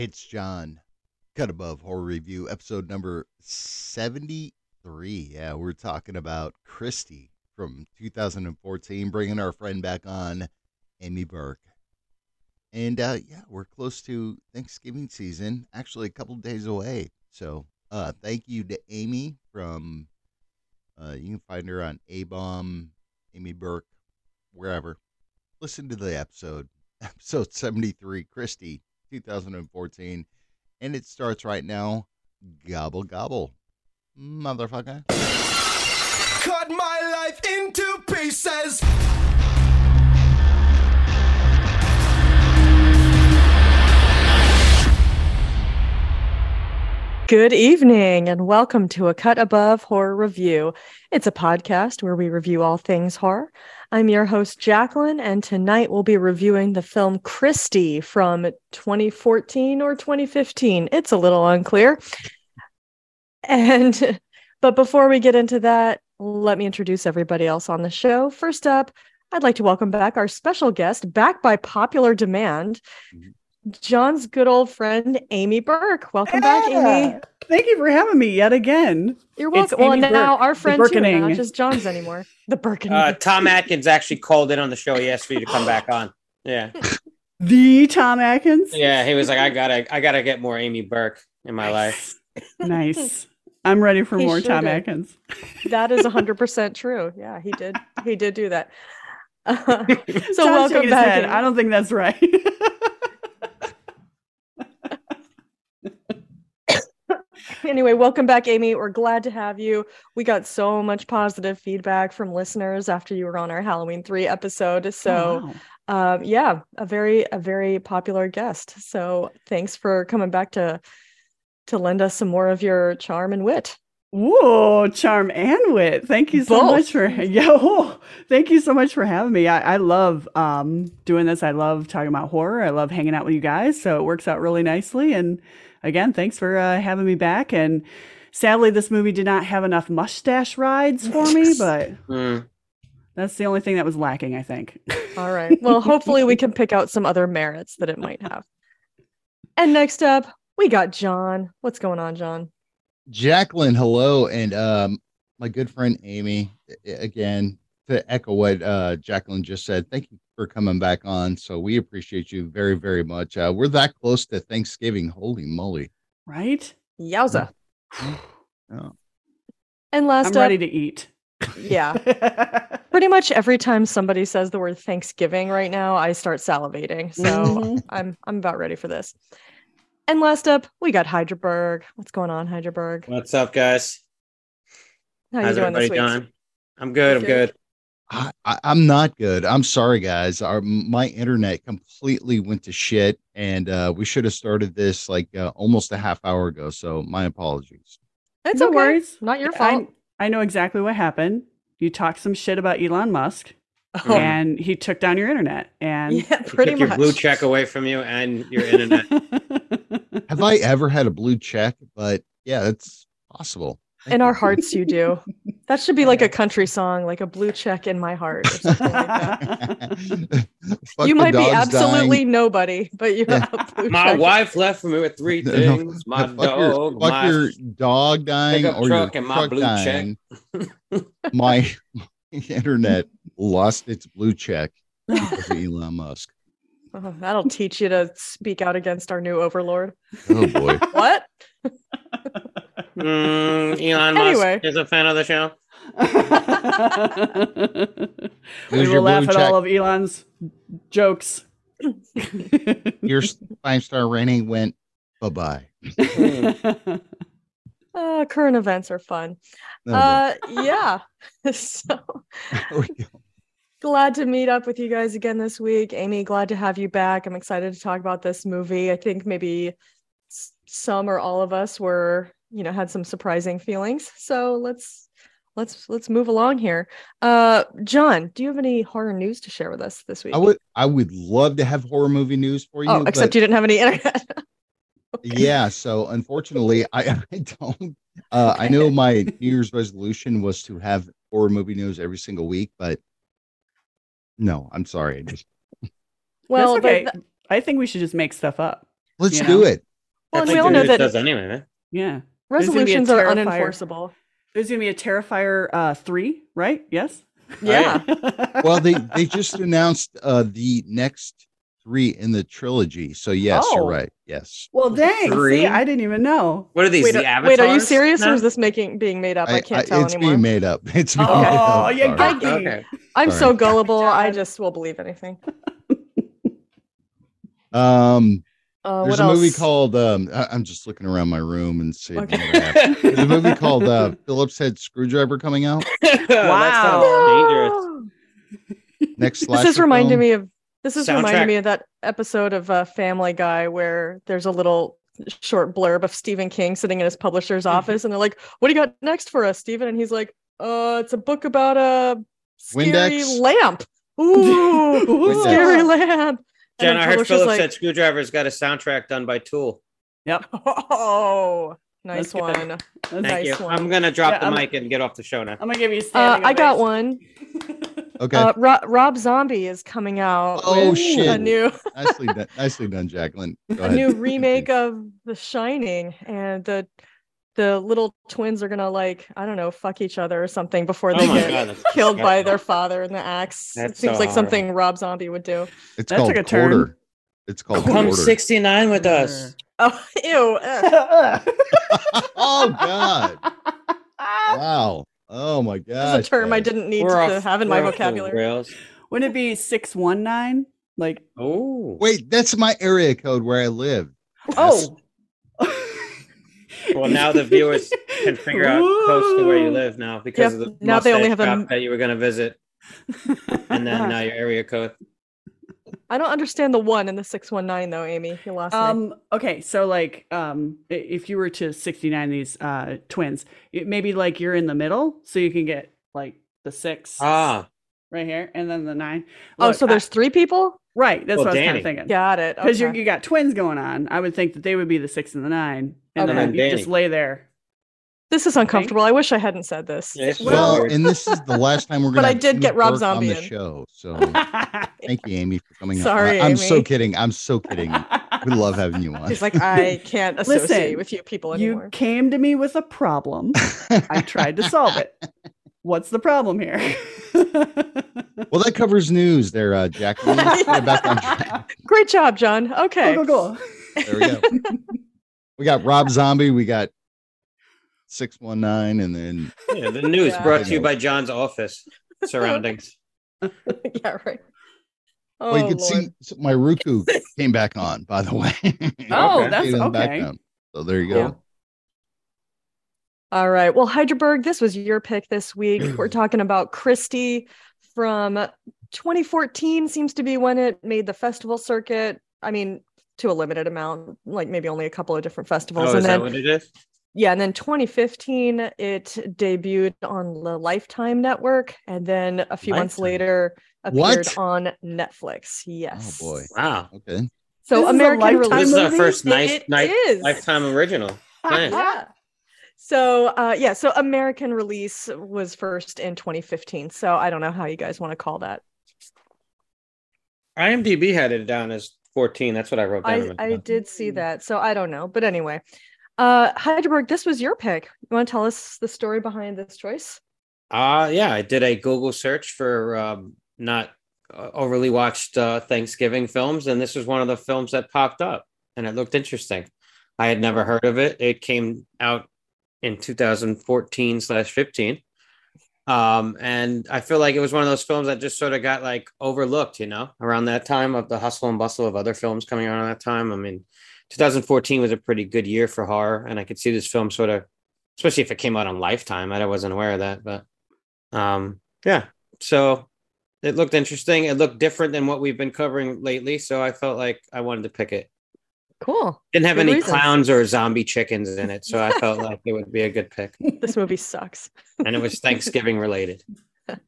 It's John. Cut Above Horror Review, episode number 73. Yeah, we're talking about Kristy from 2014, bringing our friend back on, Amie Burke. And uh, yeah, we're close to Thanksgiving season, actually a couple days away. So uh, thank you to Amy from, uh, you can find her on A-Bomb, Amie Burke, wherever. Listen to the episode, episode 73, Kristy 2014. And it starts right now. Gobble, gobble. Motherfucker. Cut my life into pieces. Good evening and welcome to a Cut Above Horror Review. It's a podcast where we review all things horror. I'm your host, Jacqueline, and tonight we'll be reviewing the film Kristy from 2014 or 2015. It's a little unclear. And, but before we get into that, let me introduce everybody else on the show. First up, I'd like to welcome back our special guest, back by popular demand. Mm-hmm. John's good old friend, Amie Burke. Welcome back, Amy. Thank you for having me yet again. You're welcome. Well, Amy now our friend too, not just John's anymore. The Birkin. Uh, Tom Atkins actually called in on the show. He asked for you to come back on. Yeah, The Tom Atkins. yeah. He was like, I gotta, I gotta get more Amie Burke in my life. Nice. I'm ready for He more Tom did. Atkins. that is 100% true. Yeah, he did. He did do that. Uh, so Tom's welcome back. I don't think that's right. Anyway, welcome back, Amy. We're glad to have you. We got so much positive feedback from listeners after you were on our Halloween 3 episode. So, Oh, wow. um, yeah, a very a very popular guest. So, thanks for coming back to to lend us some more of your charm and wit. Whoa, charm and wit. Thank you so Both. much for yeah. whoa. thank you so much for having me. I, I love um, doing this. I love talking about horror. I love hanging out with you guys. So it works out really nicely. And again, thanks for uh, having me back. And sadly, this movie did not have enough mustache rides for me, but Mm. that's the only thing that was lacking. I think. All right. Well, hopefully we can pick out some other merits that it might have. And next up, we got John. What's going on, John? Jacqueline, hello. And um, my good friend Amy, again, to echo what uh, Jacqueline just said, thank you for coming back on. So we appreciate you very, very much. Uh, we're that close to Thanksgiving. Holy moly. right. Yowza. Oh. And last I'm up, ready to eat. yeah. Pretty much every time somebody says the word Thanksgiving right now, I start salivating. So Mhm. I'm I'm about ready for this. And last up, we got Hydraberg. What's going on, Hydraberg? What's up, guys? How you How's doing this everybody week? doing? I'm good. I'm Good. Good. I, I, I'm not good. I'm sorry, guys. Our my internet completely went to shit, and uh, we should have started this like uh, almost a half hour ago. So my apologies. It's no okay. worries. Not your fault. I, know exactly what happened. You talked some shit about Elon Musk, Oh, and he took down your internet. And yeah, He pretty took much. your blue check away from you and your internet. Have I ever had a blue check? But yeah, it's possible. Thank In you. our hearts, you do. That should be like a country song, like a blue check in my heart. Or something like that. You might be absolutely dying. nobody, but you Yeah. have a blue My check. wife left for me with three No, things: my fuck dog, your, fuck my your dog dying or truck, your and my truck blue check. dying. my, my internet lost its blue check because of Elon Musk. Oh, that'll teach you to speak out against our new overlord. Oh boy. What? Mm, Elon Anyway. Musk is a fan of the show. we will laugh blue at check. all of Elon's jokes. Your five star rating went bye bye. Uh, current events are fun. Oh, Uh, yeah. so there we go. glad to meet up with you guys again this week. Amy, glad to have you back. I'm excited to talk about this movie. I think maybe some or all of us were, you know, had some surprising feelings. So let's let's let's move along here. Uh, John, do you have any horror news to share with us this week? I would I would love to have horror movie news for you. oh, except but you didn't have any internet. yeah, so unfortunately I, I don't uh I know my New Year's resolution was to have horror movie news every single week, but no, I'm sorry. I just well, That's but okay. th- I think we should just make stuff up. let's You do know? it. Well, we all know that does anyway, man. Yeah. There's gonna be a resolutions are unenforceable. There's gonna be a Terrifier uh three, right? Yes. Yeah. Well, they they just announced uh the next three in the trilogy. So yes, Oh. you're right. Yes. well, dang. Three? See, I didn't even know. What are these? Wait, the avatars? wait, are you serious or is this making being made up? I, can't tell it's anymore. being made up. It's being Oh, made up. you Sorry. got me. Okay. I'm so gullible. I just will believe anything. Um, Uh, there's what a movie called. Um, I- I'm just looking around my room and seeing. Okay. what I have. There's a movie called uh, Phillips Head Screwdriver coming out That sounds dangerous. next. this is reminding film. me of this is reminding me of that episode of uh, Family Guy where there's a little short blurb of Stephen King sitting in his publisher's Mm-hmm. office, and they're like, "What do you got next for us, Stephen?" And he's like, "Uh, it's a book about a scary Windex? lamp. Ooh, Windex. scary lamp." And Jen, I heard publisher's Phillips like, said Screwdriver's got a soundtrack done by Tool. Yep. "Oh, nice That's one." That's Thank Nice you. one. I'm gonna drop Yeah, the I'm- mic and get off the show now. I'm gonna give you. a Uh, I got one. Okay. Uh, Ro- Rob Zombie is coming out. Oh, with A shit. new nicely done. Nicely done, Jacqueline. Go a ahead. new remake of The Shining, and the the little twins are gonna like I don't know fuck each other or something before Oh they my get god, killed by disgusting. their father in the axe. it seems so like horrible. something Rob Zombie would do. It's That called took a turn. Quarter. It's called Come Quarter. 69 with us. Oh, ew! oh God! Wow! Oh my God! That's a term I didn't need We're to off- have in my we're off the vocabulary. rails. Wouldn't it be six one nine? Like Oh, Wait, that's my area code where I live. oh. Well, now the viewers can figure out close to where you live now because Yep, of the now they only have a- shop that you were going to visit, and then now your area code. I don't understand the one in the six one nine though, Amy. You lost me. Um. Okay. So, like, um, if you were to sixty nine these uh twins, it maybe like you're in the middle, so you can get like the six Ah, right here, and then the nine. oh, Look, so I- there's three people. right. That's Well, what I was kind of thinking. Got it. Because okay. you got twins going on. I would think that they would be the six and the nine, and Okay. then you then just lay there. This is uncomfortable. I wish I hadn't said this. Yeah, Well, weird. and this is the last time we're going. to But. I did get Rob Zombie on the in. show. So thank you, Amy, for coming. on. Sorry, I, am Amy. so kidding. I'm so kidding. We love having you on. He's like, I can't associate Listen, with you people anymore. you came to me with a problem. I tried to solve it. What's the problem here? well, that covers news there, uh, Jacqueline. Let's get it back on track. Great job, John. Okay. Go, go, go. There we go. We got Rob Zombie. We got six one nine, and then yeah, the news Yeah. brought to you by John's office surroundings. yeah, right. Oh, well, you can oh, Lord. see s- my Roku came back on. By the way. Oh, that's In the okay. So there you Yeah. go. All right. Well, Hydraberg, this was your pick this week. We're talking about Kristy from 2014, seems to be when it made the festival circuit. I mean, to a limited amount, like maybe only a couple of different festivals. Oh, and is then that what it is? Yeah, and then 2015 it debuted on the Lifetime network, and then a few months later appeared What? on Netflix. Yes. Oh boy. Wow, Okay. So This is a American Lifetime release. this is our first nice It night is. lifetime original. Nice. Yeah. So uh yeah, so American release was first in 2015. So I don't know how you guys want to call that. IMDb had it down as 14. That's what I wrote down. I, I did see that. So I don't know. But anyway. Uh Heidelberg, this was your pick. You want to tell us the story behind this choice? Uh yeah, I did a Google search for um, not uh, overly watched uh, Thanksgiving films, and this was one of the films that popped up, and it looked interesting. I had never heard of it. It came out in 2014 slash 15, um, and I feel like it was one of those films that just sort of got like overlooked, you know, around that time of the hustle and bustle of other films coming out around that time. I mean, 2014 was a pretty good year for horror, and I could see this film sort of, especially if it came out on Lifetime. I wasn't aware of that, but um yeah so it looked interesting it looked different than what we've been covering lately so i felt like i wanted to pick it Cool. didn't have Good any reason. clowns or zombie chickens in it so i felt like it would be a good pick This movie sucks. and it was thanksgiving related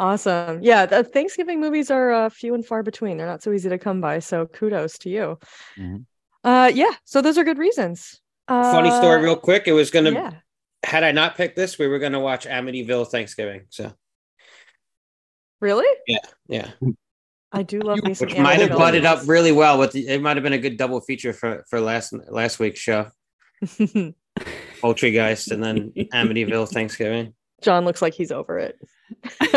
Awesome. Yeah, the Thanksgiving movies are uh, few and far between. They're not so easy to come by. So kudos to you. Mhm. Uh, yeah. So those are good reasons. Uh, funny story real quick it was gonna Yeah. had i not picked this we were gonna watch amityville thanksgiving so Really? Yeah, yeah I do love me some which might have butted up really well. With the, it might have been a good double feature for for last last week's show. Poultrygeist and then Amityville Thanksgiving. John looks like he's over it.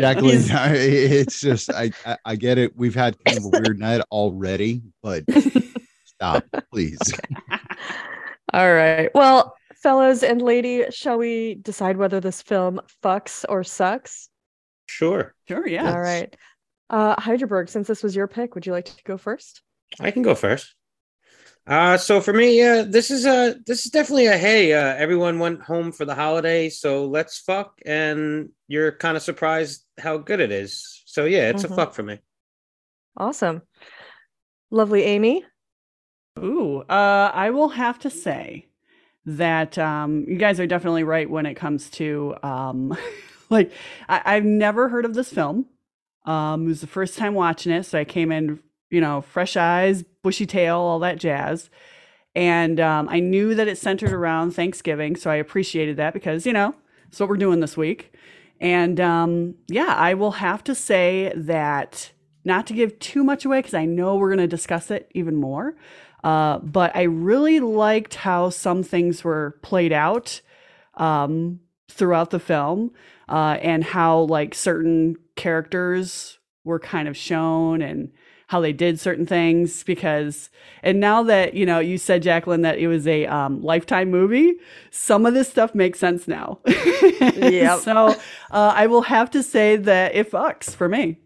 Jacqueline, He's- it's just I, I I get it. We've had kind of a weird night already, but stop, please. All right. Well, fellows and lady, shall we decide whether this film fucks or sucks? Sure, sure, yeah. All right. Uh Heidelberg, since this was your pick, would you like to go first? I can go first. Uh, so for me, uh, this is a this is definitely a hey. Uh, everyone went home for the holiday, so let's fuck, and you're kind of surprised how good it is. So yeah, it's Mhm. a fuck for me. Awesome. Lovely Amy. Ooh, uh, I will have to say that um, you guys are definitely right when it comes to um, like I- I've never heard of this film. Um, it was the first time watching it, so I came in, you know, fresh eyes, bushy tail, all that jazz. And um, I knew that it centered around Thanksgiving, so I appreciated that because you know it's what we're doing this week. And um, yeah, I will have to say that not to give too much away because I know we're going to discuss it even more. Uh, but I really liked how some things were played out um, throughout the film uh, and how like certain characters were kind of shown and how they did certain things because and now that you know you said jacqueline that it was a um, lifetime movie some of this stuff makes sense now yeah so uh, i will have to say that it fucks for me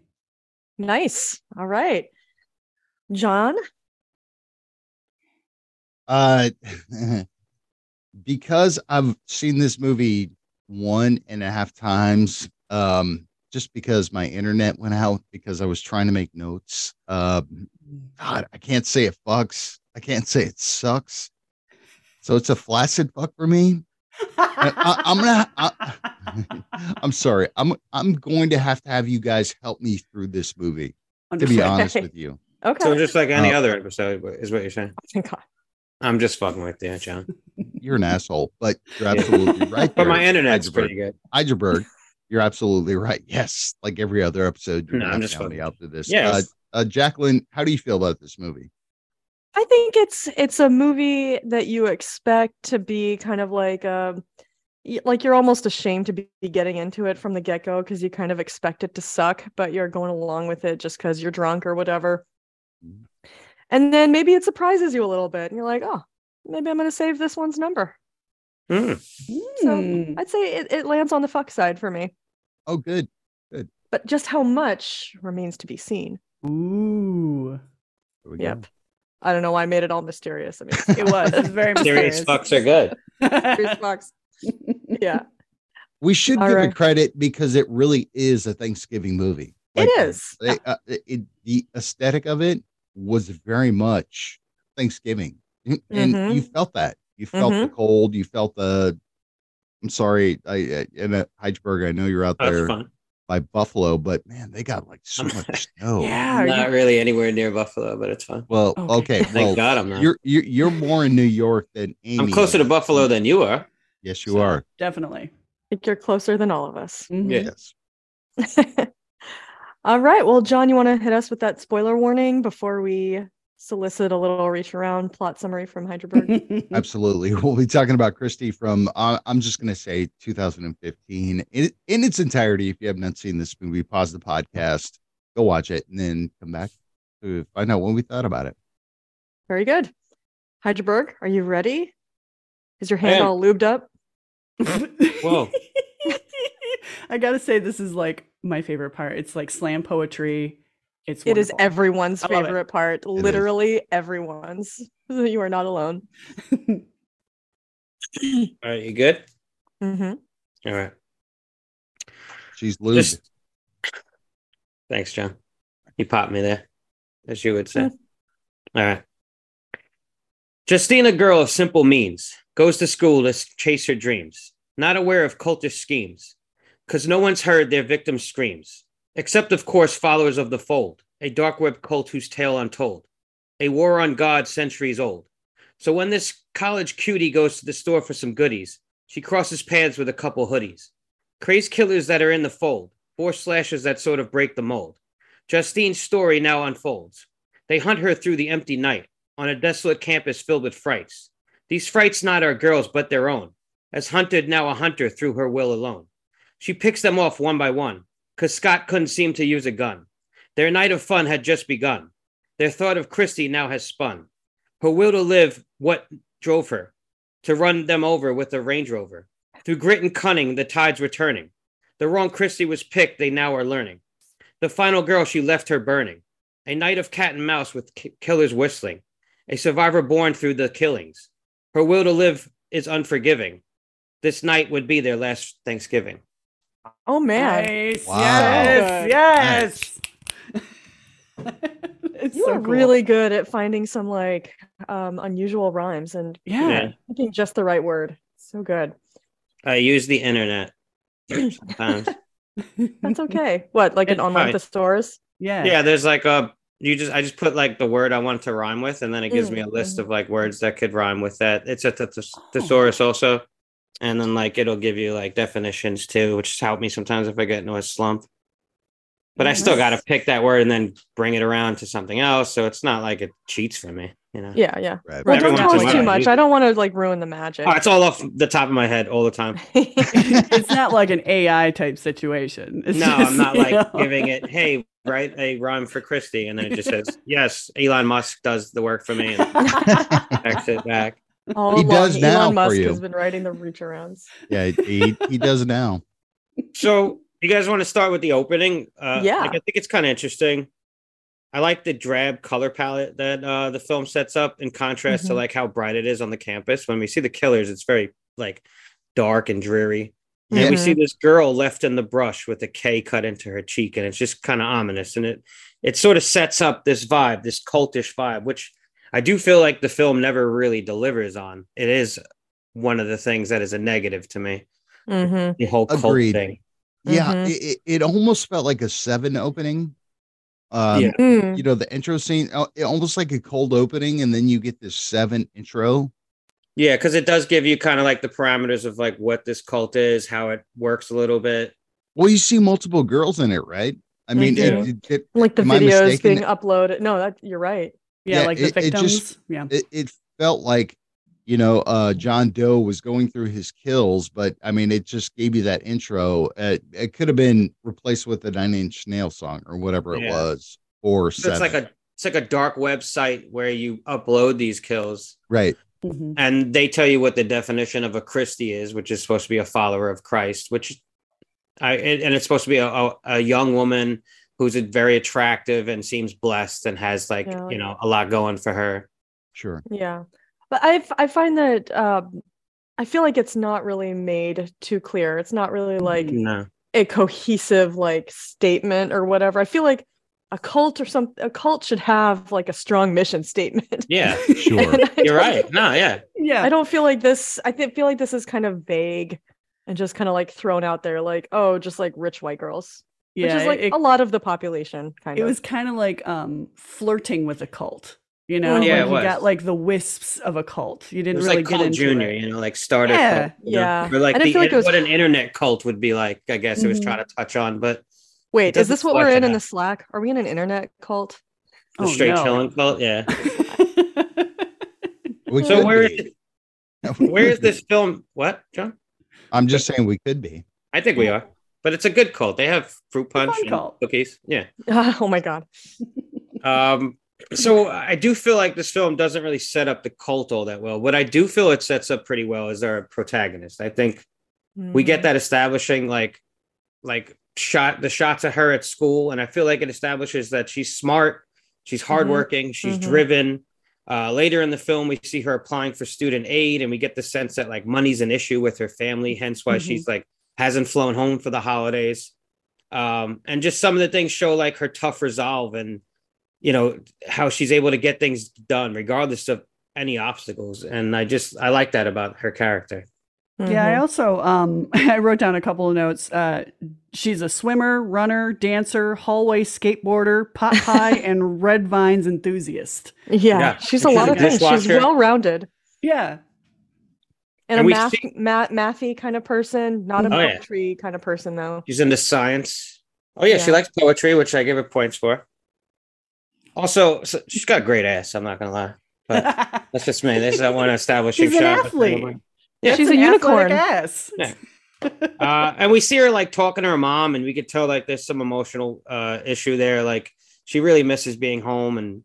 Nice. All right. John. Uh, because I've seen this movie one and a half times, um, just because my internet went out because I was trying to make notes. Um, God, I can't say it fucks. I can't say it sucks. So it's a flaccid fuck for me. I, I, I'm gonna. I, I'm sorry. I'm I'm going to have to have you guys help me through this movie. To be honest with you, Okay. So just like any Uh, other episode, is what you're saying. Thank God. I'm just fucking with you, John. you're an asshole, but you're absolutely right. But my internet's Heidelberg. pretty good. Heidelberg, you're absolutely right. Yes, like every other episode, you're No, I'm have just to help me out through this. Yes. Uh, uh, Jacqueline, how do you feel about this movie? I think it's it's a movie that you expect to be kind of like um y- like you're almost ashamed to be getting into it from the get-go because you kind of expect it to suck, but you're going along with it just because you're drunk or whatever. Mhm. And then maybe it surprises you a little bit and you're like, oh, maybe I'm gonna save this one's number. Hmm. So Hmm. I'd say it, it lands on the fuck side for me. Oh, good. Good. But just how much remains to be seen. Ooh. There we go. Yep. I don't know why I made it all mysterious. I mean, It was. It was very Serious mysterious. fucks are good. serious fucks. Yeah, We should All give right. it credit because it really is a Thanksgiving movie. it is. it- uh, it- the aesthetic of it was very much Thanksgiving, and Mhm. you felt that. You felt the cold. You felt the. I'm sorry, I I- in uh, Heidelberg. I know you're out there by Buffalo, but man, they got like so much snow. Yeah. Not you- really anywhere near Buffalo, but it's fun. Well, Okay. okay. Thank Well, God I'm not. you're, you're you're more in New York than Amy. I'm closer to. Buffalo than you are. Yes, you So- are. Definitely. I think you're closer than all of us. Mhm. Yes. all right. Well, John, you want to hit us with that spoiler warning before we solicit a little reach around plot summary from Heidelberg? Absolutely. We'll be talking about Kristy from, uh, I'm just going to say 2015 in, in its entirety. If you have not seen this movie, pause the podcast, go watch it, and then come back to find out what we thought about it. Very good. Heidelberg, are you ready? Is your I hand am. all lubed up? Whoa. I gotta say, this is like my favorite part. It's like slam poetry. It's It is everyone's I love it. favorite part. is. Literally everyone's. You are not alone. All right, you good? hmm All right. She's lubed. Just- Thanks, John. You popped me there, as you would say. All right. Justina, girl of simple means, goes to school to chase her dreams, not aware of cultish schemes, because no one's heard their victims' screams, except, of course, followers of the fold, a dark web cult whose tale untold, a war on God centuries old. So when this college cutie goes to the store for some goodies, she crosses paths with a couple hoodies, crazed killers that are in the fold, force slashers that sort of break the mold. Justine's story now unfolds. They hunt her through the empty night on a desolate campus filled with frights. These frights not our girls, but their own, as hunted now a hunter through her will alone. She picks them off one by one, cause Scott couldn't seem to use a gun. Their night of fun had just begun. Their thought of Kristy now has spun. Her will to live, what drove her to run them over with a Range Rover. Through grit and cunning, the tide's returning. The wrong Kristy was picked, they now are learning. The final girl, she left her burning. A night of cat and mouse with ki- killers whistling. A survivor born through the killings. Her will to live is unforgiving. This night would be their last Thanksgiving. Oh man, Nice. Wow. Yes. Yes. it's you so are cool. really good at finding some like um unusual rhymes and yeah. Yeah. picking just the right word. So good. I use the internet sometimes. That's okay. What, like an It's online fine. thesaurus? Yeah. yeah, there's like a you just I just put like the word I want to rhyme with, and then it gives me a list of like words that could rhyme with that. It's a thes- thesaurus also, and then like it'll give you like definitions too, which help me sometimes if I get into a slump. But I still mm-hmm. got to pick that word and then bring it around to something else, so it's not like it cheats for me, you know. Yeah, yeah. Right. Well, Every don't tell us too I much. I don't want to like ruin the magic. Oh, it's all off the top of my head all the time. it's not like an AI type situation. It's No, just, I'm not like know. giving it, hey, write a rhyme for Kristy. And then it just says, yes, Elon Musk does the work for me and text it back. All He along, does now Elon for Musk you. has been writing the reach arounds. Yeah, he he does now. So, you guys want to start with the opening? Uh, Yeah. like, I think it's kind of interesting. I like the drab color palette that uh, the film sets up in contrast to Mhm. like how bright it is on the campus. When we see the killers, it's very like dark and dreary. Yeah. And we see this girl left in the brush with a K cut into her cheek, and it's just kind of ominous. And it it sort of sets up this vibe, this cultish vibe, which I do feel like the film never really delivers on. It is one of the things that is a negative to me. Mm-hmm. The whole cult Agreed. thing. Yeah, Mhm. it, it, it almost felt like a seven opening. Um, Yeah. Mm. you know, the intro scene, uh, almost like a cold opening, and then you get this seven intro. Yeah, because it does give you kind of like the parameters of like what this cult is, how it works a little bit. Well, you see multiple girls in it, right? I mean, it, it, it, Like the videos mistaken? being uploaded. No, that you're right. Yeah, Yeah, like the it- it victims. just- yeah. it, it felt like you know uh john doe was going through his kills but i mean it just gave you that intro uh, it could have been replaced with a nine inch nail song or whatever it Yeah. was or So it's like a it's like a dark website where you upload these kills right Mhm. and they tell you what the definition of a Kristy is, which is supposed to be a follower of Christ, which I and and it's supposed to be a, a, a young woman who's very attractive and seems blessed and has like Yeah. you know a lot going for her. sure Yeah. But i i find that um I feel like it's not really made too clear. It's not really like No, a cohesive like statement or whatever. I feel like a cult or some a cult should have like a strong mission statement. yeah, sure you're right. No, yeah, Yeah. I don't feel like this. I think feel like this is kind of vague and just kind of like thrown out there, like oh, just like rich white girls, yeah. which is like it, a lot of the population. Kind it of. was kind of like um flirting with a cult. You know, Mhm. Yeah, like it you was. got like the wisps of a cult. You didn't was really like get cult into junior, it. you know, like starter. Yeah. cult, you know? Yeah. or like I didn't the feel like it was- what an internet cult would be like. I guess it was Mhm. trying to touch on, but Wait, is this what we're it in in the Slack? Are we in an internet cult? the Oh, straight no. chilling cult, yeah. we So could where be. where is this film? What, John? i'm just saying we could be I think we are, but it's a good cult. They have fruit punch and cult. cookies. Yeah. oh my god. Um. So I do feel like this film doesn't really set up the cult all that well. What I do feel it sets up pretty well is our protagonist. I think we Mm. get that establishing like like shot the shots of her at school, and I feel like it establishes that she's smart, she's hardworking, she's Mhm. driven. Uh, later in the film, we see her applying for student aid, and we get the sense that like money's an issue with her family, hence why Mhm. she's like hasn't flown home for the holidays. Um, and just some of the things show like her tough resolve and you know how she's able to get things done regardless of any obstacles. And I just I like that about her character. Yeah, I Mhm. also um I wrote down a couple of notes. Uh she's a swimmer, runner, dancer, hallway skateboarder, pot pie, and red vines enthusiast. yeah, Yeah. she's a She's lot a of things. She's well rounded Yeah. And, And a math, see- math mathy kind of person, not a Oh, yeah. poetry kind of person though. She's into science. Oh yeah, she likes poetry, which I give her points for. Also, so she's got a great ass. I'm not gonna lie, but that's just me. This is that one establishing She's an athlete. Yeah. She's a unicorn. Ass. Yeah. uh, and we see her like talking to her mom, and we could tell like there's some emotional uh, issue there. Like she really misses being home, and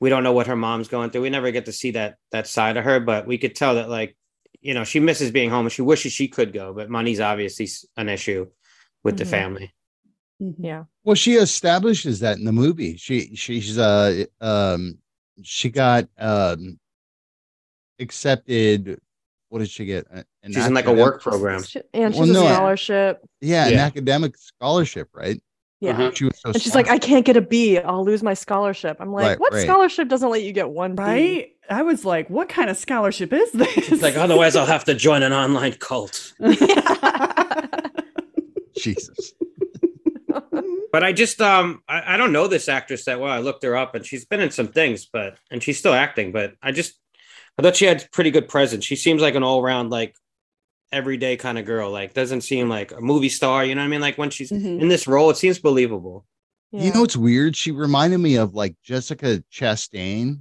we don't know what her mom's going through. We never get to see that that side of her, but we could tell that like you know she misses being home, and she wishes she could go, but money's obviously an issue with the Mhm. family. Mhm. Yeah. Well, she establishes that in the movie. She she's uh um she got um accepted. What did she get? A- an She's in like a work program. She- and Well, she's no. a scholarship. Yeah, an academic scholarship, right? Yeah. Mhm. She was so And she's like, I can't get a B. I'll lose my scholarship. I'm like, Right, what right. scholarship doesn't let you get one B? Right? I was like, what kind of scholarship is this? It's like otherwise I'll have to join an online cult. Jesus. But I just um I, I don't know this actress that well. I looked her up and she's been in some things, but and she's still acting, but I just I thought she had pretty good presence. She seems like an all around like everyday kind of girl. Like doesn't seem like a movie star, you know what I mean? Like when she's Mhm. in this role, it seems believable. Yeah. You know it's weird? She reminded me of like Jessica Chastain,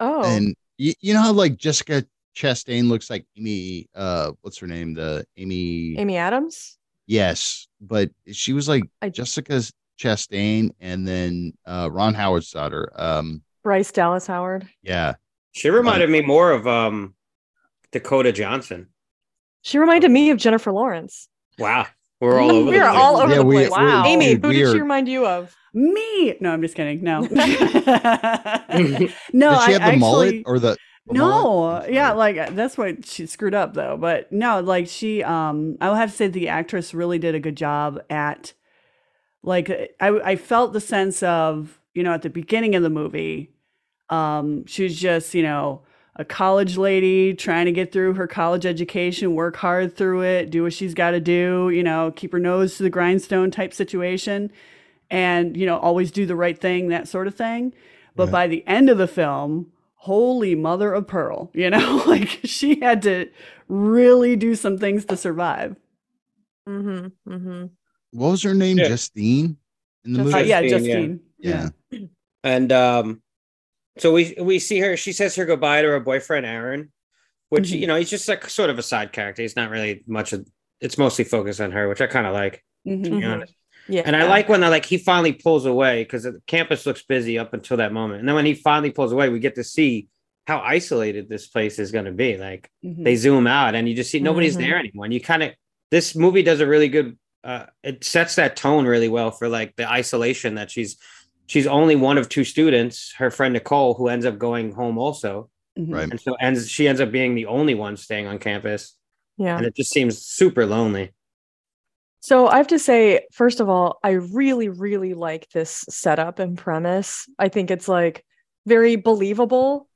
oh, and you, you know how like Jessica Chastain looks like Amy. Uh, what's her name? The Amy. Amy Adams. Yes, but she was like I- Jessica Chastain, and then uh, Ron Howard's daughter. Um, Bryce Dallas Howard. yeah, She reminded me more of um Dakota Johnson. She reminded me of Jennifer Lawrence. Wow. We're all over we the are place. all over Yeah, the we- place. Wow. we're- Amy, who we did she remind you of? Me? No, I'm just kidding. No. no, did she I have the mullet or the? the no mullet? Yeah like that's what she screwed up though but no like she um i will have to say the actress really did a good job at like i i felt the sense of you know at the beginning of the movie um she was just you know a college lady trying to get through her college education work hard through it do what she's got to do you know keep her nose to the grindstone type situation and you know always do the right thing that sort of thing but Right. by the end of the film holy mother of pearl you know like she had to really do some things to survive Mm-hmm. Mm-hmm. What was her name? Yeah. Justine in the Just- Uh, movie. yeah Justine, yeah. justine yeah. And um, so we we see her. She says her goodbye to her boyfriend Aaron, which Mhm. you know he's just like sort of a side character. He's not really much of. It's mostly focused on her, which I kind of like. Mhm. To be Mhm. honest. Yeah. And I like when I like he finally pulls away because the campus looks busy up until that moment, and then when he finally pulls away, we get to see how isolated this place is going to be. Like Mhm. they zoom out, and you just see nobody's Mhm. there anymore. And you kind of this movie does a really good. Uh, it sets that tone really well for like the isolation that she's she's only one of two students, her friend Nicole, who ends up going home also. Mhm. Right. And so ends she ends up being the only one staying on campus. yeah. And it just seems super lonely. So I have to say, first of all, I really, really like this setup and premise. I think it's like very believable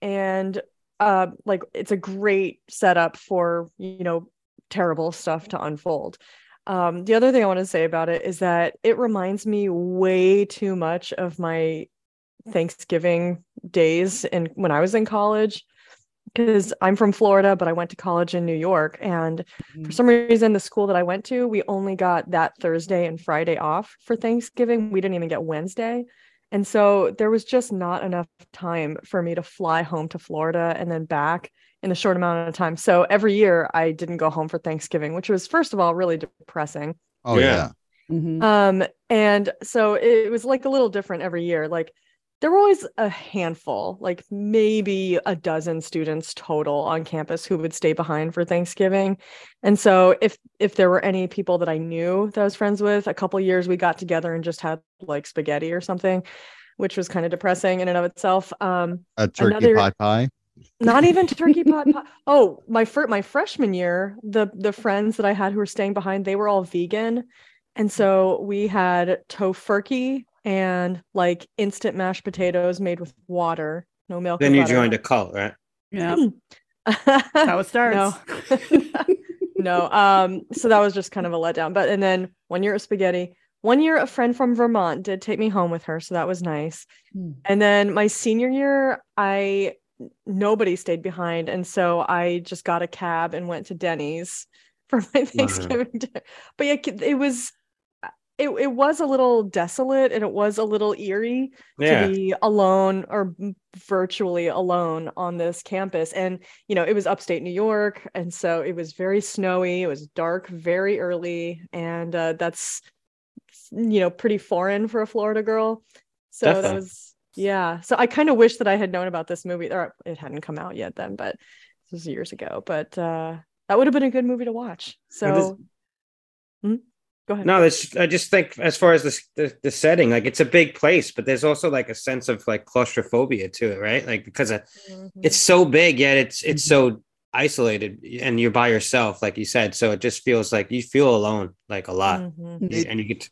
and uh like it's a great setup for, you know, terrible stuff to unfold. Um, the other thing I want to say about it is that it reminds me way too much of my Thanksgiving days and when I was in college. Because I'm from Florida, but I went to college in New York and for some reason the school that i went to we only got that thursday and friday off for thanksgiving. We didn't even get wednesday. And so there was just not enough time for me to fly home to florida and then back in a short amount of time so every year i didn't go home for thanksgiving which was first of all really depressing Oh Yeah. yeah. Mhm. um and so it was like a little different every year like there were always a handful like maybe a dozen students total on campus who would stay behind for thanksgiving and so if if there were any people that i knew that i was friends with a couple years we got together and just had like spaghetti or something which was kind of depressing in and of itself um A turkey Another- pot pie. Not even turkey pot pie. Oh, my fir- my freshman year, the the friends that I had who were staying behind, they were all vegan, and so we had tofurkey and like instant mashed potatoes made with water, no milk. Then you butter. joined a cult, right? yeah how it starts no um so that was just kind of a letdown but and then one year of spaghetti one year a friend from vermont did take me home with her so that was nice Hmm. and then my senior year i nobody stayed behind. And so i just got a cab and went to denny's for my thanksgiving dinner but yeah it was it, it was a little desolate and it was a little eerie Yeah. to be alone or virtually alone on this campus. And you know it was upstate new york. And so it was very snowy it was dark very early and uh, that's you know pretty foreign for a florida girl. So that was yeah so i kind of wish that i had known about this movie or it hadn't come out yet then but this was years ago but uh that would have been a good movie to watch Now this- so Hmm? go ahead No, this I just think as far as this the, the setting, like it's a big place, but there's also like a sense of like claustrophobia to it, right? Like because of, Mhm. it's so big, yet it's it's so isolated, and you're by yourself, like you said. So it just feels like you feel alone, like a lot, Mhm. It- and you get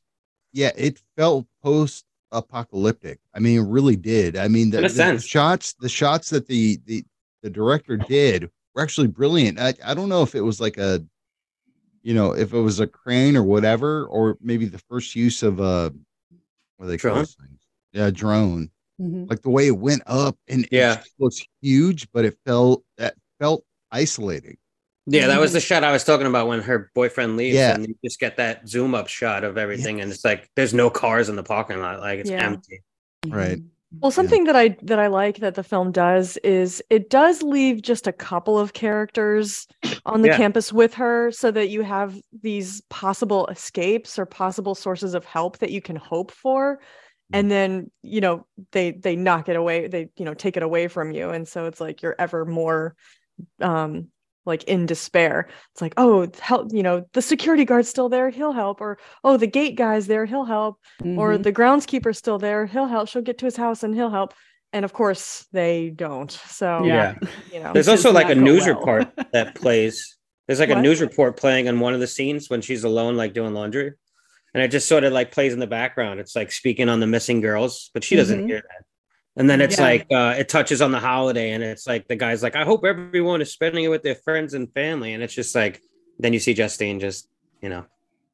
yeah, it felt post apocalyptic. I mean, it really did. I mean, the, the sense. shots, the shots that the the the director did were actually brilliant. I, I don't know if it was like a, you know, if it was a crane or whatever, or maybe the first use of a, what do they call Drone? those things? Yeah, drone. Mhm. Like the way it went up and Yeah. it just looks huge, but it felt that felt isolating. Yeah. That was the shot I was talking about when her boyfriend leaves, Yeah. and you just get that zoom up shot of everything, and it's like there's no cars in the parking lot, like it's Yeah. empty. Right. Mhm. Well, something that I that I like that the film does is it does leave just a couple of characters on the Yeah. campus with her so that you have these possible escapes or possible sources of help that you can hope for. And then, you know, they they knock it away, they, you know, take it away from you. And so it's like you're ever more um like in despair. It's like, oh, help, you know, the security guard's still there, he'll help, or oh, the gate guy's there, he'll help or Mhm. the groundskeeper's still there he'll help she'll get to his house and he'll help and of course they don't so yeah. you know There's also like a news well. report that plays. There's like a news report playing on one of the scenes when she's alone, like doing laundry. And it just sort of like plays in the background. It's like speaking on the missing girls, but she doesn't Mhm. hear that. And then it's Yeah. like uh, it touches on the holiday, and it's like the guy's like, "I hope everyone is spending it with their friends and family." And it's just like, then you see Justine just, you know,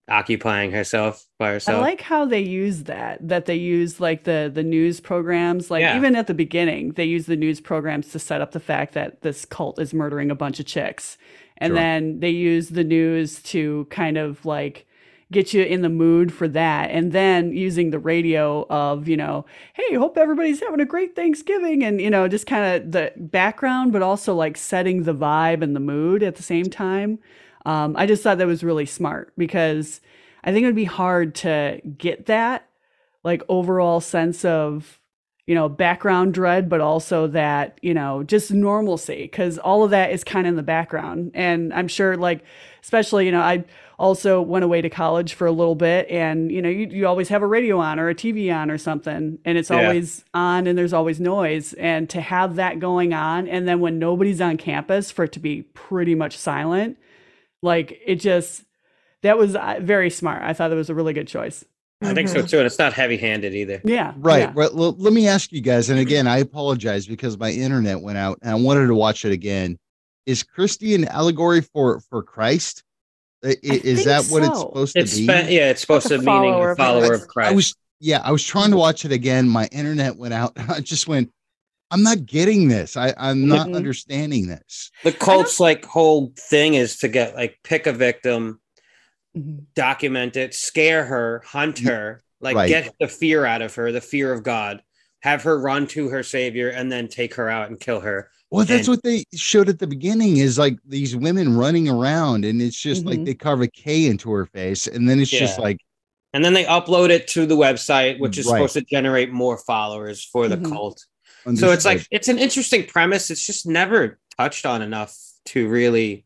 occupying herself by herself. I like how they use that. That they use like the the news programs. Like Yeah. even at the beginning, they use the news programs to set up the fact that this cult is murdering a bunch of chicks, and Sure. then they use the news to kind of like get you in the mood for that, and then using the radio of you know, hey, hope everybody's having a great Thanksgiving, and you know, just kind of the background, but also like setting the vibe and the mood at the same time. Um, I just thought that was really smart because I think it would be hard to get that like overall sense of you know background dread, but also that you know just normalcy because all of that is kind of in the background. And I'm sure like especially you know I also went away to college for a little bit and you know you, you always have a radio on or a tv on or something and it's Yeah. always on and there's always noise and to have that going on and then when nobody's on campus for it to be pretty much silent like it just that was uh, very smart i thought that was a really good choice I think so mm-hmm. too, and it's not heavy-handed either. yeah Right. yeah. Right. Well, let me ask you guys, and again, I apologize because my internet went out and I wanted to watch it again. Is Kristy an allegory for for Christ? I- i- Is think that what it's so. supposed to be? spe- yeah, it's supposed Like to a meaning follower a of follower of Christ. I was yeah, I was trying to watch it again. My internet went out. I just went. I'm not getting this. I, I'm not understanding this. the cult's like whole thing is to get like pick a victim, Mhm. document it, scare her, hunt her, like right. get the fear out of her, the fear of God, have her run to her savior, and then take her out and kill her. Well, that's And- what they showed at the beginning. Is like these women running around, and it's just like Mhm. they carve a K into her face, and then it's just like And then they upload it to the website, which is Right. supposed to generate more followers for the Mhm. cult. So it's like it's an interesting premise. It's just never touched on enough to really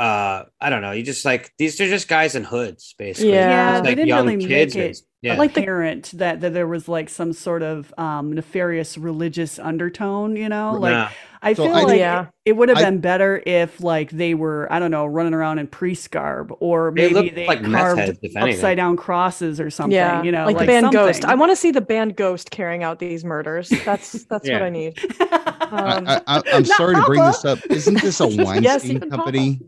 uh I don't know. You just like these are just guys in hoods, basically. Yeah, It's they didn't young really make it and- yeah. like the- parent that, that there was like some sort of um, nefarious religious undertone you know like Nah. I So feel I- like Yeah. it, it would have I- been better if like they were I don't know running around in priest garb or maybe look they, like carved heads, upside down crosses or something. yeah you know, like, the band ghost i want to see the band ghost carrying out these murders that's that's what i need I, um, I, I, I'm Not sorry to bring Papa. this up. Isn't this a Weinstein even company?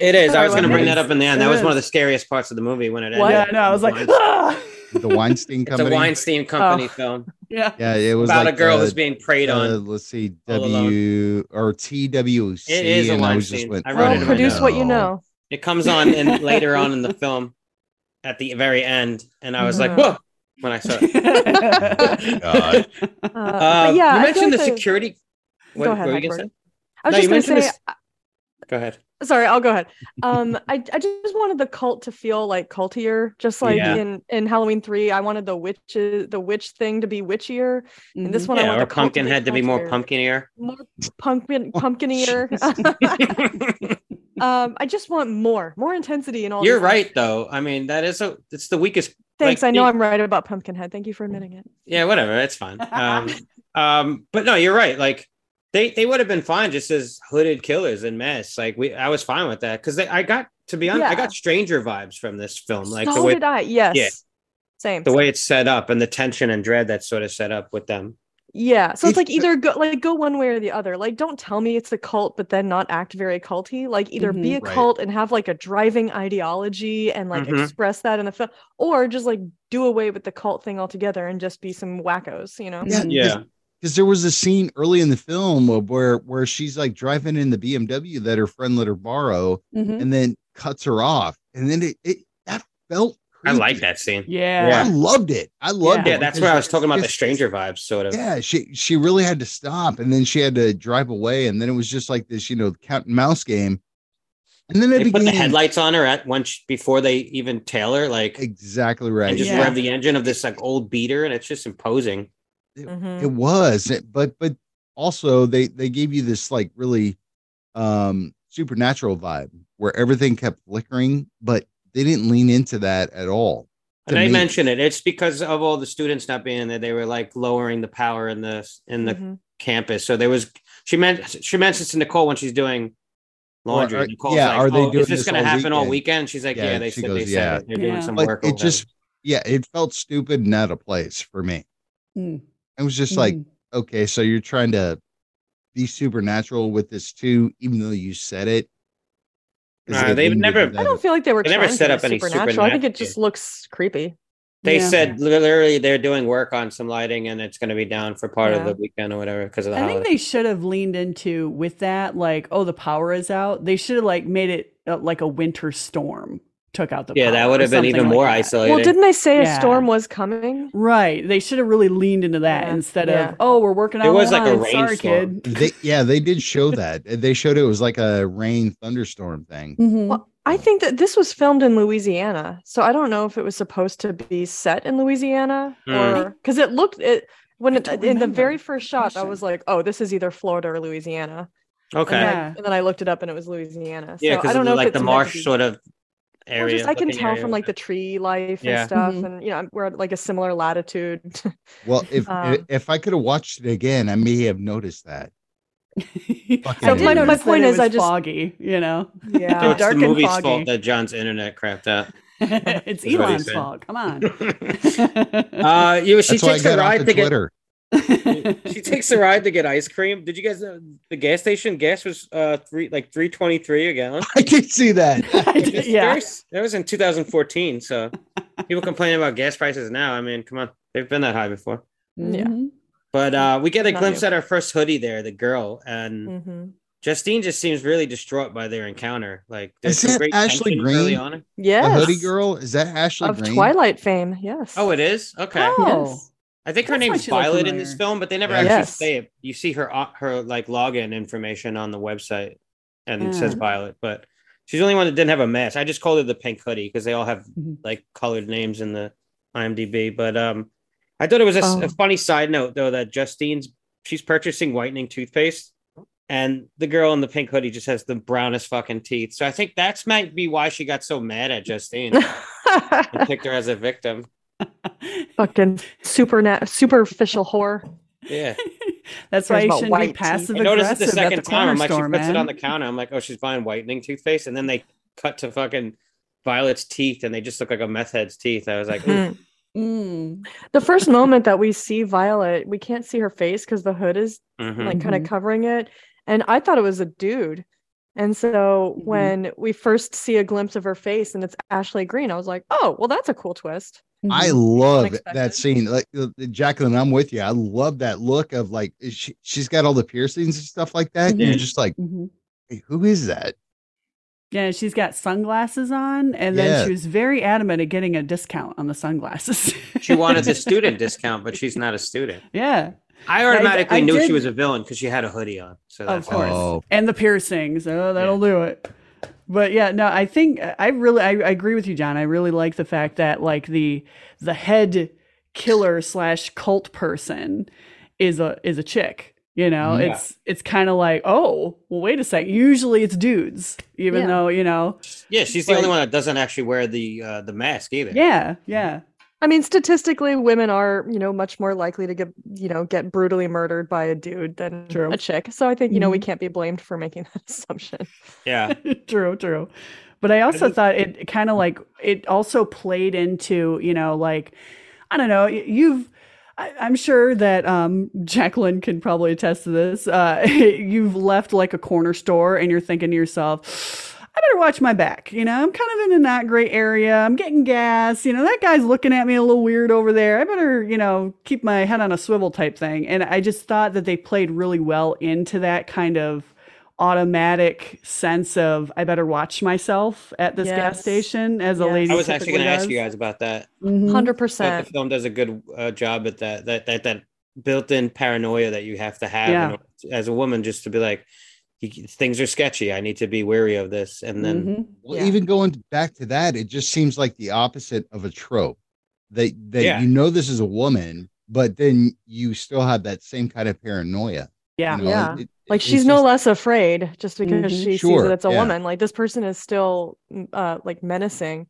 It is. I I was going to bring it. that up in the end. It That was one of the scariest parts of the movie when it What? ended. yeah, no, I was like, ah! The Weinstein it's a company. Weinstein Company Oh. film yeah, Yeah, it was about like a girl uh, who's being preyed uh, on. let's see, all W or TWC. It is a and I was just Weinstein. went, I well wrote it in produce what you know It comes on in later on in the film, at the very end, and I was like, Mhm. "Whoa!" when I saw it. God. Uh, Uh, yeah, you mentioned like the security. What, Go ahead, what were you say? I was No, just gonna say. this- Go ahead. Sorry i'll go ahead um I, I just wanted the cult to feel like cultier just like Yeah. in in halloween 3 i wanted the witches the witch thing to be witchier and this Mhm. one i Yeah, want or the cult to be to be more pumpkinier. more pumpkin Oh, pumpkinier um i just want more more intensity in all You're right, things. though. I mean, that is a. It's the weakest. thanks like, i know i'm right about pumpkinhead thank you for admitting it Yeah, whatever. It's fine. Um, um, but no, you're right. Like they they would have been fine just as hooded killers in mess. Like we, I was fine with that because I got to be honest, I got Stranger vibes from this film. Like so the way did i yes Yeah. same the way it's set up and the tension and dread that's sort of set up with them. Yeah, so it's It's like either go like go one way or the other. Like, don't tell me it's a cult, but then not act very culty. Like, either be a Right. cult and have like a driving ideology and like Mhm. express that in the film, or just like do away with the cult thing altogether and just be some wackos. You know? Yeah. Yeah. Because there was a scene early in the film where where she's like driving in the BMW that her friend let her borrow, Mhm. and then cuts her off, and then it, it that felt. I like that scene. Yeah. I loved it. I loved Yeah, it. Yeah, that's because where I was talking about the stranger vibes, sort of. Yeah, she she really had to stop, and then she had to drive away, and then it was just like this, you know, cat and mouse game. And then it They put the headlights on her at once before they even tail her, like exactly right. and just Yeah. rev the engine of this like old beater, and it's just imposing. Mhm. it was it- but but also they they gave you this like really um supernatural vibe where everything kept flickering but they didn't lean into that at all And I me. mentioned it. It's because of all the students not being there. They were like lowering the power in the in the Mhm. campus. So there was she meant she mentions to Nicole when she's doing laundry. Or are- Nicole's yeah, like, are they "Oh, doing is this, this going to all happen all weekend?" weekend? She's like, yeah, Yeah, they she said goes, they "Yeah." it. they're doing some like work. it just yeah it felt stupid and out of place for me Mm. It was just like Mhm. okay so you're trying to be supernatural with this too even though you said it Is Nah, it they've never- I don't feel like they were They never set up any supernatural. I think it just looks creepy. They Yeah. said literally they're doing work on some lighting and it's going to be down for part of the weekend or whatever because of the I think they should have leaned into with that, like, oh, the power is out. They should have like made it uh, like a winter storm took out the Yeah, that would have been even like more that. isolated. Well, didn't they say Yeah. a storm was coming? Right. They should have really leaned into that Yeah, instead yeah. of, oh, we're working on It was the like a line. Sorry, rainstorm. kid. they, yeah they did show that they showed it was like a rain thunderstorm thing Mhm. Well, I think that this was filmed in Louisiana, so I don't know if it was supposed to be set in Louisiana Hmm. or because it looked it when it, don't in the very first shot, I was like, "Oh, this is either Florida or Louisiana." okay. And, then I, Yeah. and then I looked it up, and it was Louisiana. yeah, so I because don't know like if the it's meant marsh be- sort of Well, area. just I can tell area from like the tree life Yeah. and stuff, Mhm. and you know we're at like a similar latitude. well if Um, if i could have watched it again i may have noticed that So my- my notice that point it is I was just- foggy, you know. So yeah, it's dark the and movie's foggy. fault that John's internet crapped out. it's Is Elon's fault. Come on. uh, you, she that's why i takes a got off ride the to get. twitter She takes a ride to get ice cream. Did you guys know the gas station gas was uh three like three twenty three a gallon? i did see that I did- It's yeah. very- that was in 2014. So people complaining about gas prices now. I mean, come on, they've been that high before. Yeah. Mhm. But uh, we get a Not glimpse new. at our first hoodie there, the girl, and hmm Justine just seems really distraught by their encounter. Like, there's Is that great Ashley tension early Greene? on. yes, the hoodie girl is that ashley of Greene Twilight fame. Yes. Oh, it is okay. Oh. Yes. I think her That's why name's Violet in this film, but they never Yeah. actually Yes. say it. You see her uh, her like login information on the website, and it says Violet, but she's the only one that didn't have a mask. I just called her the pink hoodie because they all have Mhm. like colored names in the IMDb. But um, I thought it was a, s- Oh. a funny side note though that Justine's she's purchasing whitening toothpaste, and the girl in the pink hoodie just has the brownest fucking teeth. So I think that's might be why she got so mad at Justine and picked her as a victim. Fucking super superficial whore. Yeah. That's why you shouldn't be white teeth. passive I noticed it aggressive the at second the time. I'm corner like, she store, puts it on the counter. I'm like, oh, she's buying whitening toothpaste, and then they cut to fucking Violet's teeth, and they just look like a meth head's teeth. I was like. Mm. Mm. The first moment that we see Violet, we can't see her face because the hood is Mhm. like kind of Mhm. covering it. And I thought it was a dude. And so Mhm. when we first see a glimpse of her face and it's Ashley Greene, I was like, oh, well, that's a cool twist. I Mhm. love Unexpected. that scene. Like uh, Jacqueline, I'm with you. I love that look of like she, she's got all the piercings and stuff like that. and You're just like, Mhm. hey, who is that? Yeah, she's got sunglasses on, and then Yeah. she was very adamant at getting a discount on the sunglasses. She wanted the student discount, but she's not a student. yeah, I automatically I knew did- she was a villain because she had a hoodie on. So that's of that's course, Oh. and the piercings. Oh, that'll do it. But yeah, no, I think I really I, I agree with you, John. I really like the fact that like the the head killer slash cult person is a is a chick. You know, Mhm. it's it's kind of like, oh, well, wait a sec. Usually it's dudes, even Yeah. though you know, Yeah, she's the Like- only one that doesn't actually wear the uh, the mask either. yeah, yeah, I mean, statistically, women are, you know, much more likely to get, you know, get brutally murdered by a dude than True. a chick. So I think, you know, we Mhm. can't be blamed for making that assumption. Yeah. true, true. But I also thought it kind of like it also played into, you know, like I don't know, you've I, I'm sure that um, Jacqueline can probably attest to this. Uh, you've left like a corner store and you're thinking to yourself, I better watch my back. You know, I'm kind of in a not great area. I'm getting gas. You know, that guy's looking at me a little weird over there. I better, you know, keep my head on a swivel type thing. And I just thought that they played really well into that kind of automatic sense of I better watch myself at this gas station as a lady. I was actually going to ask you guys about that. Mhm. 100%. I thought the film does a good uh, job at that. That that that built-in paranoia that you have to have Yeah. in order to- as a woman, just to be like, "Y- things are sketchy. I need to be wary of this. And then Mhm. Well, Yeah. even going back to that, it just seems like the opposite of a trope. That that Yeah. you know this is a woman, but then you still have that same kind of paranoia. Yeah. you know? Yeah. It- Like it's she's no less afraid just because Mhm. she sees that it's a yeah. woman. Like this person is still mm, uh like menacing.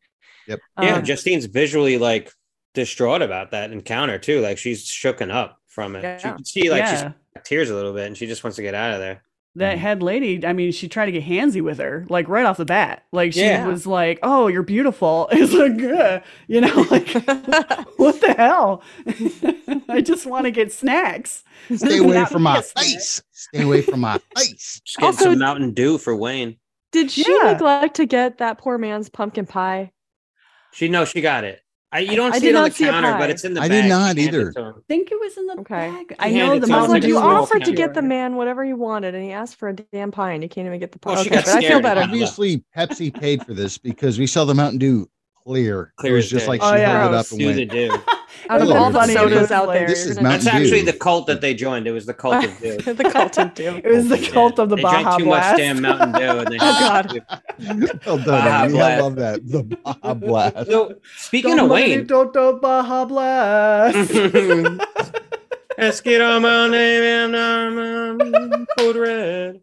Yep. yeah, Um, Justine's visually like distraught about that encounter too. Like she's shooken up from it. She Yeah. can see like Yeah. she's tears a little bit, and she just wants to get out of there. That mm-hmm. head lady, I mean, she tried to get handsy with her, like right off the bat. Like she Yeah. was like, "Oh, you're beautiful." It's like, "Ugh," you know, like what the hell? I just want to get snacks. Stay away from my a face. Stay away from my face. Just getting Also- some Mountain Dew for Wayne. Did she Yeah. neglect to get that poor man's pumpkin pie? She no, she got it. I, you don't I see did it on not the see a counter, but it's in the bag. I bag. did not either. it to him. think it was in the Okay. bag. I know the it to I was like, you get Dew offered to get the man whatever he wanted, and he asked for a damn pie, and you can't even get the pie. Well, she okay, got but I feel better. Obviously, Pepsi paid for this because we saw the Mountain Dew clear. Clear it was just day. like oh, she Oh, yeah. held it up and went. Do. Out of all the sodas it's out there, This is That's Mountain actually the cult that they joined. It was the cult of Dew. the cult of Dew. It was the cult of the they Baja drank too Blast. much damn Mountain Dew. And they Oh, God. Well done, Baja Amie. I love that. The Baja Blast. So speaking Don't of Wayne, don't do Baja Blast. let's get on my name and um, code red.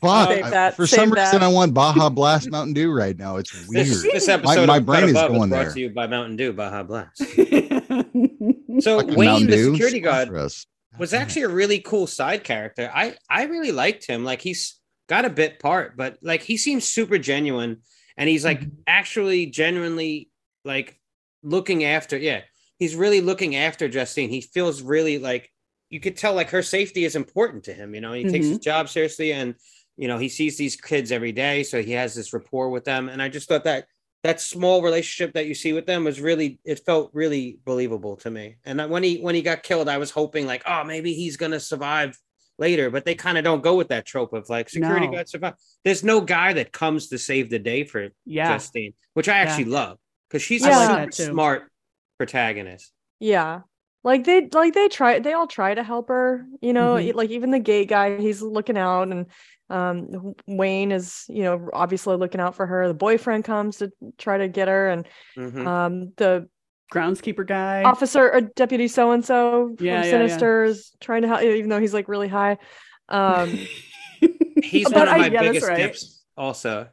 Fuck. Save I- that, for save some reason. I want Baja Blast Mountain Dew right now. It's weird. This, this episode my of brain is Above going brought there. to you by Mountain Dew, Baja Blast. So Fucking Wayne, Mountain the Dew, security guard, sponsor was actually a really cool side character. I I really liked him. Like he's got a bit part, but like he seems super genuine, and he's like mm-hmm. actually genuinely like looking after. Yeah, he's really looking after Justine. He feels really like you could tell like her safety is important to him. You know, he takes his mm-hmm. job seriously, and you know he sees these kids every day, so he has this rapport with them. And I just thought that that small relationship that you see with them was really it felt really believable to me and when he when he got killed i was hoping like oh maybe he's gonna survive later but they kind of don't go with that trope of like security No. guard survive there's no guy that comes to save the day for yeah. justine which i actually love because she's I a like super that too. smart protagonist Yeah. Like they like they try they all try to help her, you know, Mhm. e- like even the gate guy, he's looking out and um Wayne is, you know, obviously looking out for her. The boyfriend comes to try to get her and Mhm. um the Groundskeeper guy. officer or deputy so and so from Yeah, yeah, yeah. Is trying to help even though he's like really high. Um he's but one of I- my yeah, that's biggest right. tips also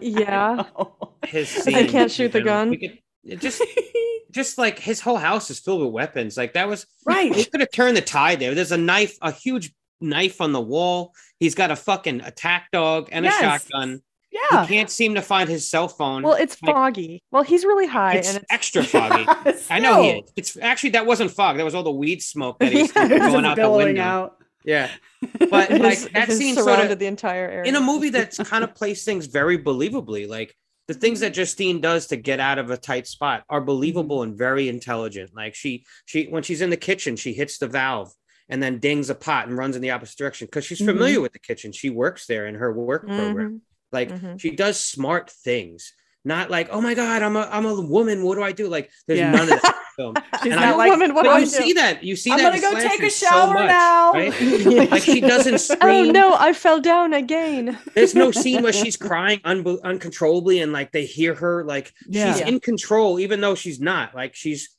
yeah. his They scene, can't shoot the gun. we could- it just just like his whole house is filled with weapons like that was right. right. could have turned the tide there. There's a knife, a huge knife on the wall. He's got a fucking attack dog and Yes. a shotgun. Yeah. He can't seem to find his cell phone. Well, it's Like, foggy. Well, he's really high it's and it's extra foggy. I know he is. It's actually that wasn't fog. That was all the weed smoke that he's Yeah, going out the window. out. Yeah, but like that scene sort surrounded of the entire area. in a movie that's kind of plays things very believably. Like the things that Justine does to get out of a tight spot are believable and very intelligent. Like she she when she's in the kitchen, she hits the valve and then dings a pot and runs in the opposite direction because she's familiar with the kitchen. She works there in her work program. Mhm. Like Mhm. she does smart things, not like, oh my god, I'm a I'm a woman. What do I do? Like there's Yeah. none of that film. She's And not I- like, woman, what do I you do? see that. You see that. I'm gonna go take a slashers so shower much, now. right? Like she doesn't oh, scream. Oh no, I fell down again. There's no scene where she's crying unbe- uncontrollably and like they hear her like Yeah. she's in control even though she's not. Like she's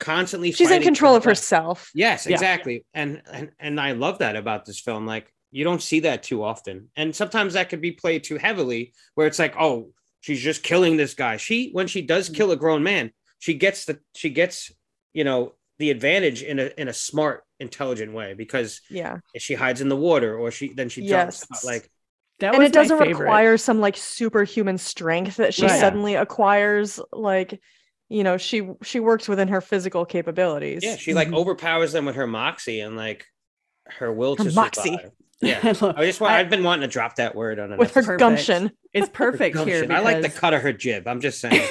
constantly She's in control of herself. Yes, Yeah. exactly. And, and and I love that about this film. Like you don't see that too often. And sometimes that could be played too heavily where it's like, oh, she's just killing this guy. She when she does kill a grown man, she gets the she gets, you know, the advantage in a in a smart, intelligent way because Yeah. she hides in the water or she then she jumps Yes. out, like that and it doesn't favorite. require some like superhuman strength that she Right. suddenly acquires like you know she she works within her physical capabilities yeah, she like Mhm. overpowers them with her moxie and like her will Her to moxie. survive. Yeah. I just want, I- I've been wanting to drop that word on an with her. Perfect. gumption It's perfect here. Gumption. I like the cut of her jib. I'm just saying.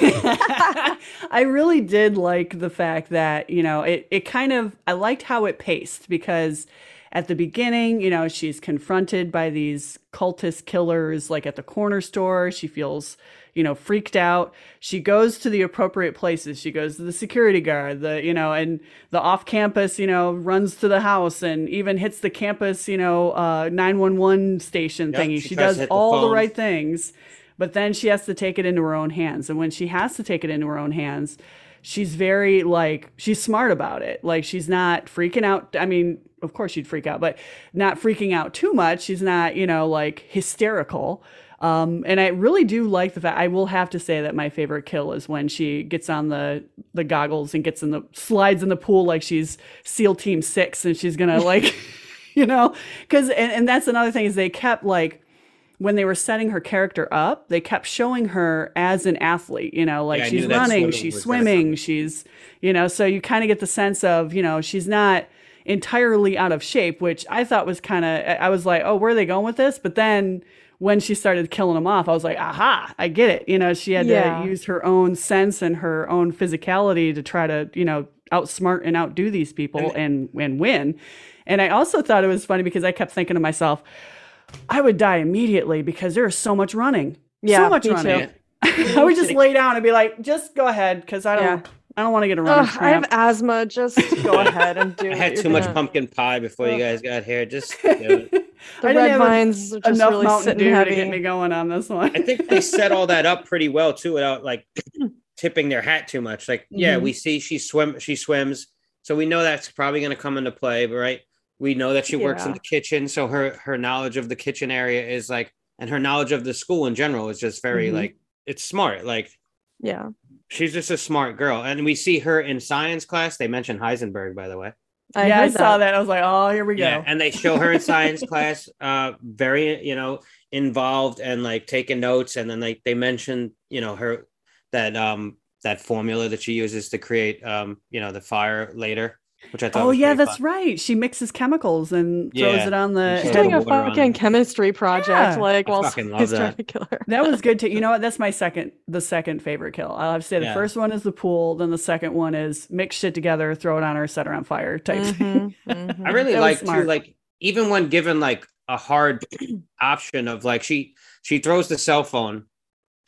I really did like the fact that, you know, it, it kind of, I liked how it paced because at the beginning, you know, she's confronted by these cultist killers, like at the corner store. She feels, you know, freaked out. She goes to the appropriate places. She goes to the security guard, the, you know, and the off campus, you know, runs to the house and even hits the campus, you know, uh, 911 station Yep, thingy. she She, does hit the all the right things but then she has to take it into her own hands and when she has to take it into her own hands she's very like she's smart about it like she's not freaking out i mean of course she'd freak out but not freaking out too much she's not you know like hysterical um, and I really do like the fact I will have to say that my favorite kill is when she gets on the the goggles and gets in the slides in the pool like she's SEAL Team Six and she's gonna like, you know, because and, and that's another thing is they kept like when they were setting her character up, they kept showing her as an athlete, you know, like Yeah, she's running, she's swimming, she's, you know, so you kind of get the sense of, you know, she's not entirely out of shape, which I thought was kind of, I was like, oh, where are they going with this? But then when she started killing them off, I was like, aha, I get it. You know, she had Yeah. to use her own sense and her own physicality to try to, you know, outsmart and outdo these people and and win. And I also thought it was funny because I kept thinking to myself, I would die immediately because there's so much running. Yeah, so much running. I would just lay down and be like, just go ahead because I don't Yeah. I don't want to get a running Ugh, I have asthma just go ahead and do it. I had too much gonna- pumpkin pie before you guys got here. Just you know, the I red have vines are just enough really Mountain sitting Dew heavy to get me going on this one. I think they set all that up pretty well too, without like tipping their hat too much. Like, yeah, Mhm. we see she swim, she swims, so we know that's probably going to come into play. But right, we know that she works in the kitchen, so her her knowledge of the kitchen area is like, and her knowledge of the school in general is just very Mhm. like it's smart. Like yeah she's just a smart girl, and we see her in science class. They mention Heisenberg, by the way. I yeah, I heard saw that. I was like, oh, here we go. Yeah, and they show her in science class, uh, very you know involved and like taking notes, and then like they mentioned you know her that um that formula that she uses to create um you know the fire later, which I thought. Oh was yeah, that's fun. right. She mixes chemicals and throws it on the. She's She's doing a Water on fucking chemistry project, Yeah. like I while fucking love he's that. trying to kill her. That was good too. You know what? That's my second, the second favorite kill. I'll have to say the Yeah. first one is the pool. Then the second one is mix shit together, throw it on her, set her on fire type thing. Mhm, mhm. I really like too, like even when given like a hard option of like she she throws the cell phone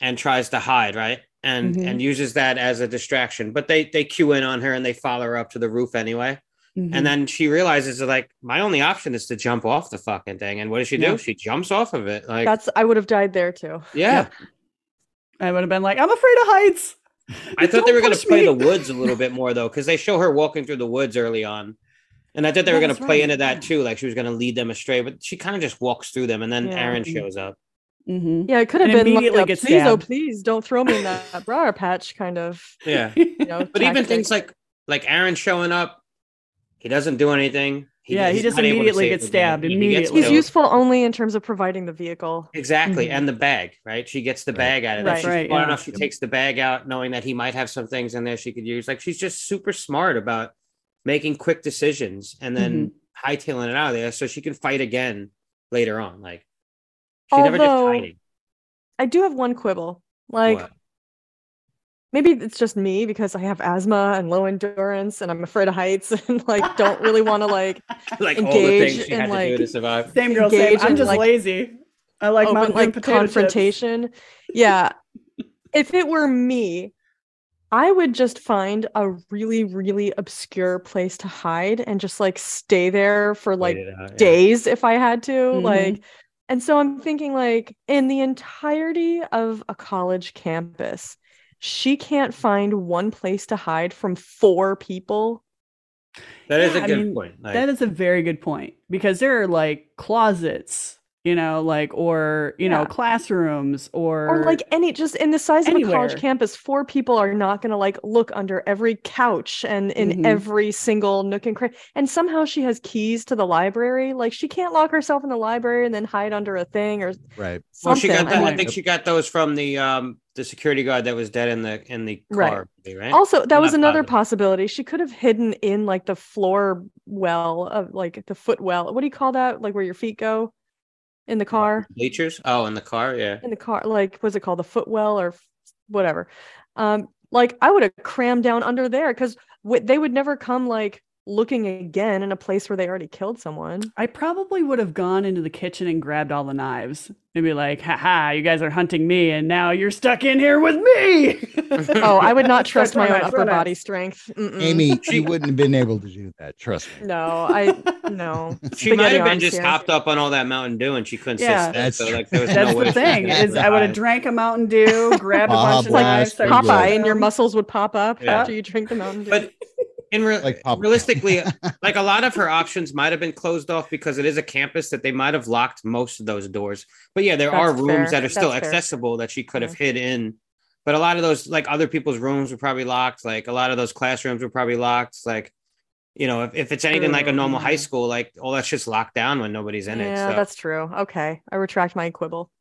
and tries to hide, right? And Mhm. and uses that as a distraction. But they they cue in on her and they follow her up to the roof anyway. Mhm. And then she realizes that like my only option is to jump off the fucking thing. And what does she do? Yeah. She jumps off of it. Like That's I would have died there too. yeah. I would have been like, I'm afraid of heights. I thought they were gonna play the woods a little bit more though, because they show her walking through the woods early on. And I thought they Yeah, were gonna that's play right, into that yeah. too, like she was gonna lead them astray, but she kind of just walks through them and then Yeah. Aaron Mhm. shows up. Mm-hmm. Yeah, it could have And been immediately like a, gets please, oh please, don't throw me in that briar patch kind of. Yeah. You know, But even things like like Aaron showing up, he doesn't do anything. Yeah, he just not able to immediately gets the day. stabbed, He- he gets immediately. he's killed. useful only in terms of providing the vehicle. Exactly, Mhm. and the bag, right? She gets the Right. bag out of Right. it. She's Right, smart yeah. enough. She takes the bag out, knowing that he might have some things in there she could use. Like she's just super smart about making quick decisions and then Mm-hmm. hightailing it out of there so she can fight again later on. Like she never just Although- hiding. I do have one quibble. Like What? maybe it's just me because I have asthma and low endurance and I'm afraid of heights and like don't really want to like like all the Engage things she in, had to do to survive. Same girl, same. I'm just like, lazy. I like open mountain like potato chips. confrontation. Yeah. if it were me, I would just find a really, really obscure place to hide and just like stay there for like Wait it out, yeah. days if I had to. Mhm. Like, and so I'm thinking, like, in the entirety of a college campus, she can't find one place to hide from four people. That is Yeah, a I good mean, point. Like, That is a very good point because there are like closets, you know, like or you know classrooms or Or like any just in the size of a college campus, four people are not gonna like look under every couch and in Mhm. every single nook and cranny. And somehow she has keys to the library. Like she can't lock herself in the library and then hide under a thing or Right. well, she got I'm that. I think she got those from the um the security guard that was dead in the in the Right. car, movie, right? Also, that I'm was another positive. possibility. She could have hidden in like the floor well of like the foot well. What do you call that? Like where your feet go in the car? Bleachers. Oh, in the car. Yeah. In the car, like what's it called? The footwell or whatever. Um, like I would have crammed down under there because w- they would never come like looking again in a place where they already killed someone. I probably would have gone into the kitchen and grabbed all the knives and be like, haha, you guys are hunting me and now you're stuck in here with me. Oh, I would not trust my own upper body strength. Mm-mm. Amie, she wouldn't have been able to do that. Trust me. No, I no. She might have been just here. hopped up on all that Mountain Dew and she couldn't Yeah. sit. That's so true. like there was That's no the she thing is I would have drank a Mountain Dew, grabbed a bunch of Blast, knives, pretty. Popeye and your muscles would pop up Yeah. after you drink the Mountain Dew. But in re- Like realistically, like a lot of her options might have been closed off because it is a campus that they might have locked most of those doors. But yeah, there are rooms fair. that are still That's fair. accessible that she could have hid in. But a lot of those, like other people's rooms, were probably locked. Like a lot of those classrooms were probably locked. Like, you know, if, if it's anything like a normal high school, like all that shit's locked down when nobody's in it. yeah, So. that's true. Okay, I retract my quibble.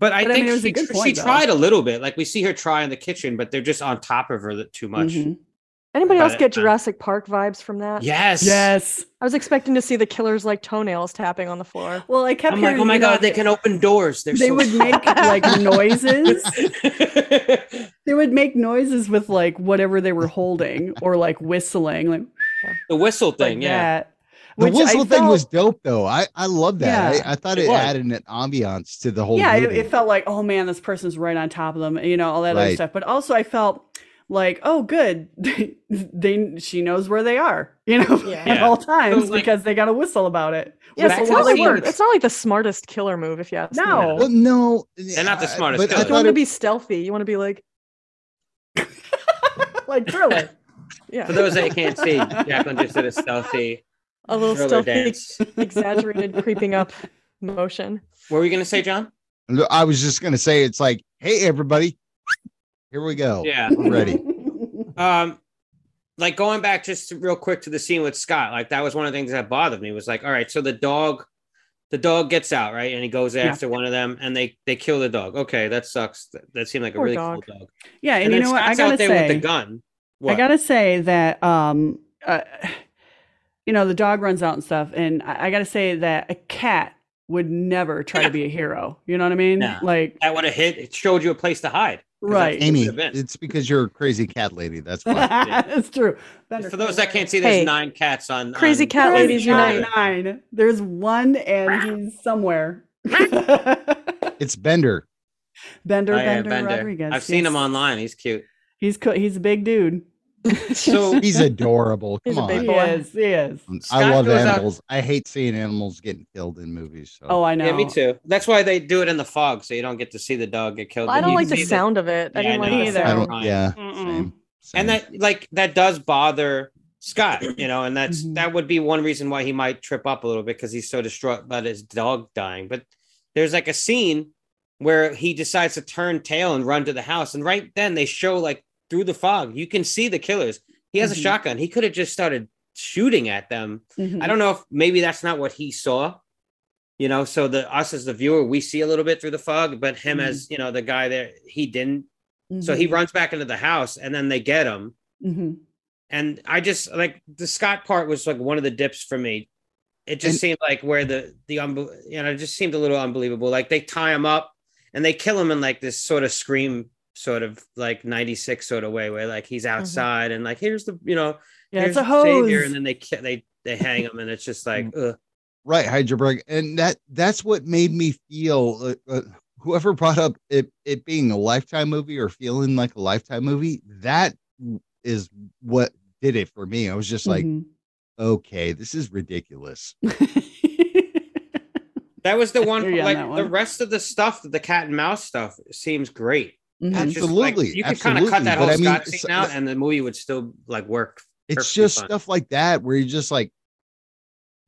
But I But I think mean, it was a she, good she tried a little bit. Like we see her try in the kitchen, but they're just on top of her too much. Mhm. Anybody else get Jurassic Park vibes from that? Yes. Yes. I was expecting to see the killer's like toenails tapping on the floor. Well, I kept I'm like, oh my you know, god, they can open doors. They're they so would make like noises. They would make noises with like whatever they were holding or like whistling, like, the whistle like thing. yeah. that. The which I whistle thing was dope, though. I I love that. Yeah, I, I thought it it, added an ambiance to the whole. yeah, it, movie. it felt like, oh man, this person's right on top of them, you know, all that other stuff. But also, I felt like, oh, good, they she knows where they are, you know, Yeah. at Yeah. all times like- because they got a whistle about it. Yes, Whistle it's not, like, works. it's not like the smartest killer move, if you ask me. No. Well, no, They're not the I- smartest But I killers. You want to be stealthy. You want to be like, like thriller. yeah, For those that can't see, Jacqueline just did a stealthy a little stealthy, dance. exaggerated creeping up motion. What were you gonna say, John? I was just gonna say it's like, hey, everybody, here we go. Yeah. I'm ready. Um, like going back just real quick to the scene with Scott, like that was one of the things that bothered me. Was like, all right, so the dog, the dog gets out, right, and he goes Yeah. after one of them, and they they kill the dog. Okay, that sucks. That, that seemed like a really dog. cool dog. yeah, and, And, you then know what? I gotta out there say, with the gun. I gotta say that um uh, you know the dog runs out and stuff, and I, I gotta say that a cat would never try to be a hero. You know what I mean? Nah. Like that would have hit. It showed you a place to hide. 'Cause right. Amie, it's because you're a crazy cat lady. That's why. That's true. Bender, For those that can't see, Hey, there's nine cats on crazy on- cat ladies not unite. nine. There's one, and he's somewhere. It's Bender. Bender, Oh, yeah, Bender, Bender. Rodriguez. I've seen him online. He's cute. He's co- he's a big dude. So He's adorable. Come a big on. He is. He is. I love goes out- animals. I hate seeing animals getting killed in movies. So. Oh, I know. yeah, me too. That's why they do it in the fog, so you don't get to see the dog get killed. Well, I don't like the see sound of it. I Yeah, I didn't like Either. I don't. Yeah. Same. same. and that like that does bother Scott, you know, and that's Mhm. that would be one reason why he might trip up a little bit because he's so distraught about his dog dying. But there's like a scene where he decides to turn tail and run to the house, and right then they show like through the fog, you can see the killers. He has Mhm. a shotgun. He could have just started shooting at them. Mhm. I don't know if maybe that's not what he saw. You know, so the us as the viewer, we see a little bit through the fog, but him Mhm. as you know the guy there, he didn't. So he Mhm. runs back into the house, and then they get him. Mhm. And I just like the Scott part was like one of the dips for me. It just And- seemed like where the the unbe- you know it just seemed a little unbelievable. Like they tie him up and they kill him in like this sort of scream sort of like 96 sort of way where like he's outside and like here's the you know Yeah, here's it's a the savior, hose. and then they ki- they they hang him and it's just like ugh. Right, Hydraberg, and that that's what made me feel. Uh, uh, whoever brought up it it being a lifetime movie or feeling like a lifetime movie, that is what did it for me. I was just like, Mhm. okay, this is ridiculous. that was the one hear you on like the one. rest of the stuff the cat and mouse stuff seems great Mhm. It's just like, Absolutely, you could kind of cut absolutely, that but whole I mean, Scott it's- scene out and the movie would still like work It's just fine. stuff like that where you're just like,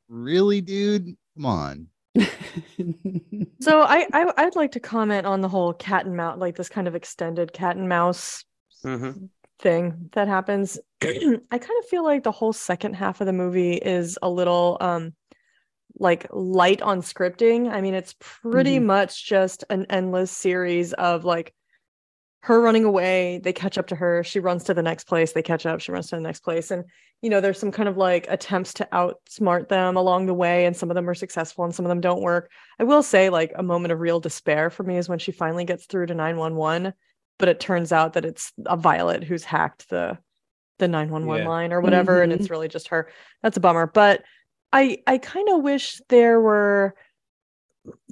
really, dude, come on. So I, I I'd like to comment on the whole cat and mouse, like this kind of extended cat and mouse Mhm. thing that happens. I kind of feel like the whole second half of the movie is a little um like light on scripting. I mean, it's pretty Mhm. much just an endless series of like her running away, they catch up to her, she runs to the next place, they catch up, she runs to the next place. And you know, there's some kind of like attempts to outsmart them along the way, and some of them are successful and some of them don't work. I will say, like, a moment of real despair for me is when she finally gets through to 911, but it turns out that it's a Violet who's hacked the the 911 Yeah. line or whatever, and it's mm-hmm. really just her. That's a bummer. But I I kind of wish there were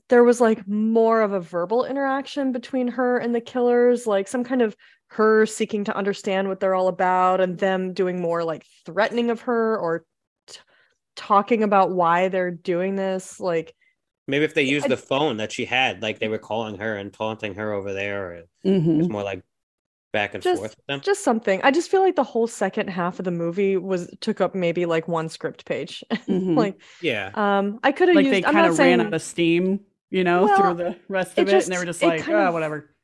there was like more of a verbal interaction between her and the killers, like some kind of her seeking to understand what they're all about and them doing more like threatening of her or t- talking about why they're doing this like maybe if they used I- the phone that she had like they were calling her and taunting her over there or it Mhm. was more like back and Just- forth with them. just something. I just feel like the whole second half of the movie was took up maybe like one script page. Mhm. like yeah. um i could have like used they kind not of saying ran out of steam, you know, Well, through the rest of it, just- and they were just like, kind ah, of- whatever.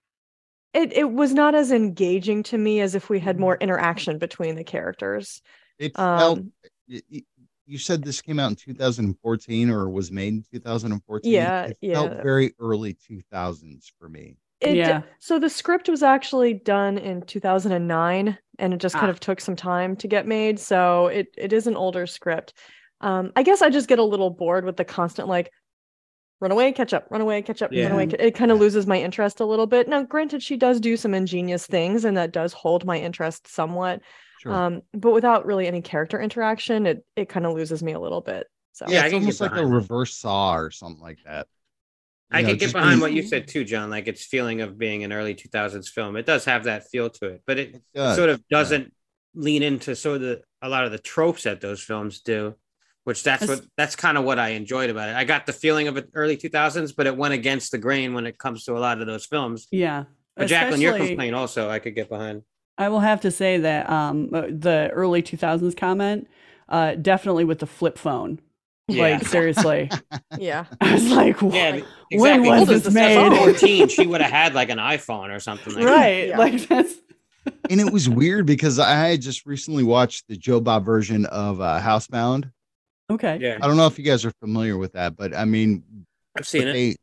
it, it was not as engaging to me as if we had more interaction between the characters It felt. um y- y- You said this came out in 2014 or was made in 2014. Yeah, it felt very early 2000s for me. It, Yeah. So the script was actually done in 2009 and it just kind Ah. of took some time to get made. So it, it is an older script. Um, I guess I just get a little bored with the constant like run away, catch up, run away, catch up, run away. It kind of loses my interest a little bit. Now, granted, she does do some ingenious things and that does hold my interest somewhat. Sure. Um, but without really any character interaction, it it kind of loses me a little bit. So Yeah, it's can almost like a behind that. reverse saw or something like that. I You know, could get behind being- what you said too, John. Like its feeling of being an early 2000s film. It does have that feel to it, but it It sort of doesn't lean into sort of the, a lot of the tropes that those films do. Which that's That's- what that's kind of what I enjoyed about it. I got the feeling of it early 2000s, but it went against the grain when it comes to a lot of those films. Yeah. But Jacqueline, your complaint also I could get behind. I will have to say that um, uh, the early 2000s comment, uh, definitely with the flip phone. Yeah. Like, seriously. yeah. I was like, Yeah, exactly. when was Old this made? 14, she would have had like an iPhone or something like that. right. Yeah. Like, that's. and it was weird because I had just recently watched the Joe Bob version of uh, Housebound. Okay. Yeah, I don't know if you guys are familiar with that, but I mean, I've seen it. they,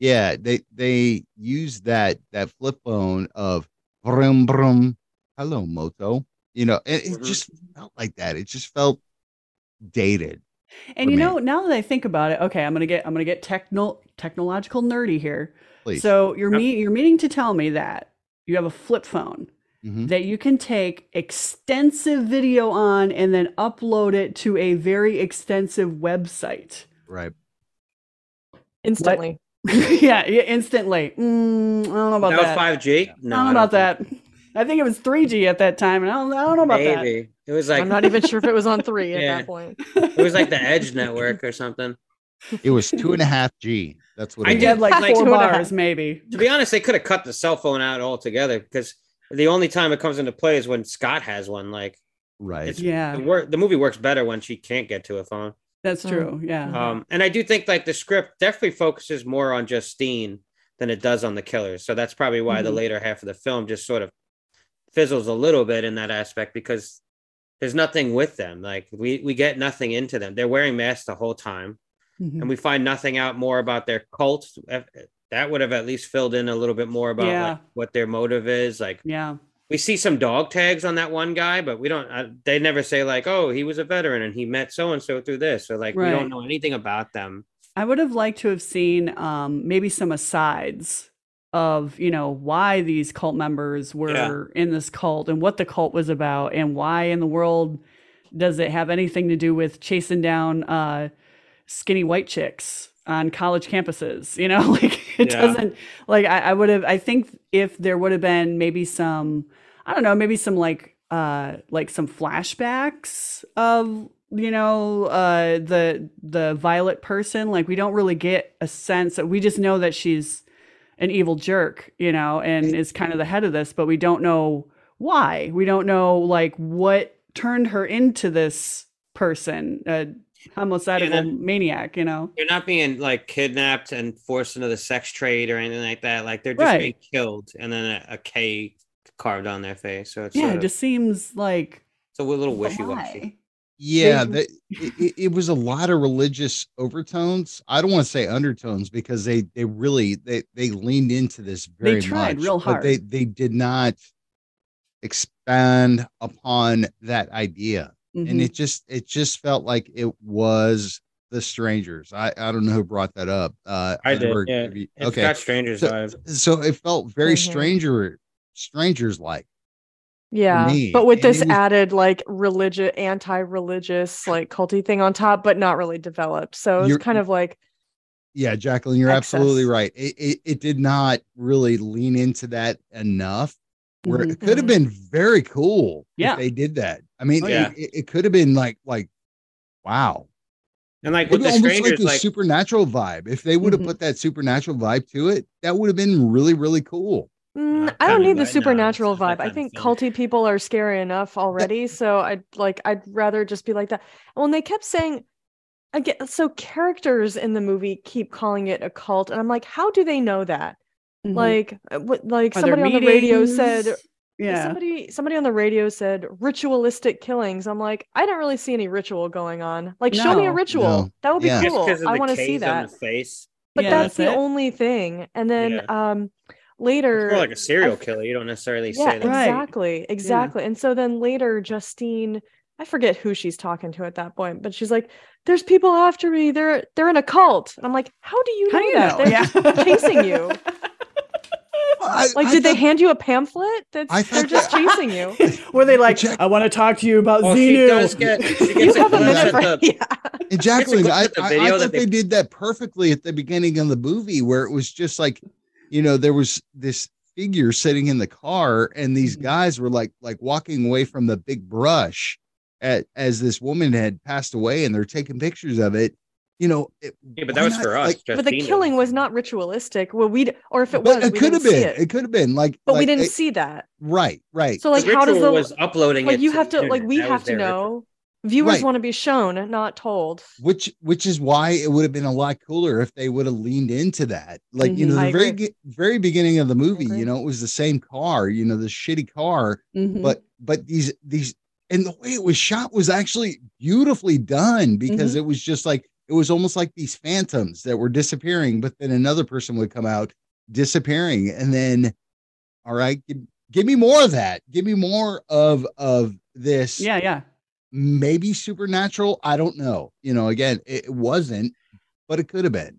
yeah, they they use that that flip phone of brum brum. Hello, Moto. You know, it, it Mhm. just felt like that. It just felt dated. And you me. know, now that I think about it, okay, I'm gonna get I'm gonna get techno technological nerdy here. Please. So you're Yep. me you're meaning to tell me that you have a flip phone Mhm. that you can take extensive video on and then upload it to a very extensive website. right. Instantly. yeah, yeah, instantly. Mm, I don't know about that was that. 5G. No, I don't know about that. I think it was 3G at that time, and I don't, I don't know about that. Maybe it was like I'm not even sure if it was on three at Yeah. that point. it was like the Edge network or something. It was two and a half G. That's what I it did was. like like four two and a half. bars, maybe. To be honest, they could have cut the cell phone out altogether because the only time it comes into play is when Scott has one. Like Right. it's Yeah. the, wor- the movie works better when she can't get to a phone. That's Mm. true. Yeah. Um, and I do think like the script definitely focuses more on Justine than it does on the killers. So that's probably why the Mhm. later half of the film just sort of fizzles a little bit in that aspect because there's nothing with them. Like we we get nothing into them. They're wearing masks the whole time, Mhm. and we find nothing out more about their cult. That would have at least filled in a little bit more about Yeah. like, what their motive is. Like yeah. we see some dog tags on that one guy, but we don't. Uh, they never say like, "Oh, he was a veteran and he met so and so through this," or like we don't know anything about them. I would have liked to have seen um, maybe some asides of you know why these cult members were in this cult and what the cult was about and why in the world does it have anything to do with chasing down uh, skinny white chicks on college campuses you know like it Yeah. doesn't like I, I would have i think if there would have been maybe some i don't know maybe some like uh like some flashbacks of you know uh the the violet person like we don't really get a sense that we just know that she's an evil jerk you know and is kind of the head of this but we don't know why we don't know like what turned her into this person a homicidal then- maniac you know They're not being like kidnapped and forced into the sex trade or anything like that. Like they're just Right. being killed and then a, a K carved on their face. So it's yeah it of, just seems like it's a little wishy washy. Yeah, They- that, it, it- it was a lot of religious overtones. I don't want to say undertones because they they really they they leaned into this They very tried much, real but they they did not expand upon that idea, and Mhm. it just it just felt like it was the strangers. I I don't know who brought that up. Uh, I did. Edward, Yeah. have you- It's okay, got strangers So- vibe. so it felt very Mhm. stranger strangers like. Yeah, but with and this was- added like religious, anti-religious, like culty thing on top, but not really developed. So it's You're- kind of like Yeah, Jacqueline, you're absolutely right. It, it it did not really lean into that enough. Where Mhm. it could have been very cool Yeah. if they did that. I mean, Oh, it- yeah. it, it could have been like like wow, And like with Maybe the almost like strangers, the like, supernatural vibe. If they would have Mhm. put that supernatural vibe to it, that would have been really really cool. mm, I don't need the right supernatural it's vibe. I think thing. culty people are scary enough already. So I'd like I'd rather just be like that. And when they kept saying again, so characters in the movie keep calling it a cult, and I'm like, how do they know that? Mhm. Like, uh, what? Like Are somebody on the radio said yeah somebody somebody on the radio said ritualistic killings. I'm like, I don't really see any ritual going on. Like, show me a ritual. No. That would be Yeah. cool. I want to see K's on that. the face. But Yeah, that's, that's the only thing. And then Yeah. um later It's more like a serial f- killer. You don't necessarily yeah, say that. Right. exactly. Exactly. And so then later Justine I forget who she's talking to at that point, but she's like, There's people after me. They're they're in a cult. And I'm like, How do you how know do you that? know They're yeah chasing you. I, Like, I did they thought- hand you a pamphlet? That's I they're just that- chasing you. were they like Jack- i want to talk to you about she xenu does get. She You gets have a minute for the- yeah. And Jacqueline, I, at I, I thought they- they did that perfectly at the beginning of the movie, where it was just like, you know, there was this figure sitting in the car, and these Mhm. guys were like, like walking away from the big brush, at, as this woman had passed away, and they're taking pictures of it. You know, it, Yeah, but that was not, for us. like, But the killing was not ritualistic. Well, we or if it but was, it could have been. it. It. could have been like, But we didn't it- see that. right, right. So like the how does ritual the was uploading like it you to have to like we have to their ritual. know viewers Right. want to be shown not told which which is why it would have been a lot cooler if they would have leaned into that like you Mhm. know I the very agree. very beginning of the movie you know it was the same car you know the shitty car Mhm. but but these these and the way it was shot was actually beautifully done because Mm-hmm. it was just like it was almost like these phantoms that were disappearing but then another person would come out disappearing and then all right give, give me more of that give me more of of this yeah yeah maybe supernatural. I don't know. You know, again, it, wasn't, but it could have been.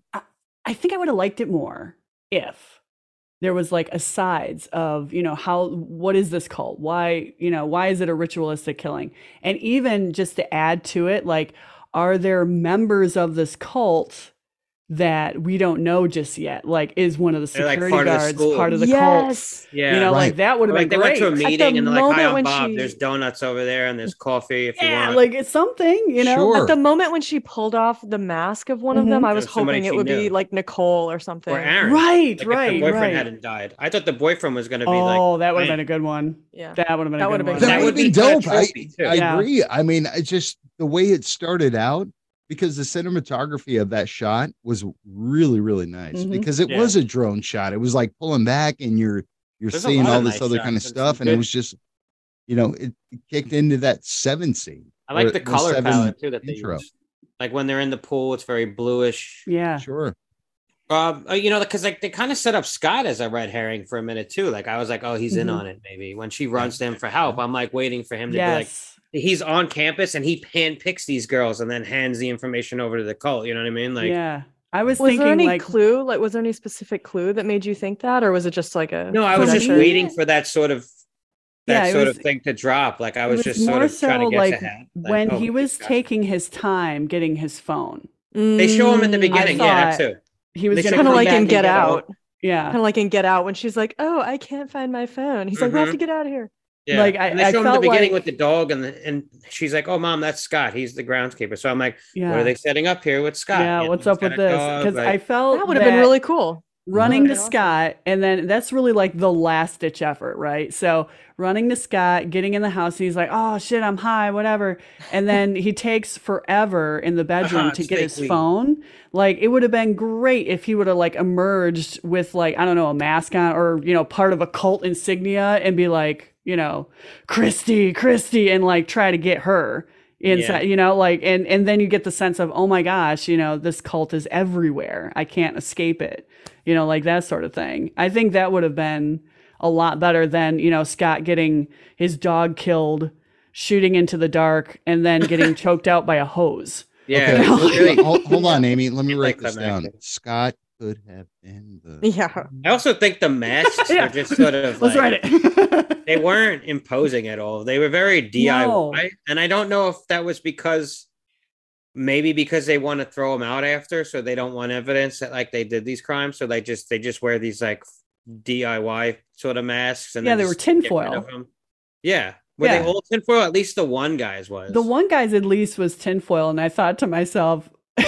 I think I would have liked it more if there was like asides of, you know, how what is this cult? Why, you know, why is it a ritualistic killing? And even just to add to it, like, are there members of this cult that we don't know just yet? Like, is one of the They're, like, security part of the guards part of the cult? yes Yeah. You know, Right. like that would have like been they great. went to a meeting and they're like, moment "Hi, I'm when Bob. she- There's donuts over there and there's coffee if you yeah, want." like it's something, you know. Sure. at the moment when she pulled off the mask of one of them Mhm. i was was hoping it she would be like nicole or something or Aaron. Right, Like, if right, the boyfriend right. hadn't died. I thought the boyfriend was going to be like. oh, that would have been a good one. yeah That would have been That a would've good been one. That, That would would have been be dope. I, tropey, too. I Yeah. agree. I mean, it's just the way it started out because the cinematography of that shot was really, really nice Mhm. because it Yeah. was a drone shot. It was like pulling back and you're you're There's seeing all this nice other shots kind of and stuff, and it was just, you know, it, it kicked into that seven scene. I like the color seven palette too that they intro. use. Like when they're in the pool, it's very bluish. Yeah. Sure. Um, uh, you know, because like they kind of set up Scott as a red herring for a minute too. Like I was like, oh, he's in Mhm. on it. Maybe when she runs to him for help, I'm like waiting for him to be like, Yes. He's on campus and he handpicks these girls and then hands the information over to the cult. You know what I mean? Like, yeah. I was, Was thinking there any like clue? Like, was there any specific clue that made you think that, or was it just like a? No, I was just waiting for that sort of that it sort was- of thing to drop. Like I was, was just sort more of trying so to guess like ahead. Like, when oh, he was he's taking his time getting his phone. They show him in the Mm, beginning, yeah, that too. He was They going show to Kind of like in Get get all- Out. yeah. Kind of like in Get Out when she's like, "Oh, I can't find my phone." He's like, "We have to get out of here." Yeah. Like, I- and they I show him in the beginning like- with the dog, and the, and she's like, "Oh, mom, that's Scott. He's the groundskeeper." So I'm like, Yeah. "What are they setting up here with Scott?" yeah, You know, what's up with this? Because like- I felt That would have been really cool. running to awesome. Scott, and then that's really like the last ditch effort, right? So running to Scott, getting in the house, and he's like, "Oh shit, I'm high, whatever," and then he takes forever in the bedroom Uh-huh, to get his weed. phone. Like it would have been great if he would have like emerged with like I don't know a mask on or you know part of a cult insignia and be like you know Kristy, Kristy, and like try to get her inside you know like and and then you get the sense of oh my gosh you know this cult is everywhere i can't escape it you know like that sort of thing i think that would have been a lot better than you know scott getting his dog killed shooting into the dark and then getting choked out by a hose Yeah, Okay, it's hold- hold, hold on, Amie. Let me write like this down. climactic. Scott could have been the. Yeah. I also think the masks Yeah. are just sort of let's like, write it they weren't imposing at all. They were very DIY, and I don't know if that was because maybe because they want to throw them out after, so they don't want evidence that like they did these crimes, so they just they just wear these like DIY sort of masks. And Yeah, then they were just get tinfoil. Yeah, were Yeah. they all tinfoil? At least the one guy's was. The one guy's at least was tinfoil, and I thought to myself,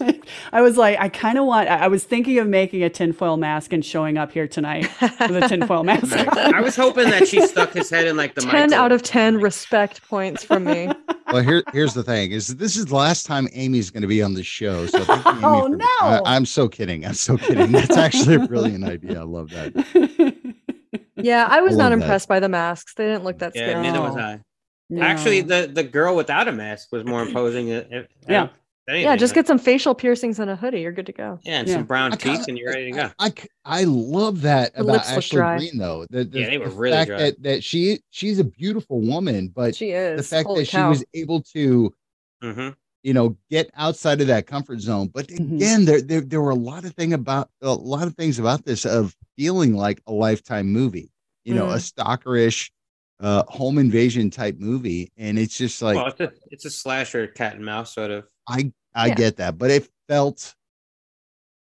I was like, I kind of want. I I was thinking of making a tinfoil mask and showing up here tonight with a tinfoil mask. I was hoping that she stuck his head in like the 10 out of 10 respect points from me. Well, here, here's the thing: is this is the last time Amie's going to be on the show. So thank you, Amie, Oh, for- no. I, am so kidding. I'm so kidding. That's actually a brilliant idea. I love that. Yeah, I was I not love that. impressed by the masks. They didn't look that Yeah, scary. neither was No. I. No. Actually, the the girl without a mask was more imposing. uh, uh, Yeah. Than Yeah, just get some facial piercings and a hoodie. You're good to go. yeah, and Yeah. some brown I kinda- teeth, and you're ready to go. I, I, I love that The about Ashley dry. Greene, though. The, the, Yeah, they were the really fact dry. that that she she's a beautiful woman, but She is. the fact Holy that she was able to hmm you know get outside of that comfort zone but Mhm. again there, there there were a lot of thing about a lot of things about this of feeling like a lifetime movie you know a stalkerish uh home invasion type movie and it's just like well, it's a, it's a slasher cat and mouse sort of. I i Yeah. get that but it felt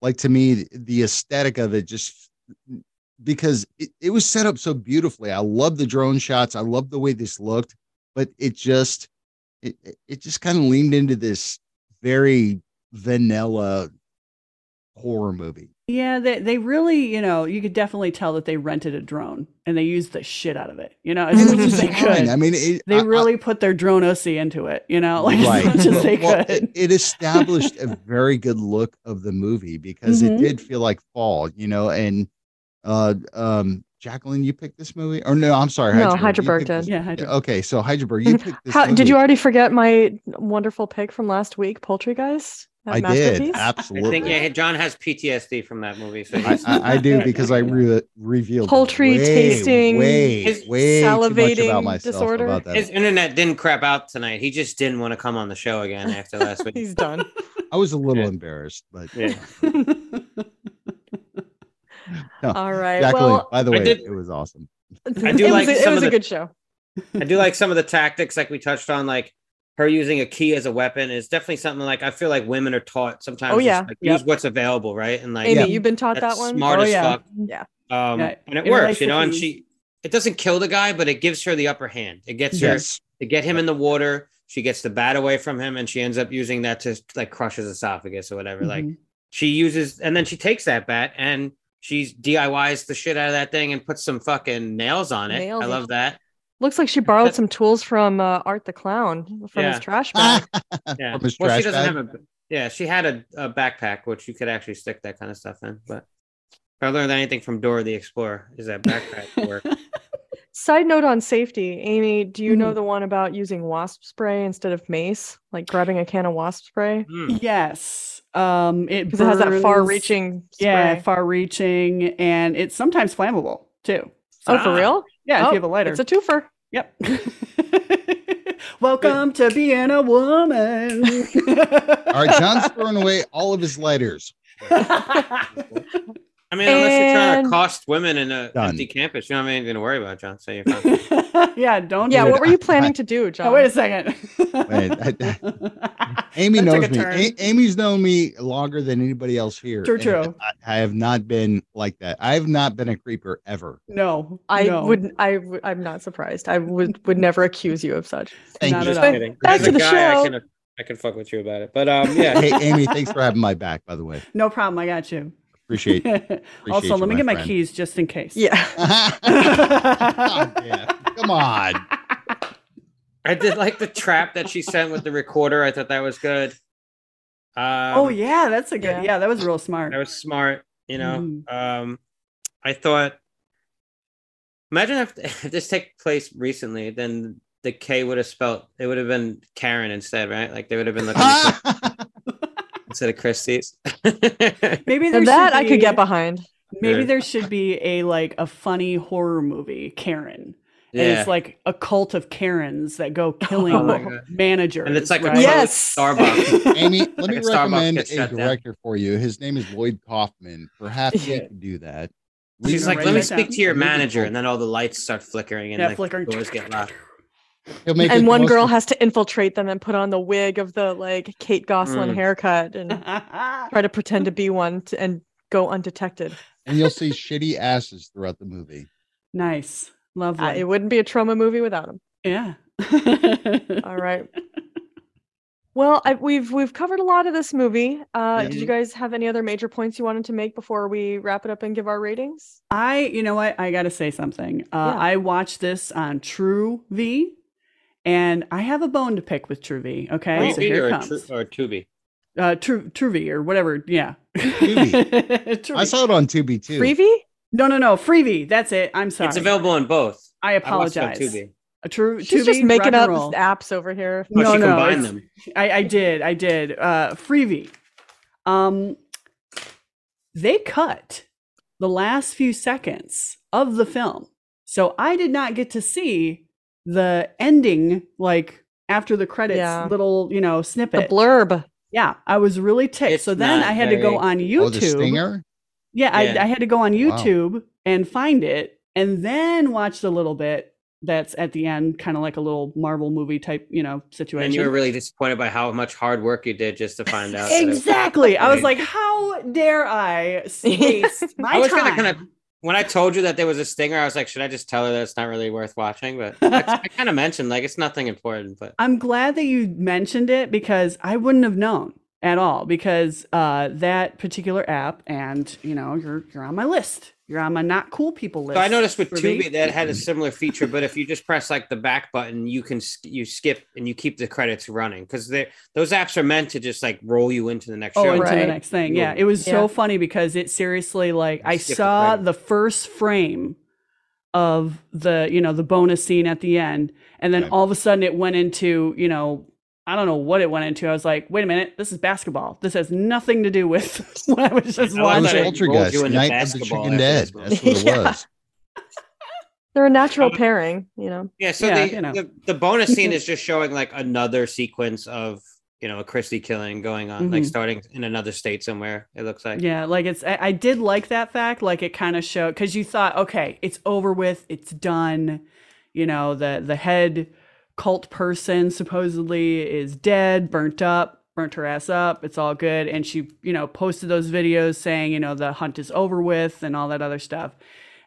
like to me the aesthetic of it just because it, it was set up so beautifully. I love the drone shots. I love the way this looked but it just it, it- it just kind of leaned into this very vanilla horror movie Yeah, they they really, you know, you could definitely tell that they rented a drone and they used the shit out of it. You know, as much as they could. i mean it, they I- I- really put their drone OC into it. You know, like right as much as they Well, could. it, it established a very good look of the movie because Mhm. it did feel like fall you know and uh um jacqueline you picked this movie or no i'm sorry No, You Hydraberg picked yeah, Hydra. okay so Hydraberg, you picked this How, did you already forget my wonderful pick from last week, Poultrygeist? That i did masterpiece? I think yeah, John has PTSD from that movie. So I, I, I do because I re- revealed Poultry way, tasting, way, his way too much salivating about myself disorder. about that. his internet didn't crap out tonight. He just didn't want to come on the show again after last week. He's done. I was a little Yeah. embarrassed, but Yeah. No, All right. Jacqueline, well, by the way, did- it was awesome. I do it like was, a, it was of a the- good show. I do like some of the tactics, like we touched on, like her using a key as a weapon is definitely something like I feel like women are taught sometimes. Oh, just, yeah. like, Yep. use what's available, right? And like Amie, Yeah. you've been taught that one. smart Oh, as yeah. fuck. Yeah. Um, Yeah, and it it works, you know. And she, it doesn't kill the guy, but it gives her the upper hand. It gets her Yes. to get him in the water. She gets the bat away from him, and she ends up using that to like crush his esophagus or whatever. Like Mhm. she uses, and then she takes that bat and she DIYs the shit out of that thing and puts some fucking nails on it. Nails I love that. Looks like she borrowed some tools from uh, Art the Clown from Yeah. his trash bag. Yeah. From his well, she doesn't bag? have a. Yeah, she had a, a backpack which you could actually stick that kind of stuff in. But if I learned anything from Dora the Explorer, is that backpack work? Side note on safety, Amie, do you know Mhm. the one about using wasp spray instead of mace? Like grabbing a can of wasp spray? Hmm. Yes. Um, it Because it has that far reaching. Yeah, far reaching, and it's sometimes flammable too. Oh, for Ah. real? Yeah, if Oh, you have a lighter. It's a twofer. Yep. Welcome to being a woman. All right, John's throwing away all of his lighters. I mean, unless you're trying to cost women in a Done. empty campus, you don't have anything to worry about, John. So you're fine. yeah, don't. yeah, do what were you planning to do, John? Oh, wait a second. Wait, Amie That took knows me. A- Amie's known me longer than anybody else here. True, and true. I, I have not been like that. I have not been a creeper ever. no, I no. would I w- I'm not surprised. I would would never accuse you of such. Thank Not you. at Just all. kidding. Back As to a the guy, show. I can I can fuck with you about it. But um, yeah. Hey, Amie, thanks for having my back, by the way. No problem. I got you. Appreciate also, you, let me my get my keys just in case. Yeah. God damn. Come on. I did like the trap that she sent with the recorder. I thought that was good. Um, oh yeah, that's a good. Yeah. Yeah, that was real smart. that was smart. You know, Mhm. um, I thought. Imagine if, if this take place recently, then the K would have spelled it would have been Karen instead, right? Like they would have been looking at- instead of Kristy's. Maybe there And that should I could get behind. Maybe Yeah. there should be a like a funny horror movie, Karen. And it's like a cult of Karens that go oh killing Oh my managers. and it's like a right? closed Yes. Starbucks. Amie, let Like me a recommend a shut down. director for you. His name is Lloyd Kaufman. Perhaps Yeah. you can do that. She's Leave like, let me right down. speak to your manager, and then all the lights start flickering and Yeah, like flickering. doors get locked. He'll make And one most- girl has to infiltrate them and put on the wig of the like Kate Gosselin Mm. haircut and try to pretend to be one to, and go undetected. and you'll see shitty asses throughout the movie. nice, lovely. Uh, it wouldn't be a Troma movie without him. yeah. All right. Well, I, we've we've covered a lot of this movie. Uh, Did you Mhm. guys have any other major points you wanted to make before we wrap it up and give our ratings? I, you know what? I got to say something. Uh, Yeah. I watched this on True V, and I have a bone to pick with True V. Okay, so here or, it comes. tru- or a Tubi? uh, True True V or whatever. Yeah. Tubi. True I V. saw it on Tubi too. Freevee? No, no, no. Freevee. That's it. I'm sorry. It's available on both. I I watched it on apologize. Tubi. A true. She's Tubi, just making up apps over here. Oh, No, she no, combined them. I, I did. I did. Uh, Freevee. Um, they cut the last few seconds of the film, so I did not get to see the ending, like after the credits, Yeah. little you know snippet. The blurb. yeah, I was really ticked. It's so then I had to go very- on Oh, the YouTube. stinger. Yeah, Yeah. I, I had to go on Wow. YouTube and find it, and then watch the little bit that's at the end, kind of like a little Marvel movie type, you know, situation. And you were really disappointed by how much hard work you did just to find out. that it- Exactly. I was like, how dare I waste my I was time? gonna kind of when I told you that there was a stinger, I was like, should I just tell her that it's not really worth watching? But I, kind of mentioned like it's nothing important. But I'm glad that you mentioned it because I wouldn't have known at all because uh, that particular app and you know you're you're on my list. You're on my not cool people list. so I noticed with for me. Tubi that had a similar feature, but if you just press like the back button, you can you skip and you keep the credits running because they those apps are meant to just like roll you into the next Oh, show. into the next thing. Yeah, it was so funny because it seriously like I Skip the saw the first frame of the you know the bonus scene at the end, and then Right. all of a sudden it went into you know I don't know what it went into. I was like, wait a minute, this is basketball. This has nothing to do with what I was just I love was watching. it rolled Poultrygeist, Night of the Chicken Dead. That's what it Yeah. was. They're a natural Um, pairing, you know. Yeah, so Yeah, the, you know. the the bonus scene is just showing like another sequence of you know a Kristy killing going on, like Mhm. starting in another state somewhere. It looks like. Yeah, like it's I, I did like that fact. Like it kind of showed because you thought, okay, it's over with, it's done. You know, the the head cult person supposedly is dead, burnt up, burnt her ass up. It's all good, and she you know posted those videos saying you know the hunt is over with and all that other stuff.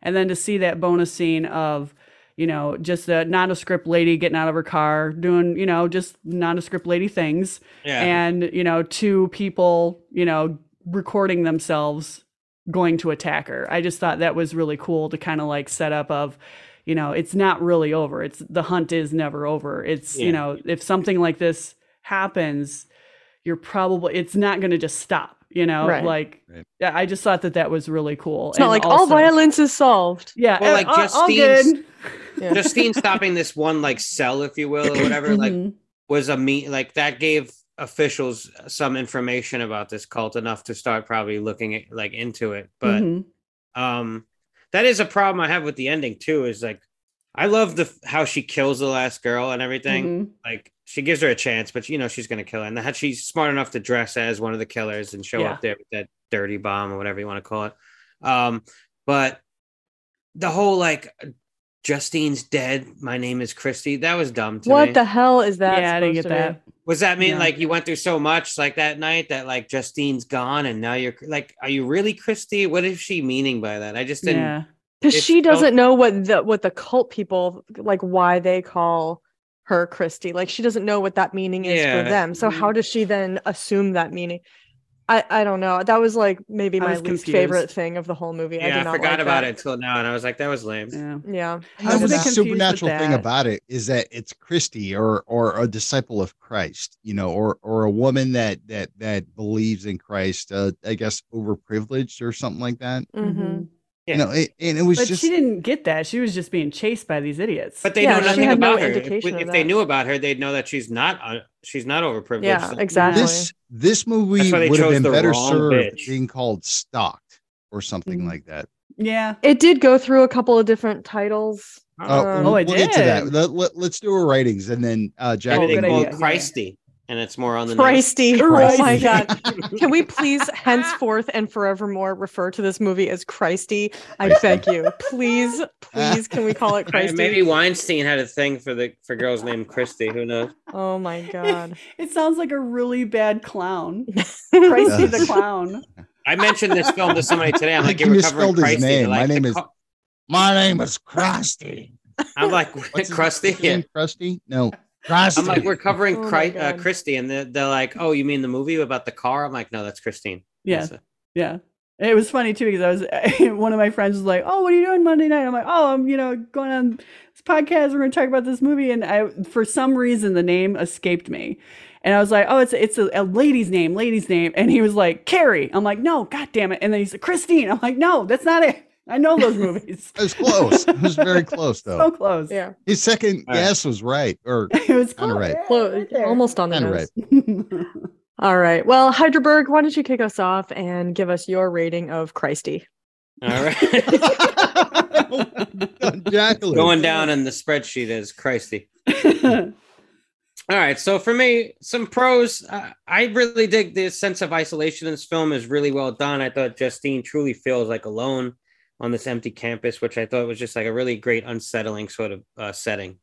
And then to see that bonus scene of you know just a nondescript lady getting out of her car doing you know just nondescript lady things Yeah. and you know two people you know recording themselves going to attack her i just thought that was really cool to kind of like set up of you know it's not really over it's the hunt is never over it's Yeah. you know if something like this happens you're probably it's not going to just stop you know Right. like Right. i just thought that that was really cool It's not And like all violence is solved. yeah Well, uh, like, all, all Yeah. Justine stopping this one like cell, if you will, or whatever, like Mhm. was a me like that gave officials some information about this cult enough to start probably looking at like into it. But Mhm. um that is a problem I have with the ending too, is like I love the how she kills the last girl and everything. Mhm. Like she gives her a chance, but you know she's gonna kill her. And how she's smart enough to dress as one of the killers and show Yeah. up there with that dirty bomb or whatever you want to call it. Um, but the whole like Justine's dead. My name is Kristy. That was dumb to What me. the hell is that? yeah, I didn't get that. be? Was that mean Yeah. like you went through so much like that night that like Justine's gone and now you're like, are you really Kristy? What is she meaning by that? I just didn't. Yeah. because she doesn't know what the what the cult people like why they call her Kristy. Like she doesn't know what that meaning is Yeah. for them. So how mm-hmm. does she then assume that meaning? I I don't know. That was like maybe I my least confused. favorite thing of the whole movie. I Yeah, did I, not forgot like about that. it until now, and I was like, that was lame. Yeah. Yeah. I was the a supernatural thing about it is that it's Kristy or or a disciple of Christ, you know, or or a woman that that that believes in Christ, uh, I guess overprivileged or something like that. hmm Yeah. You know, it, and it was But just she didn't get that. She was just being chased by these idiots. But they Yeah, know she nothing had no about her. If, indication if they knew about her, they'd know that she's not uh, she's not overprivileged. Yeah, So- exactly. this this movie That's why they would have been better served bitch. being called Stalked or something Mhm. like that. yeah. It did go through a couple of different titles. Uh, Um, Oh, we'll, it we'll get to that. did. Let, let, let's do our ratings and then uh, Jack. Maybe Oh, they good call idea. it Yeah. Kristy, and it's more on the nose. Kristy. Oh my god. Can we please henceforth and forevermore refer to this movie as Kristy? I beg you. Please, please can we call it Kristy? Maybe Weinstein had a thing for the for girls named Kristy. Who knows? Oh my god. It sounds like a really bad clown. Kristy the clown. I mentioned this film to somebody today. I'm like, think you you were covering Kristy. They're name. My name the is- co- My name is Krusty. I'm like What's his Krusty. Krusty? No, Krusty. I'm like, we're covering Oh Christ, uh, God. Kristy, and they're, they're like, oh, you mean the movie about the car? I'm like, no, that's Christine. Yeah. That's it. Yeah. It was funny too because I was one of my friends was like, "Oh, what are you doing Monday night?" I'm like, "Oh, I'm you know going on this podcast. We're going to talk about this movie." And I, for some reason, the name escaped me, and I was like, "Oh, it's it's a, a lady's name, lady's name." And he was like, "Carrie." I'm like, "No, god damn it!" And then he said, "Christine." I'm like, "No, that's not it. I know those movies. It was close. It was very close though. so close. Yeah. His second All right. guess was right. Or it was Kinda close. right. Yeah, Clo- right almost on the nose. right. All right. Well, Hydraberg, why don't you kick us off and give us your rating of Kristy? All right. Jacqueline. Going down in the spreadsheet as Kristy. All right. So for me, some pros. Uh, I really dig the sense of isolation in this film is really well done. I thought Justine truly feels like alone on this empty campus, which I thought was just like a really great, unsettling sort of uh, setting.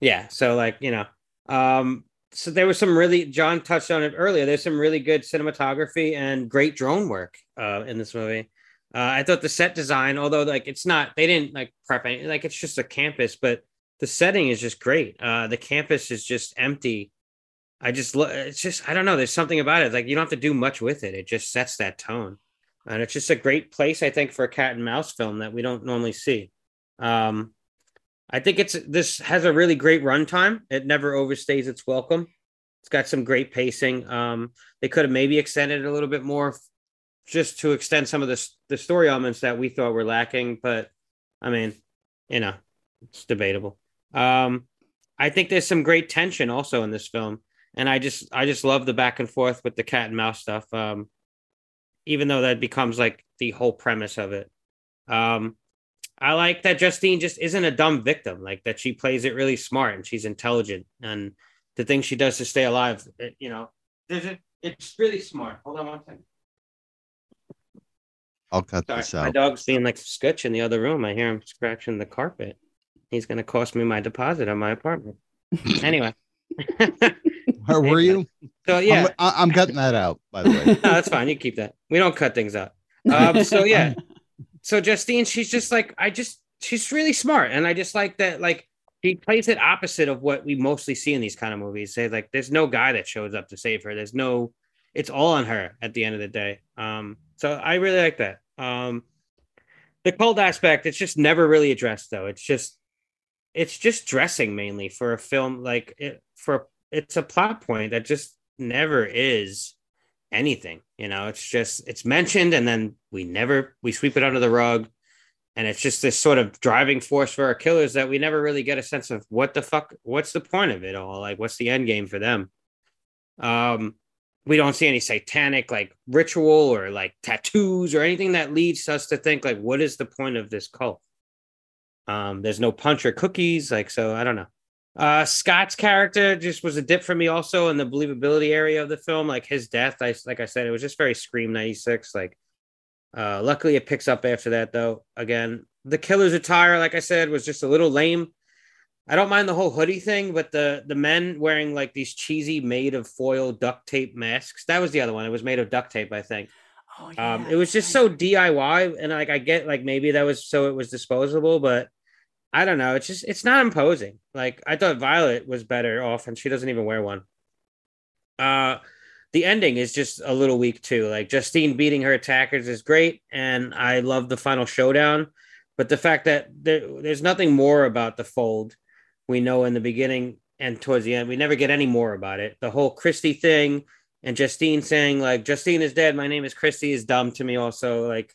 Yeah. So like you know, um, so there was some really John touched on it earlier. There's some really good cinematography and great drone work uh, in this movie. Uh, I thought the set design, although like it's not, they didn't like prep any, like it's just a campus, but the setting is just great. Uh, the campus is just empty. I just, lo- it's just, I don't know. There's something about it. Like you don't have to do much with it. It just sets that tone, and it's just a great place. I think for a cat and mouse film that we don't normally see. Um, I think it's this has a really great runtime. It never overstays its welcome. It's got some great pacing. Um, they could have maybe extended it a little bit more, just to extend some of the the story elements that we thought were lacking. But I mean, you know, it's debatable. Um, I think there's some great tension also in this film, and I just I just love the back and forth with the cat and mouse stuff. Um, even though that becomes like the whole premise of it. Um, I like that Justine just isn't a dumb victim, like that she plays it really smart and she's intelligent and the thing she does to stay alive, it- you know, there's a, it's really smart. Hold on one second. I'll cut Sorry, this out. my dog's being like Scutch in the other room. I hear him scratching the carpet. He's going to cost me my deposit on my apartment. anyway. Where were you? So yeah, I'm, I'm cutting that out, by the way. no, that's fine. You keep that. We don't cut things out. Um, so yeah, so Justine, she's just like I just she's really smart, and I just like that. Like she plays it opposite of what we mostly see in these kind of movies. Say like there's no guy that shows up to save her. There's no, it's all on her at the end of the day. Um, so I really like that. Um, the cold aspect, it's just never really addressed though. It's just, it's just dressing mainly for a film like it for it's a plot point that just never is anything you know it's just it's mentioned and then we never we sweep it under the rug and it's just this sort of driving force for our killers that we never really get a sense of what the fuck what's the point of it all like what's the end game for them um we don't see any satanic like ritual or like tattoos or anything that leads us to think like what is the point of this cult Um, there's no punch or cookies, like so. I don't know. Uh, Scott's character just was a dip for me, also in the believability area of the film. Like his death, I like I said, it was just very Scream '96. Like, uh, luckily it picks up after that, though. Again, the killer's attire, like I said, was just a little lame. I don't mind the whole hoodie thing, but the the men wearing like these cheesy made of foil duct tape masks. That was the other one. It was made of duct tape, I think. Oh, Um, yeah, it was just so DIY, and like I get like maybe that was so it was disposable, but I don't know. It's just it's not imposing. Like I thought Violet was better off, and she doesn't even wear one. Uh, the ending is just a little weak too. Like Justine beating her attackers is great, and I love the final showdown. But the fact that there, there's nothing more about the fold we know in the beginning and towards the end, we never get any more about it. The whole Kristy thing and Justine saying like Justine is dead, my name is Kristy is dumb to me. Also, like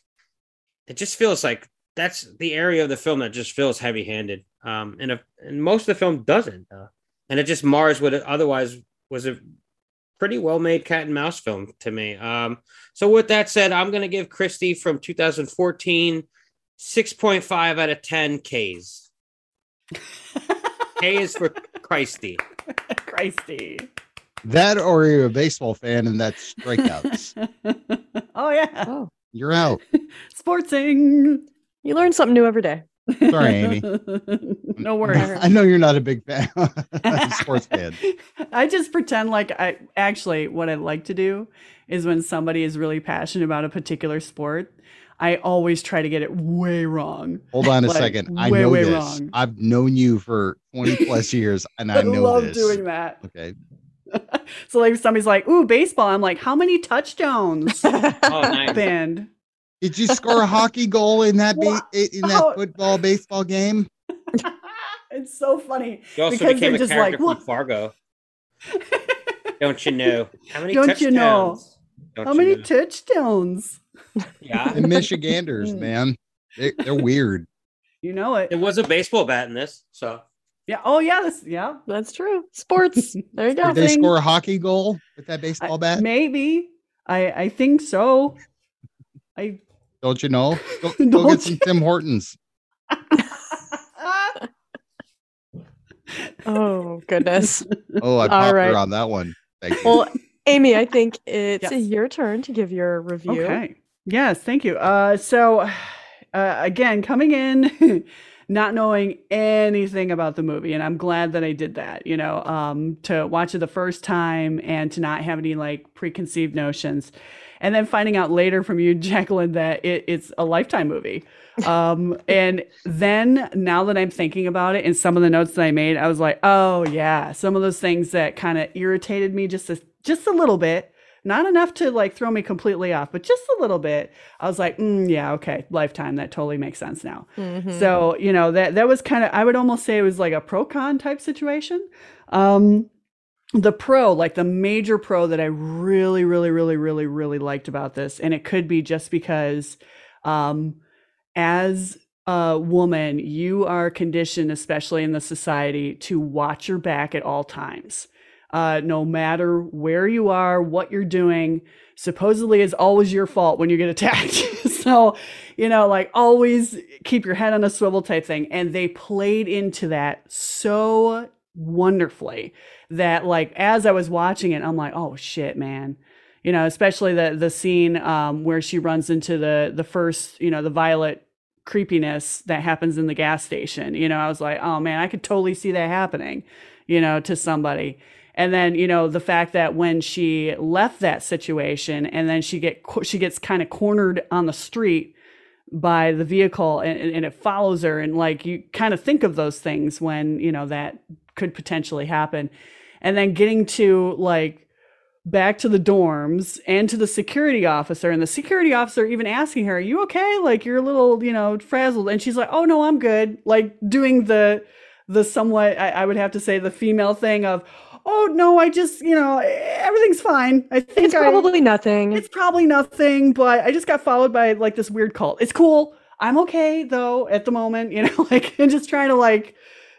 it just feels like that's the area of the film that just feels heavy handed. Um, and, if, and most of the film doesn't, uh, and it just mars what it otherwise was a pretty well made cat and mouse film to me. Um, so with that said, I'm gonna give Kristy from 2014 6.5 out of 10 K's. K is for Kristy. Kristy. That or you're a baseball fan and that's strikeouts. oh yeah, Oh, You're out. sportsing. You learn something new every day. Sorry, Amie. no worries. I know you're not a big fan, sports fan. I just pretend like I actually what I like to do is when somebody is really passionate about a particular sport, I always try to get it way wrong. Hold on a Like, second. I way, know way this. wrong. I've known you for 20 plus years and I know this. I love this. doing that. Okay. So like if somebody's like, "Ooh, baseball," I'm like, "How many touchdowns?" Oh, nice. Band. Did you score a hockey goal in that ba- in that football baseball game? it's so funny. You also Because became they're a just character like, from "What?" Fargo. Don't you know? How many Don't you know? Don't How you many know? touchdowns? yeah. The Michiganders, man. They, they're weird. You know it. There was a baseball bat in this, so Yeah. Oh yeah. This. Yeah. That's true. Sports. There you go. Did they thing. score a hockey goal with that I- baseball bat? Maybe. I I think so. I. Don't you know? Go, go get some Tim Hortons. Oh goodness. Oh, I All popped right. her on that one. Thank you. Well, Amie, I think it's Yes. your turn to give your review. Okay. Yes, thank you. Uh, so, uh, again, coming in, not knowing anything about the movie, and I'm glad that I did that. You know, um, to watch it the first time and to not have any like preconceived notions, and then finding out later from you, Jacqueline, that it, it's a lifetime movie. Um, and then now that I'm thinking about it, and some of the notes that I made, I was like, oh yeah, some of those things that kind of irritated me just a, just a little bit not enough to like throw me completely off, but just a little bit. I was like, mm, yeah, okay, lifetime. That totally makes sense now. Mhm. So you know that that was kind of I would almost say it was like a pro con type situation. Um, the pro, like the major pro that I really, really, really, really, really liked about this, and it could be just because, um, as a woman, you are conditioned, especially in the society, to watch your back at all times uh, no matter where you are, what you're doing, supposedly is always your fault when you get attacked. so, you know, like always keep your head on a swivel type thing. And they played into that so wonderfully that, like, as I was watching it, I'm like, oh shit, man. You know, especially the the scene um, where she runs into the the first, you know, the violet creepiness that happens in the gas station. You know, I was like, oh man, I could totally see that happening, you know, to somebody. And then, you know, the fact that when she left that situation and then she get she gets kind of cornered on the street by the vehicle and, and it follows her and like you kind of think of those things when, you know, that could potentially happen. And then getting to like back to the dorms and to the security officer and the security officer even asking her, "Are you okay? Like you're a little, you know, frazzled." And she's like, "Oh no, I'm good." Like doing the the somewhat I, I would have to say the female thing of, "Oh no, I just, you know, everything's fine. I think It's I- probably nothing. it's probably nothing, but I just got followed by like this weird cult. It's cool. I'm okay though at the moment, you know, like and just trying to like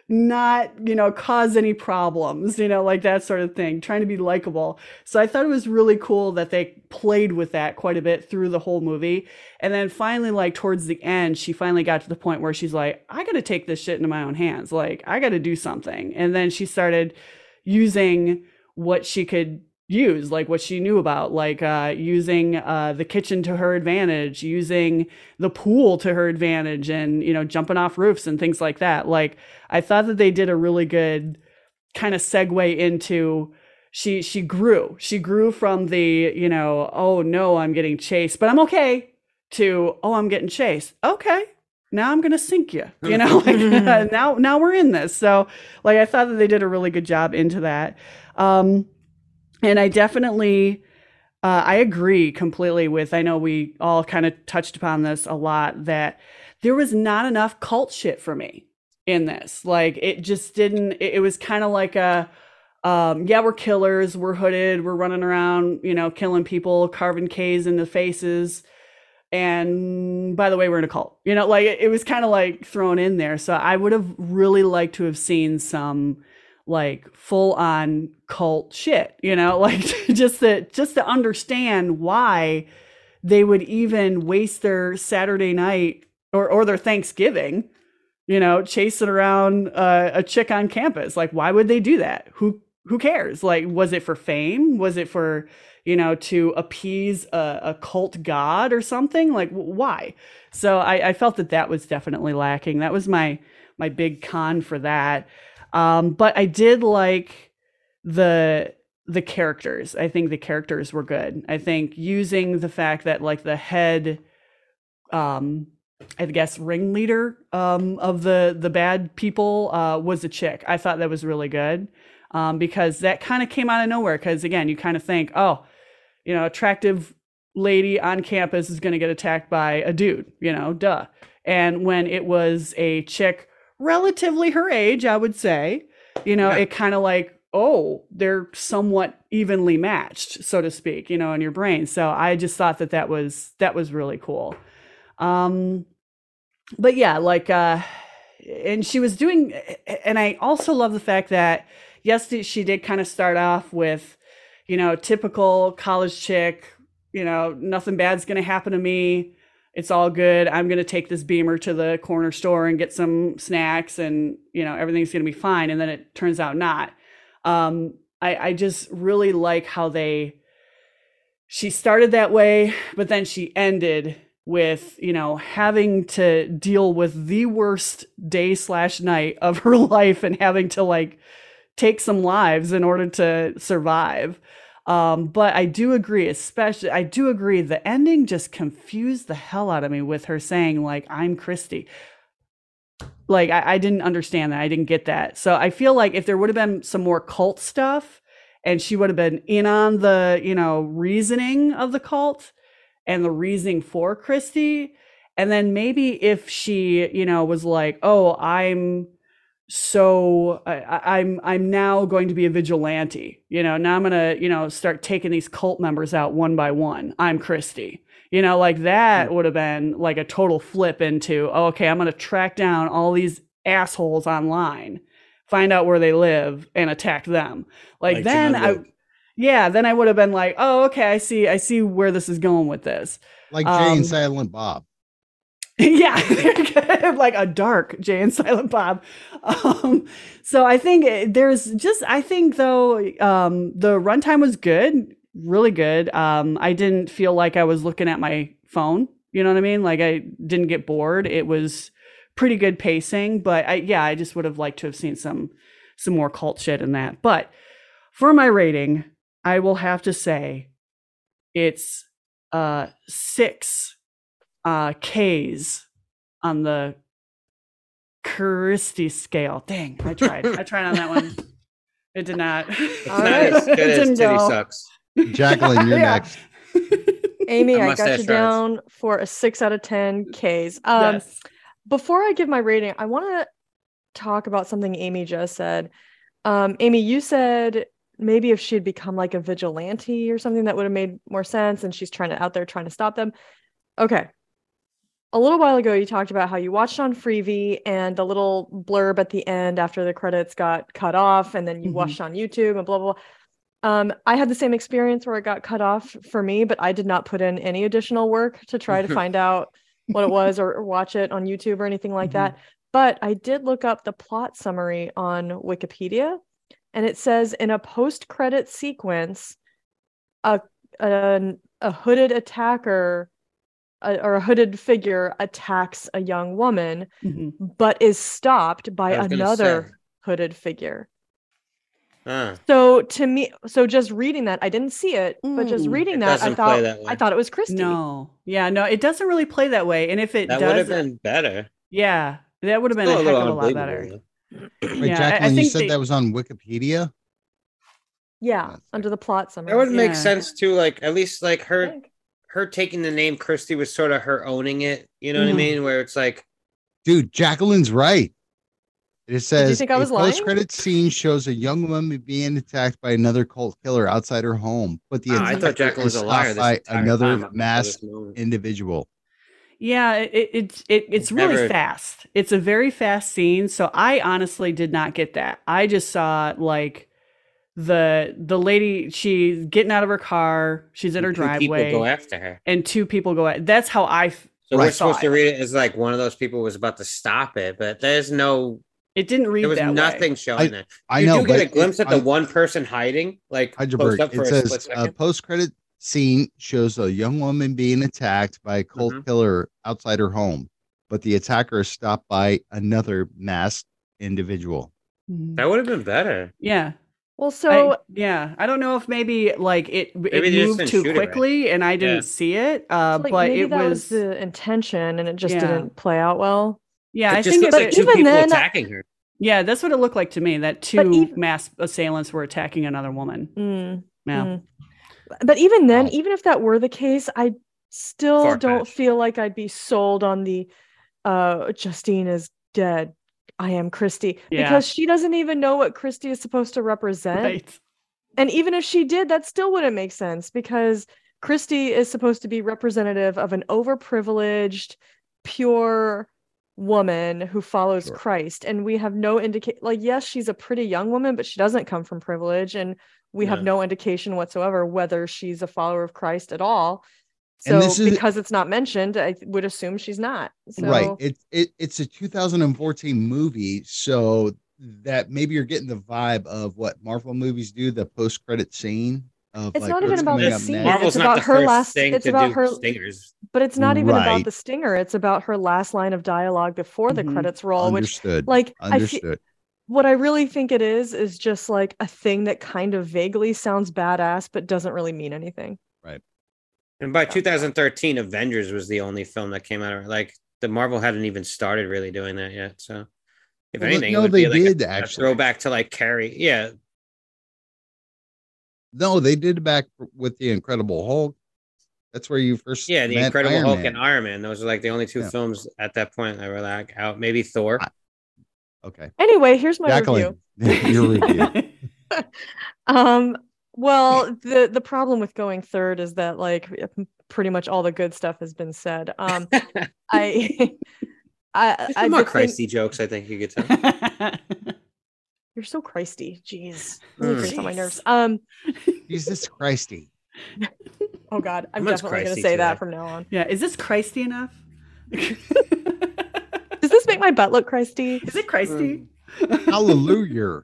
not, you know, cause any problems, you know, like that sort of thing, trying to be likable. So I thought it was really cool that they played with that quite a bit through the whole movie. And then finally, like towards the end, she finally got to the point where she's like, I got to take this shit into my own hands. Like, I got to do something. And then she started using what she could use like what she knew about like uh, using uh, the kitchen to her advantage using the pool to her advantage and you know jumping off roofs and things like that. Like i thought that they did a really good kind of segue into she she grew. She grew from the you know oh no i'm getting chased but i'm okay to oh i'm getting chased. Okay now i'm gonna sink you you know like now now we're in this. So like i thought that they did a really good job into that. Um and I definitely uh, I agree completely with I know we all kind of touched upon this a lot that there was not enough cult shit for me in this. Like it just didn't it, it was kind of like a um, yeah, we're killers, we're hooded, we're running around, you know, killing people, carving K's in the faces. And by the way, we're in a cult. You know, like it, it was kind of like thrown in there. So I would have really liked to have seen some like full on cult shit, you know, like just to just to understand why they would even waste their Saturday night or or their Thanksgiving, you know, chasing around uh, a chick on campus. Like, why would they do that? Who who cares? Like, was it for fame? Was it for you know to appease a, a cult god or something? Like, why? So I, I felt that that was definitely lacking. That was my my big con for that. Um, but I did like the the characters. I think the characters were good. I think using the fact that like the head um I guess ringleader um of the the bad people uh was a chick. I thought that was really good. Um because that kind of came out of nowhere cuz again, you kind of think, "Oh, you know, attractive lady on campus is going to get attacked by a dude, you know, duh." And when it was a chick relatively her age, I would say. You know, yeah. it kind of like, oh, they're somewhat evenly matched, so to speak, you know, in your brain. So I just thought that that was that was really cool. Um but yeah, like uh and she was doing and I also love the fact that yes, she did kind of start off with, you know, typical college chick, you know, nothing bad's going to happen to me it's all good. I'm going to take this beamer to the corner store and get some snacks and, you know, everything's going to be fine. And then it turns out not. Um, I, I just really like how they, she started that way, but then she ended with, you know, having to deal with the worst day slash night of her life and having to like take some lives in order to survive. Um, but I do agree, especially I do agree the ending just confused the hell out of me with her saying, like, I'm Kristy. Like I, I didn't understand that. I didn't get that. So I feel like if there would have been some more cult stuff and she would have been in on the, you know, reasoning of the cult and the reasoning for Kristy. And then maybe if she, you know, was like, oh, I'm so I, I'm I'm now going to be a vigilante. You know, now I'm gonna you know start taking these cult members out one by one. I'm Kristy. You know, like that would have been like a total flip into oh, okay, I'm gonna track down all these assholes online, find out where they live, and attack them. Like, like then I, yeah, then I would have been like, oh, okay, I see, I see where this is going with this. Like Jay um, and Silent Bob. yeah, like a dark Jay and Silent Bob. Um, so I think there's just I think though um, the runtime was good, really good. Um, I didn't feel like I was looking at my phone. You know what I mean? Like I didn't get bored. It was pretty good pacing, but I yeah, I just would have liked to have seen some some more cult shit in that. But for my rating, I will have to say it's uh six uh, K's on the Kristy scale. Dang, I tried. I tried on that one. It did not. All right. As good as titty go. sucks. Jacqueline, you're next. Amie, I got you down for a six out of ten K's. Um, yes. Before I give my rating, I want to talk about something Amie just said. Um, Amie, you said maybe if she had become like a vigilante or something that would have made more sense, and she's trying to out there trying to stop them. Okay, a little while ago you talked about how you watched on Freevee and the little blurb at the end after the credits got cut off, and then you Mhm. watched on YouTube and blah blah. blah. Um, I had the same experience where it got cut off for me, but I did not put in any additional work to try to find out what it was or, or watch it on YouTube or anything like Mhm. that. But I did look up the plot summary on Wikipedia, and it says in a post-credit sequence, a a, a hooded attacker a, or a hooded figure attacks a young woman, Mhm. but is stopped by I was gonna another hooded figure. Ah, So to me, so just reading that, I didn't see it, but just Mm. reading It that, I thought that. I thought it was Kristy. No, yeah, no, it doesn't really play that way. And if it that would have does, been better. yeah, that would have been a a heck of a lot better. unbelievable. though. Wait, Yeah, I- I you said they- that was on Wikipedia. Yeah, under the plot summary. That would make Yeah. sense too. Like at least like her think. Her taking the name Kristy was sort of her owning it. You know what I Mhm. mean? Where it's like Dude, Jacqueline's right. It says think I was a lying? post-credit scene shows a young woman being attacked by another cult killer outside her home, but the oh, I thought Jacqueline was a liar. This by another time up until masked individual. Yeah, it, it, it's it, it's really Never- fast. It's a very fast scene. So I honestly did not get that. I just saw like the the lady she's getting out of her car. She's in her Two people driveway, go after her. and two people go. At, that's how i So Right. we're supposed to read it as like one of those people was about to stop it, but there's no It didn't read there was that way. nothing showing that. I you know, do get a glimpse it, at the on one person hiding, like close Hydraberg, up for it a says a second. post-credit scene shows a young woman being attacked by a cult Mhm. killer outside her home, but the attacker is stopped by another masked individual. Mhm. that would have been better. Yeah. Well, so I, yeah, I don't know if maybe like it Maybe it moved too shoot it right. quickly and I didn't Yeah. see it. Uh, like, but maybe it that was, was, the intention, and it just Yeah. didn't play out well. yeah. it I just think looks it, like But two even people then- attacking her. yeah, that's what it looked like to me. That two ev- mass assailants were attacking another woman. Mm. Yeah. Mm. But even then, Wow. even if that were the case, I still don't Far-fetched. feel like I'd be sold on the uh Justine is dead. I am Kristy Yeah. because she doesn't even know what Kristy is supposed to represent. Right. And even if she did, that still wouldn't make sense because Kristy is supposed to be representative of an overprivileged, pure woman who follows Sure. Christ. And we have no indicate like, yes, she's a pretty young woman, but she doesn't come from privilege. And we have No. no indication whatsoever whether she's a follower of Christ at all. So And this is- because it's not mentioned, I would assume she's not. So Right. It, it it's a 2014 movie, so that maybe you're getting the vibe of what Marvel movies do, the post credit scene of It's like not even about the scene. Marvel's It's not about the her first last- thing it's to about do her- stingers. but it's not even about the stinger. It's about her last line of dialogue before the Mhm. credits roll, which Understood. like I fe- Understood. what I really think it is is just like a thing that kind of vaguely sounds badass but doesn't really mean anything. And by 2013, Avengers was the only film that came out of like the Marvel hadn't even started really doing that yet. So, if Well, anything, it no, would they be like did a, actually. throwback to like Carrie. Yeah, No, they did back with the Incredible Hulk. That's where you first yeah, the met Incredible Iron Hulk Man. and Iron Man. Those are like the only two Yeah. films at that point that were like out. Maybe Thor. I- Okay, Anyway, here's my review. Your review. Um well, the the problem with going third is that like pretty much all the good stuff has been said. Um I I, There's I some more the thing- Kristy jokes. I think you could tell. You're so Kristy. Jeez. Really Mm. grates on my nerves. Um Jesus Kristy. oh god, I'm Someone's definitely gonna Kristy say that from now on. yeah, is this Kristy enough? Does this make my butt look Kristy? is it Kristy? Hallelujah.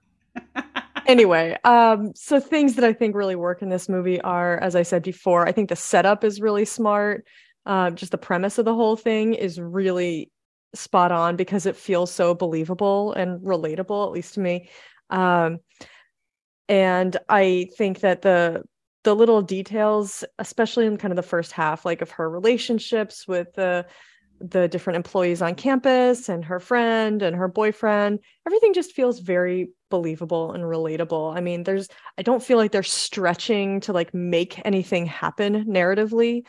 Anyway um so things that i think really work in this movie are as i said before i think the setup is really smart. Um just the premise of the whole thing is really spot on because it feels so believable and relatable at least to me. Um and i think that the the little details especially in kind of the first half like of her relationships with the the different employees on campus and her friend and her boyfriend everything just feels very believable and relatable. I mean there's i don't feel like they're stretching to like make anything happen narratively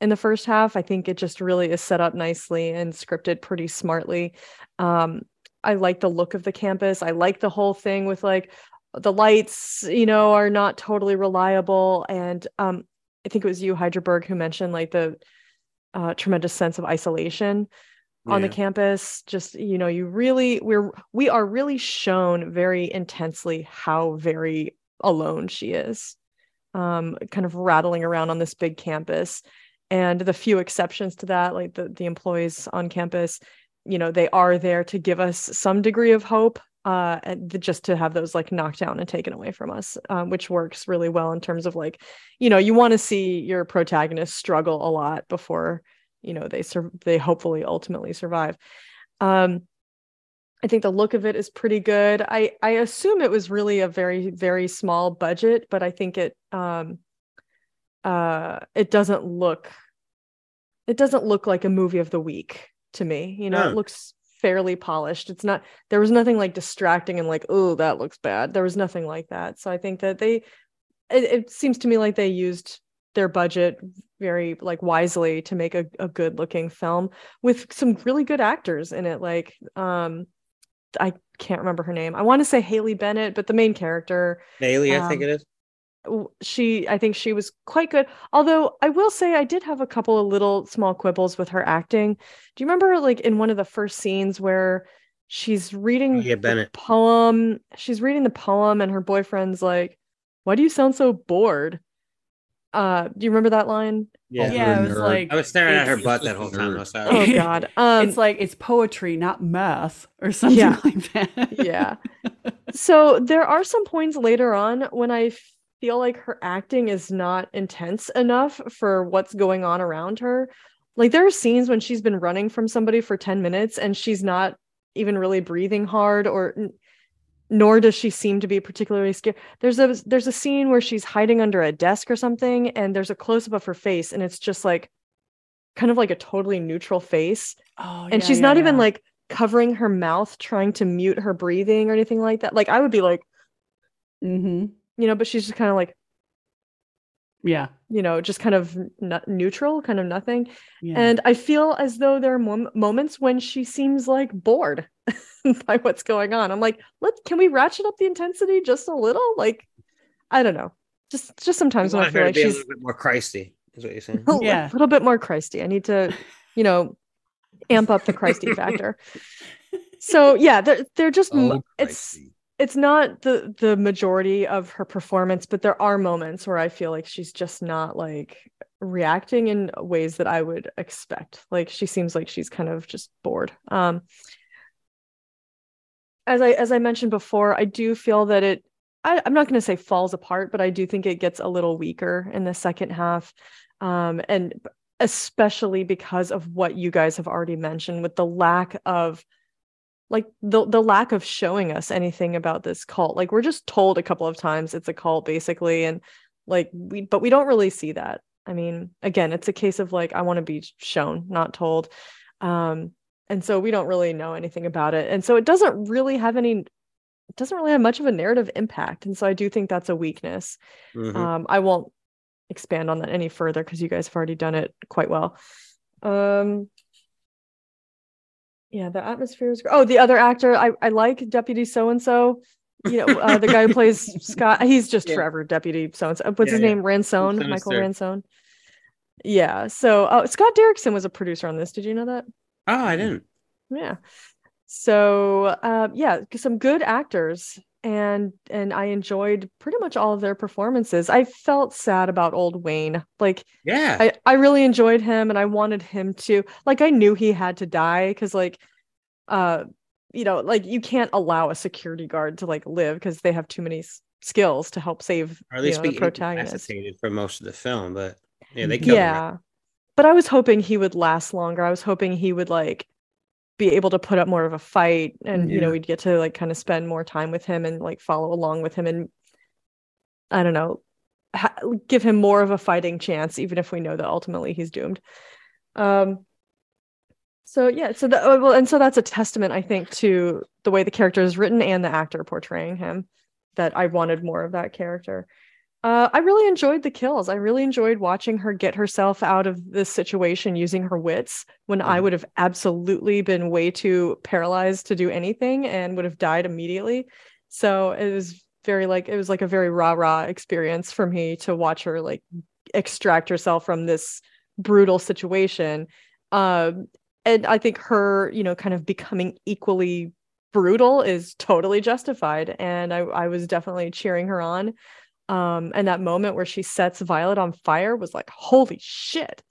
in the first half. I think it just really is set up nicely and scripted pretty smartly. Um i like the look of the campus. I like the whole thing with like the lights you know are not totally reliable. And um i think it was you Hydraberg who mentioned like the uh, tremendous sense of isolation on the campus just you know you really we're we are really shown very intensely how very alone she is um kind of rattling around on this big campus. And the few exceptions to that like the the employees on campus you know they are there to give us some degree of hope uh and just to have those like knocked down and taken away from us um, which works really well in terms of like you know you want to see your protagonist struggle a lot before you know they sur- they hopefully ultimately survive. Um i think the look of it is pretty good. I i assume it was really a very very small budget but i think it um uh it doesn't look it doesn't look like a movie of the week to me. You know it looks fairly polished. It's not there was nothing like distracting and like oh that looks bad. There was nothing like that. So i think that they it, it seems to me like they used their budget very like wisely to make a, a good looking film with some really good actors in it like um i can't remember her name i want to say haley bennett but the main character Bailey, I think Um, it is. she i think she was quite good although i will say i did have a couple of little small quibbles with her acting do you remember like in one of the first scenes where she's reading Oh, yeah, the Bennett. poem she's reading the poem and her boyfriend's like why do you sound so bored uh do you remember that line Yeah. yeah, it was nerd. like I was staring at her butt that whole time. I was oh god um it's like it's poetry, not math, or something Yeah. like that. yeah. So there are some points later on when I feel like her acting is not intense enough for what's going on around her. Like there are scenes when she's been running from somebody for 10 minutes and she's not even really breathing hard or n- nor does she seem to be particularly scared. There's a there's a scene where she's hiding under a desk or something and there's a close up of her face and it's just like kind of like a totally neutral face Oh, and yeah, she's yeah, not even like covering her mouth trying to mute her breathing or anything like that like i would be like mm-hmm. you know but she's just kind of like Yeah. you know just kind of n- neutral kind of nothing Yeah. and i feel as though there are mom- moments when she seems like bored by what's going on i'm like let can we ratchet up the intensity just a little like i don't know just just sometimes when i feel her like be a little bit more Kristy, is what you're saying. Yeah, a li- Yeah. little bit more Kristy. I need to, you know, amp up the Kristy factor. So yeah, they're they're just Oh, it's Kristy. it's not the the majority of her performance, but there are moments where I feel like she's just not like reacting in ways that I would expect. Like she seems like she's kind of just bored. Um as I as I mentioned before, I do feel that it I, I'm not going to say falls apart, but I do think it gets a little weaker in the second half. Um, and especially because of what you guys have already mentioned with the lack of like the the lack of showing us anything about this cult. Like we're just told a couple of times it's a cult basically and like we but we don't really see that. I mean, again, it's a case of like I want to be shown, not told. Um and so we don't really know anything about it. And so it doesn't really have any it doesn't really have much of a narrative impact. And so I do think that's a weakness. Mhm. Um, I won't expand on that any further because you guys have already done it quite well. Um, yeah, the atmosphere is. Oh, the other actor, I I like Deputy So and So. You know, uh, the guy who plays Scott. He's just Yeah. forever Deputy So and So. What's Yeah, his yeah. name? Ransone, Michael. Ransone. Yeah. So uh, Scott Derrickson was a producer on this. Did you know that? Oh, I didn't. Yeah. So uh, yeah, some good actors and and I enjoyed pretty much all of their performances. I felt sad about old Wayne. Like Yeah. I I really enjoyed him and I wanted him to like I knew he had to die cuz like uh you know, like you can't allow a security guard to like live because they have too many s- skills to help save or at you least know, be the protagonist. incapacitated for most of the film, but yeah, they killed him. right? Yeah. But I was hoping he would last longer. I was hoping he would like be able to put up more of a fight and you know we'd get to like kind of spend more time with him and like follow along with him and I don't know ha- give him more of a fighting chance even if we know that ultimately he's doomed. Um so yeah, so the, well, and so that's a testament, I think, to the way the character is written and the actor portraying him. That I wanted more of that character. Uh, I really enjoyed the kills. I really enjoyed watching her get herself out of this situation using her wits when I Mhm. would have absolutely been way too paralyzed to do anything and would have died immediately. So it was very like it was like a very rah rah experience for me to watch her like extract herself from this brutal situation. Um, and I think her, you know, kind of becoming equally brutal is totally justified. And I, I was definitely cheering her on. Um, and that moment where she sets Violet on fire was like, holy shit.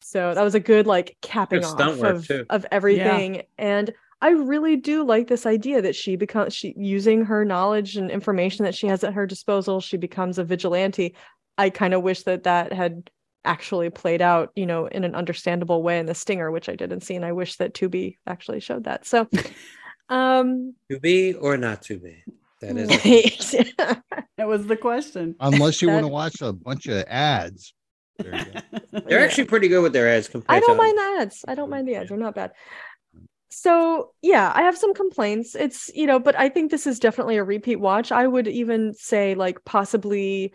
So that was a good like capping Good off of, too. of everything. And I really do like this idea that she becomes she using her knowledge and information that she has at her disposal, she becomes a vigilante. I kind of wish that that had actually played out, you know, in an understandable way in the stinger, which I didn't see, and I wish that Tubi actually showed that. So, um, To be or not to be? That is. right. That was the question. Unless you want to watch a bunch of ads. There you go. They're Yeah. actually pretty good with their ads compared I don't to mind the ads. I don't mind the ads. They're not bad. So yeah, I have some complaints. It's you know, but I think this is definitely a repeat watch. I would even say like possibly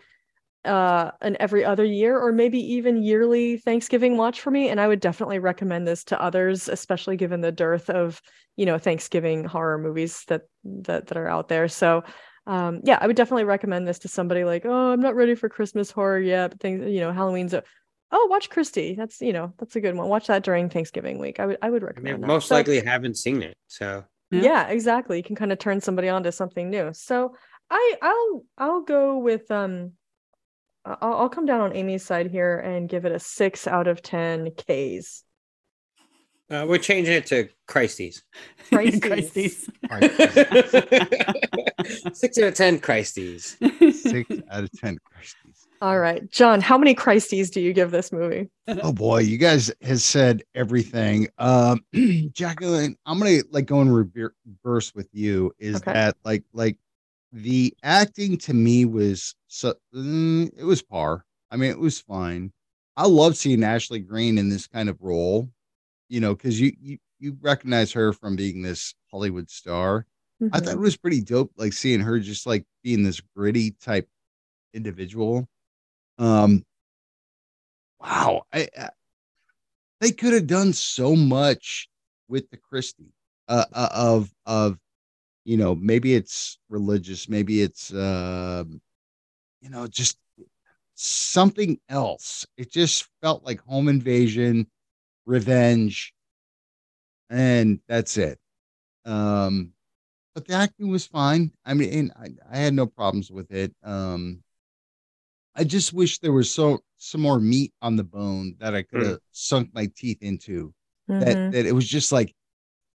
uh an every other year or maybe even yearly Thanksgiving watch for me. And I would definitely recommend this to others, especially given the dearth of, you know, Thanksgiving horror movies that that that are out there. So um yeah, I would definitely recommend this to somebody like, oh, I'm not ready for Christmas horror yet, but things, you know, Halloween's a Oh, watch Kristy. That's you know that's a good one. Watch that during Thanksgiving week. I would I would I recommend. mean, that. most So- likely haven't seen it. So Yeah. yeah. exactly. You can kind of turn somebody on to something new. So I I'll I'll go with um I- I'll, I'll come down on Amie's side here and give it a six out of ten K's. uh, we're changing it to Christies. Christies. Christies. Six out of ten Christies. Six out of ten. Christies. All right, John, how many Christies do you give this movie? Oh boy, you guys has said everything. Um, Jacqueline, I'm gonna like go in reverse with you. Is Okay. that like like the acting to me was so mm, it was par. I mean, it was fine. I love seeing Ashley Greene in this kind of role, you know, because you you you recognize her from being this Hollywood star. I thought it Mhm. was pretty dope, like seeing her just like being this gritty type individual. Um, wow, I, I they could have done so much with the Christie, uh, uh, of of you know maybe it's religious, maybe it's um, you know just something else. It just felt like home invasion, revenge, and that's it. Um, but the acting was fine. I mean, I, I had no problems with it. Um, I just wish there was so some more meat on the bone that I could have sunk my teeth into. That Mhm. that it was just like,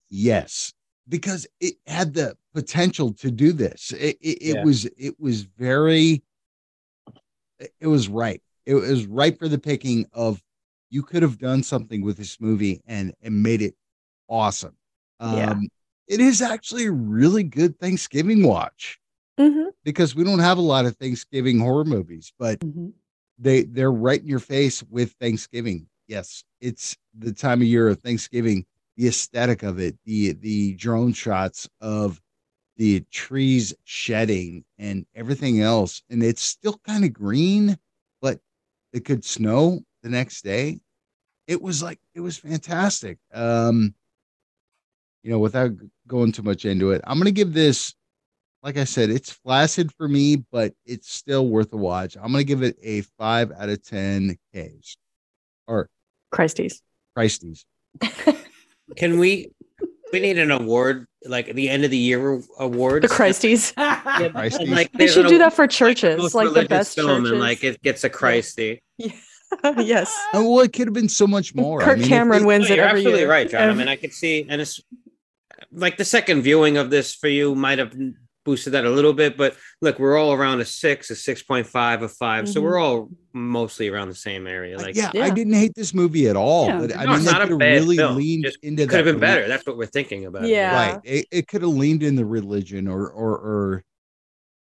yes, because it had the potential to do this. It it, it Yeah. was it was very. It was ripe. It was ripe for the picking of. You could have done something with this movie and and made it awesome. Um, Yeah. It is actually a really good Thanksgiving watch Mhm. because we don't have a lot of Thanksgiving horror movies, but Mhm. they they're right in your face with Thanksgiving. Yes, it's the time of year of Thanksgiving. The aesthetic of it, the the drone shots of the trees shedding and everything else, and it's still kind of green, but it could snow the next day. It was like it was fantastic. Um, you know, without going too much into it, I'm gonna give this like I said, it's flaccid for me, but it's still worth a watch. I'm gonna give it a five out of ten Ks or Christies. Christies. Can we? We need an award, like the end of the year award. The Christies. Christies. And, like, They should do that for for churches, most like the best film, churches. and like it gets a Christy. yes. Oh, well, it could have been so much more. I Kirk mean, Cameron they- wins No, it you're every absolutely year. right, John. I mean, I could see, and it's like the second viewing of this for you might have boosted that a little bit, but look, we're all around a six, a six point five, a 5 so Mhm. we're all mostly around the same area. Like, yeah, Yeah. I didn't hate this movie at all, Yeah. but I No, mean, it's they not a could bad really film. leaned Just into could have been better. That's what we're thinking about. Yeah. right? It, it could have leaned in the religion or or or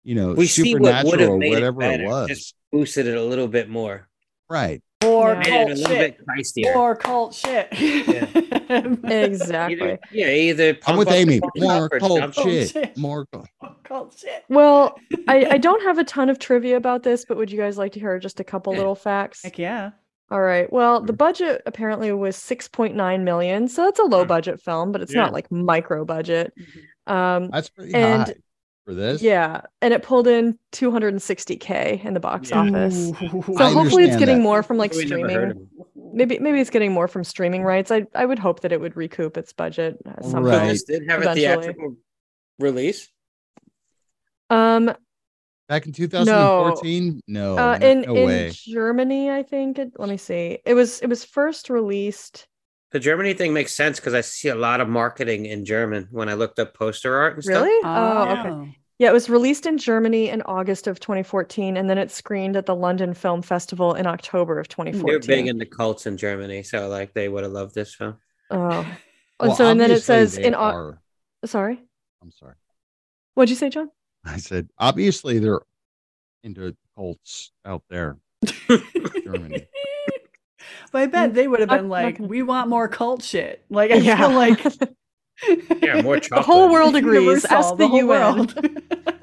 you know We see what would have supernatural made it whatever it, better, was. just boosted it a little bit more. Right. More Yeah. Made it a cult little shit. bit Christier. More cult shit. Exactly. Either, yeah, either I'm with Amie. More up or cult jump- Oh, shit. shit. More. cult- cult shit. Well, I, I don't have a ton of trivia about this, but would you guys like to hear just a couple little facts? Heck yeah. All right. Well, the budget apparently was 6.9 million. So that's a low budget film, but it's Yeah. not like micro budget. Um That's pretty And- high for this. yeah, and it pulled in 260k in the box Yeah. office. Ooh. So I hopefully it's getting that. more from like We streaming. maybe maybe it's getting more from streaming rights. I I would hope that it would recoup its budget at Right. This did have a Eventually. theatrical release. Um, Back in 2014? No. uh, in no in way. Germany, I think. It, let me see. It was it was first released. The Germany thing makes sense because I see a lot of marketing in German when I looked up poster art and stuff. Really? Oh, oh okay. Yeah, it was released in Germany in August of 2014, and then it screened at the London Film Festival in October of 2014. They're 2014. big into cults in Germany, so like they would have loved this film. Oh, and so and then it says in Au- are- sorry, I'm sorry. what'd you say, John? I said, obviously they're into cults out there. Germany. But I bet they would have been like, "We want more cult shit." Like I feel like Yeah, more chocolate. the whole world agrees. Universal, Ask the, whole UN. world.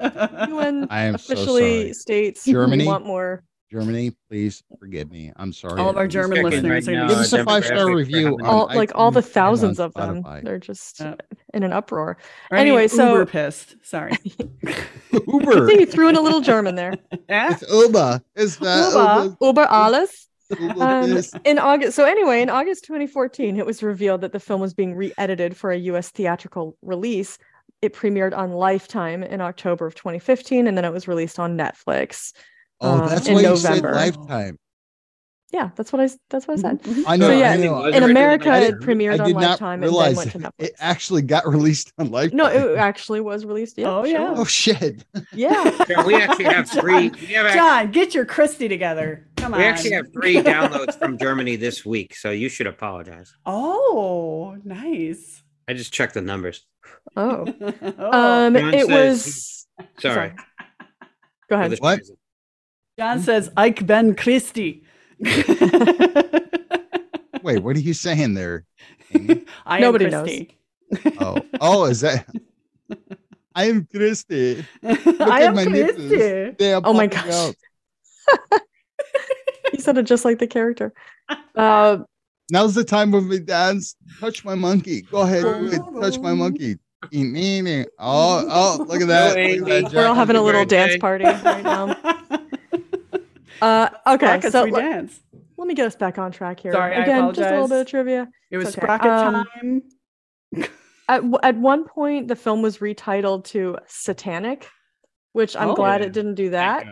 UN I am officially sorry. states Germany? we want more. Germany, please forgive me. I'm sorry. All of our German listeners right are now, Give us a five star review. how on All like all the iTunes and on thousands of them. They're just Yeah. in an uproar. Or, I mean, Anyway, so- uber pissed. Sorry. Uber. I Uber. think you threw in a little German there. Eh? It's Uber. It's that Uber. Uber alles. Uber Um, in August, so anyway, in August 2014, it was revealed that the film was being re-edited for a U.S. theatrical release. It premiered on Lifetime in October of 2015, and then it was released on Netflix. Oh, uh, that's in why you November. said lifetime. Yeah, that's what I s- that's what I said. Mhm. I know. So I yeah, know. In America, it premiered I on not Lifetime and then went to it, Netflix. it actually got released on Lifetime. no, it actually was released. Yeah, Oh, yeah. Oh shit! yeah. Yeah, we actually have three. We, have, John, get your Christie together. Come on. we actually have three downloads from Germany this week, so you should apologize. Oh, nice. I just checked the numbers. Oh, Oh. um, John it says was. Sorry. Go ahead. this What? John says Ike Ben Christie. Wait, what are you saying there? I Nobody am knows. Oh, oh, is that? I am Kristy. Look I at am my nipples. Kristy. They are Oh my popping gosh. Out. He said it just like the character. Uh, Now's the time when we dance. Touch my monkey. Go ahead, do touch my monkey. Oh, oh, look at that. No, Look at that we're all having a little birthday. dance party right now. Uh, okay, Sprockets, so we let, dance. let me get us back on track here. Sorry, I Again, just a little bit of trivia. It was It's okay. sprocket Um, time. At, at one point, the film was retitled to Satanic, which I'm Oh. glad Yeah. it didn't do that.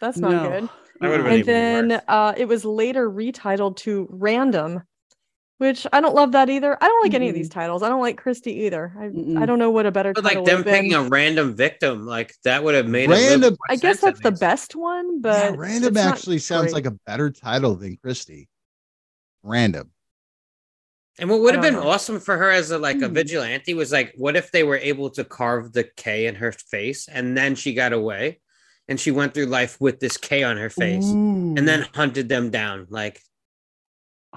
That's not No. good. That would've been And then uh, it was later retitled to Random, which I don't love that either. I don't like any of these titles. I don't like Kristy either. I, I don't know what a better But title like them have been. picking a random victim, like that would have made it. a little Random- more I guess sense that's the best one, Yeah, but random it's not actually sounds great. like a better title than Kristy. Random. And what would have been know. awesome for her as a like a Hmm. vigilante was like, what if they were able to carve the K in her face and then she got away and she went through life with this K on her face and then hunted them down. Like,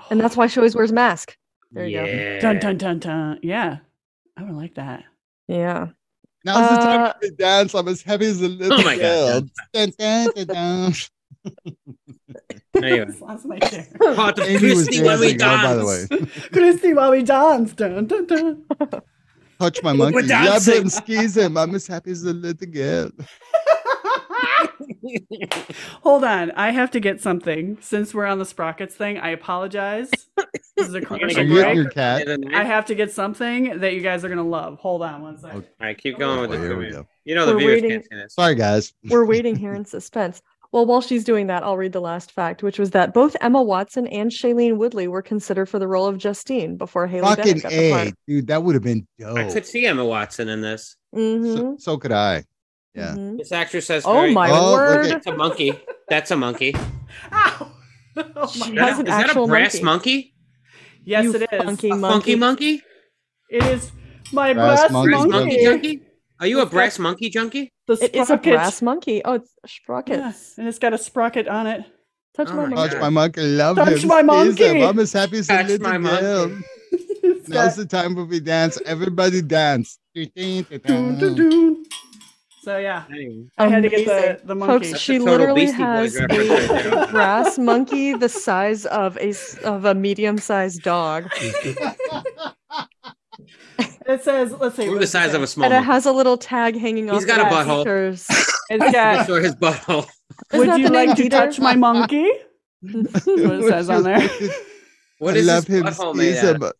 and that's why she always wears a mask. There you go. yeah. dun dun dun dun. Yeah, I would like that. Yeah. Now's the time Uh, to dance. I'm as heavy as a little Oh my God. girl. Dun, dun, dun, dun. Anyway. Lost my chair. Part of Amy Christy when we dancing. Oh, by the way, Christy, while we dance. Dun, dun, dun. touch my monkey. Rub dancing. him, skis him. I'm as happy as a little girl. Hold on, I have to get something. Since we're on the sprockets thing, I apologize. This is a You're gonna Are commercial get you getting break. your cat? I have to get something that you guys are gonna love. Hold on one second. All right, keep going with Oh, the here we go. You know the We're viewers waiting- can't see this. Sorry, guys. We're waiting here in suspense. Well, while she's doing that, I'll read the last fact, which was that both Emma Watson and Shailene Woodley were considered for the role of Justine before Haley Fucking Bennett got the part. dude. That would have been dope. I could see Emma Watson in this. Mhm, so, so could I. Yeah. mhm. This actress has. Oh my Oh, word! at- That's a monkey. That's a monkey. Ow! Oh my Is that, god. is that a brass monkey. monkey? Yes, You it is. funky A monkey. funky monkey? It is my Brass brass, monkey. Brass monkey. monkey junkie? Are you a It's got- brass monkey junkie? The It is a sprocket. brass monkey. Oh, it's Yeah, and it's got a sprocket on it. Touch Oh my my monkey. Touch my monkey. Love Touch him. my squeeze him. monkey. I'm as happy as a Touch little my monkey. girl. Now's got the time when we dance. Everybody dance. dun, dun, dun. So yeah, Anyway. I had to get the, the monkey. Folks, she literally has a there. brass monkey the size of a s- of a medium-sized dog, It says, let's see. We're the size say? of a small and it has a little tag hanging off. He's got a back butthole. features. It's I got. saw his butthole. Would you the name like to touch my monkey? That's what it says on there. What I is love this him. butthole made He's out a-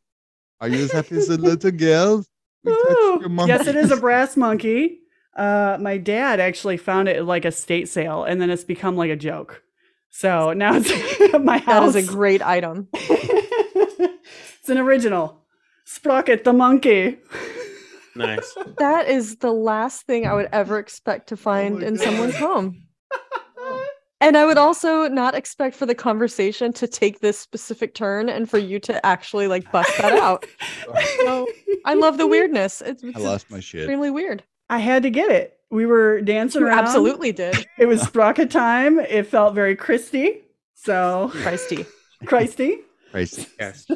Are you as happy as a little girl? We touched Ooh, your monkey. yes, it is a brass monkey. Uh, my dad actually found it at like a state sale, and then it's become like a joke. So now it's my house. is a great item. it's an original. Sprocket the monkey. Nice. That is the last thing I would ever expect to find my in someone's home. And I would also not expect for the conversation to take this specific turn and for you to actually like bust that out. So I love the weirdness. It's, I lost my shit. extremely weird. I had to get it. We were dancing You around. absolutely did. It was Sprocket time. It felt very Kristy. So Kristy. Kristy. Crazy. Yes.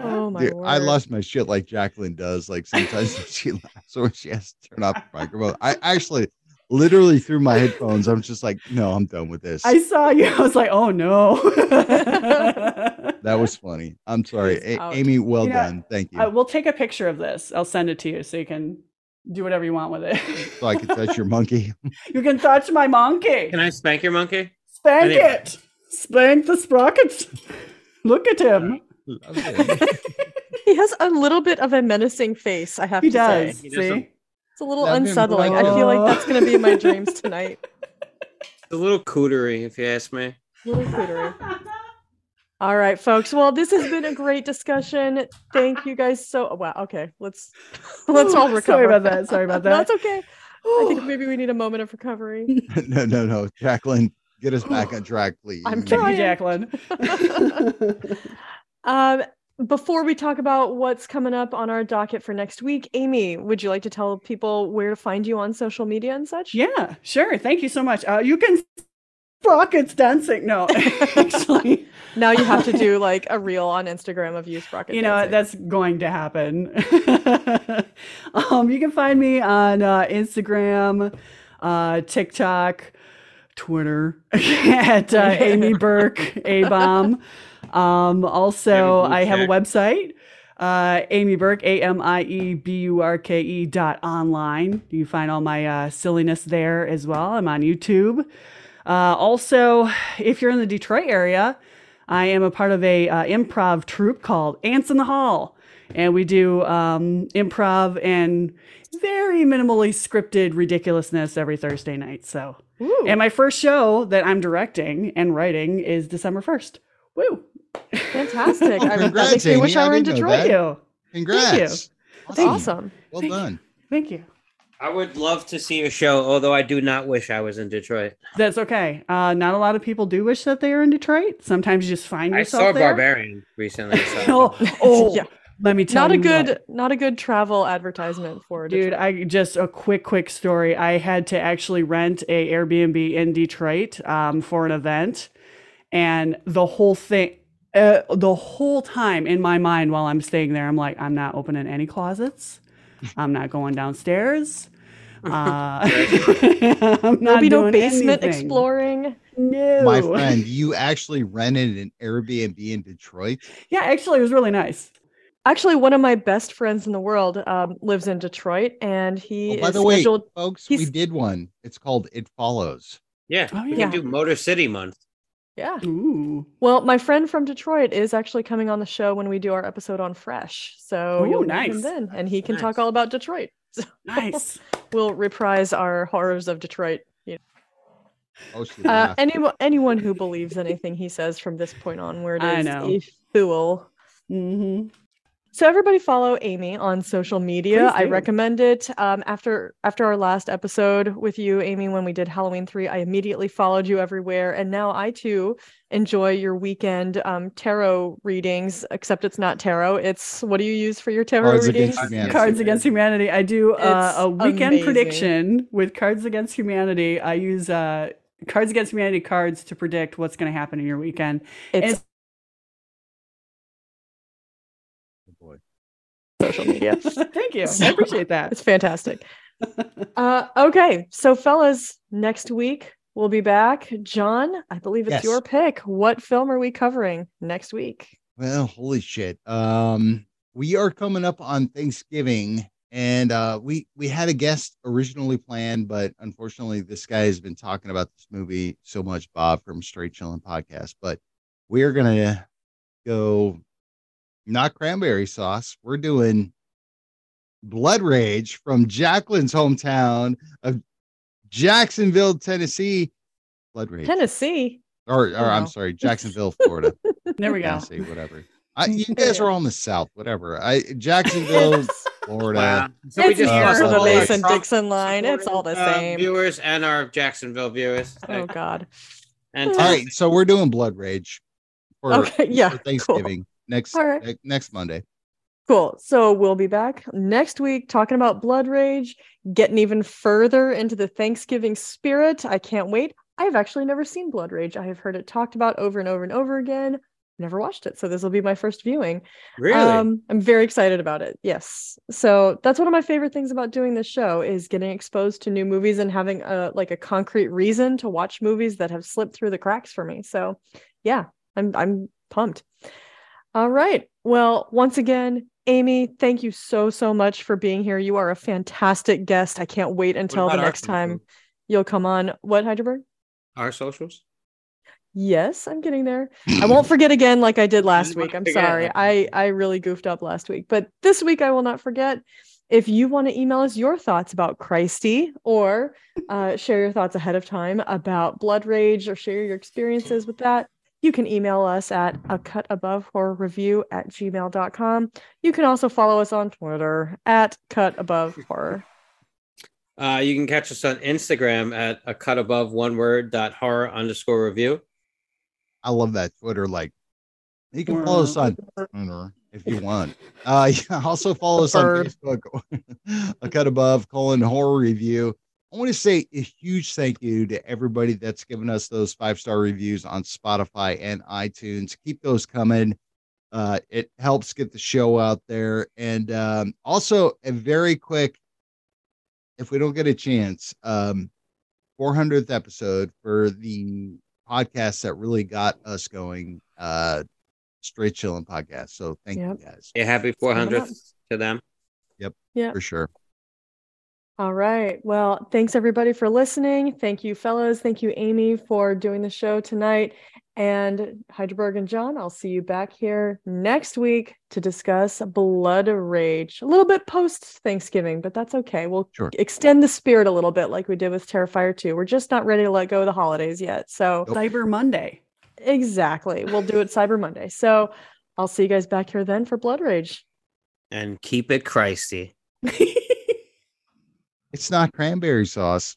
Oh my Dude, word. I lost my shit like Jacqueline does. Like sometimes she laughs or when she has to turn off the microphone. I actually literally threw my headphones. I'm just like, no, I'm done with this. I saw you. I was like, oh no. that was funny. I'm sorry. A- Amie, well You know, done. Thank you. I, we'll take a picture of this. I'll send it to you so you can do whatever you want with it. so I can touch your monkey. you can touch my monkey. Can I spank your monkey? Spank Anyway. it. Spank the sprockets. Look at him. he has a little bit of a menacing face, I have He to does. say. He doesn't- See? It's a little Love him, unsettling. I feel like that's going to be my dreams tonight. It's a little cootery, if you ask me. Little cootery. All right, folks. Well, this has been a great discussion. Thank you guys so. Wow. Okay, let's let's all recover. Sorry about that. Sorry about that. That's okay. I think maybe we need a moment of recovery. no, no, no. Jacqueline, get us back on track, please. I'm trying. Jacqueline. Um, before we talk about what's coming up on our docket for next week, Amie, would you like to tell people where to find you on social media and such? yeah, sure. Thank you so much. Uh, you can sprockets dancing. No, actually. Now you have to do like a reel on Instagram of you sprocket. you know what? dancing. that's going to happen um you can find me on uh instagram uh tiktok twitter at uh, amie burke a bomb um also i have a website uh amie burke A M I E B U R K E dot online you find all my uh silliness there as well i'm on youtube uh also if you're in the detroit area I am a part of a uh, improv troupe called Ants in the Hall, and we do um, improv and very minimally scripted ridiculousness every Thursday night. So, Ooh. and my first show that I'm directing and writing is December first. Woo! Fantastic. I, congrats, makes me Amie. wish I I were in didn't know Detroit. Thank you. Congrats. That's awesome. Well Thank you. done. Thank you. I would love to see a show, although I do not wish I was in Detroit. That's okay. Uh, not a lot of people do wish that they are in Detroit. Sometimes you just find yourself. I saw there. Barbarian recently. So. oh, oh, Yeah. let me tell Not a you what. good, not a good travel advertisement for Detroit. Dude, I just a quick, quick story. I had to actually rent a Airbnb in Detroit um, for an event, and the whole thing, uh, the whole time in my mind while I'm staying there, I'm like, I'm not opening any closets. I'm not going downstairs. Uh, I'm There'll not be no basement anything. exploring. No, My friend, you actually rented an Airbnb in Detroit. Yeah, actually, it was really nice. Actually, one of my best friends in the world um, lives in Detroit, and he Oh, by is the way, scheduled. folks, we did one. It's called It Follows. Yeah, Oh, we yeah. can do Motor City Month. Yeah. Ooh, Well, my friend from Detroit is actually coming on the show when we do our episode on Fresh. So Ooh, you'll meet him nice. then, and he can Nice. talk all about Detroit. So nice. we'll reprise our horrors of Detroit. You know. Oh, she Uh, anyone, anyone who believes anything he says from this point onward I is know. a fool. hmm So everybody follow Amie on social media. I recommend it. Um, after after our last episode with you, Amie, when we did Halloween three, I immediately followed you everywhere, and now I too enjoy your weekend um, tarot readings. Except it's not tarot; it's what do you use for your tarot Cards readings? Against Humanity. Cards Against Humanity. I do uh, a weekend amazing. prediction with Cards Against Humanity. I use uh, Cards Against Humanity cards to predict what's going to happen in your weekend. It's Oh, social media. Thank you. I appreciate that. It's fantastic. Uh, okay, so fellas, next week we'll be back. John, I believe it's Yes. your pick. What film are we covering next week? Well, holy shit. Um, we are coming up on Thanksgiving, and uh, we we had a guest originally planned, but unfortunately, this guy has been talking about this movie so much. Bob from Straight Chilling Podcast, but we are gonna go not cranberry sauce. We're doing Blood Rage from Jacqueline's hometown of Jacksonville, Tennessee. Blood Rage. Tennessee. Or, or I'm sorry, Jacksonville, Florida. There we go. Tennessee, whatever. I, you guys are all in the South, whatever. I Jacksonville, Florida. Wow. So It's just lost the Mason Dixon line. It's all the uh, same. viewers and our Jacksonville viewers. Oh God. And All All right, so we're doing Blood Rage for, Okay, yeah, for. Thanksgiving next right. ne- next Monday. Cool. So we'll be back next week talking about Blood Rage, getting even further into the Thanksgiving spirit. I can't wait. I have actually never seen Blood Rage. I have heard it talked about over and over and over again. Never watched it, so this will be my first viewing. really, Um, I'm very excited about it. Yes. So that's one of my favorite things about doing this show is getting exposed to new movies and having a like a concrete reason to watch movies that have slipped through the cracks for me. So yeah, I'm I'm pumped. All right. Well, once again, Amie, thank you so so much for being here. You are a fantastic guest. I can't wait until the next time you'll come on. What, Hydraberg? our socials. Yes, I'm getting there. I won't forget again like I did last week. I'm sorry. I I really goofed up last week, but this week I will not forget. If you want to email us your thoughts about Kristy or uh, share your thoughts ahead of time about Blood Rage or share your experiences with that, you can email us at a cut above horror review at gmail.com. You can also follow us on Twitter at cut above horror. Uh, you can catch us on Instagram at a cut above one word dot horror underscore review. I love that Twitter. Like, you can follow us on Twitter if you want. Uh, yeah, also follow us on Facebook. a cut above colon horror review. I want to say a huge thank you to everybody that's given us those five star reviews on Spotify and iTunes. Keep those coming. Uh, it helps get the show out there. And um, also a very quick, if we don't get a chance, um, 400th episode for the podcast that really got us going. Uh, straight chilling podcast. So thank Yep. you guys Yeah, happy 400th to them. Yep. Yeah. For sure. All right. Well, thanks everybody for listening. Thank you, fellows. Thank you, Amie, for doing the show tonight. And Hydraberg and John, I'll see you back here next week to discuss Blood Rage. A little bit post Thanksgiving, but that's okay. We'll Sure. extend the spirit a little bit like we did with Terrifier 2. We're just not ready to let go of the holidays yet. So, Nope. Cyber Monday. exactly. We'll do it Cyber Monday. So, I'll see you guys back here then for Blood Rage. And keep it Kristy. It's not cranberry sauce.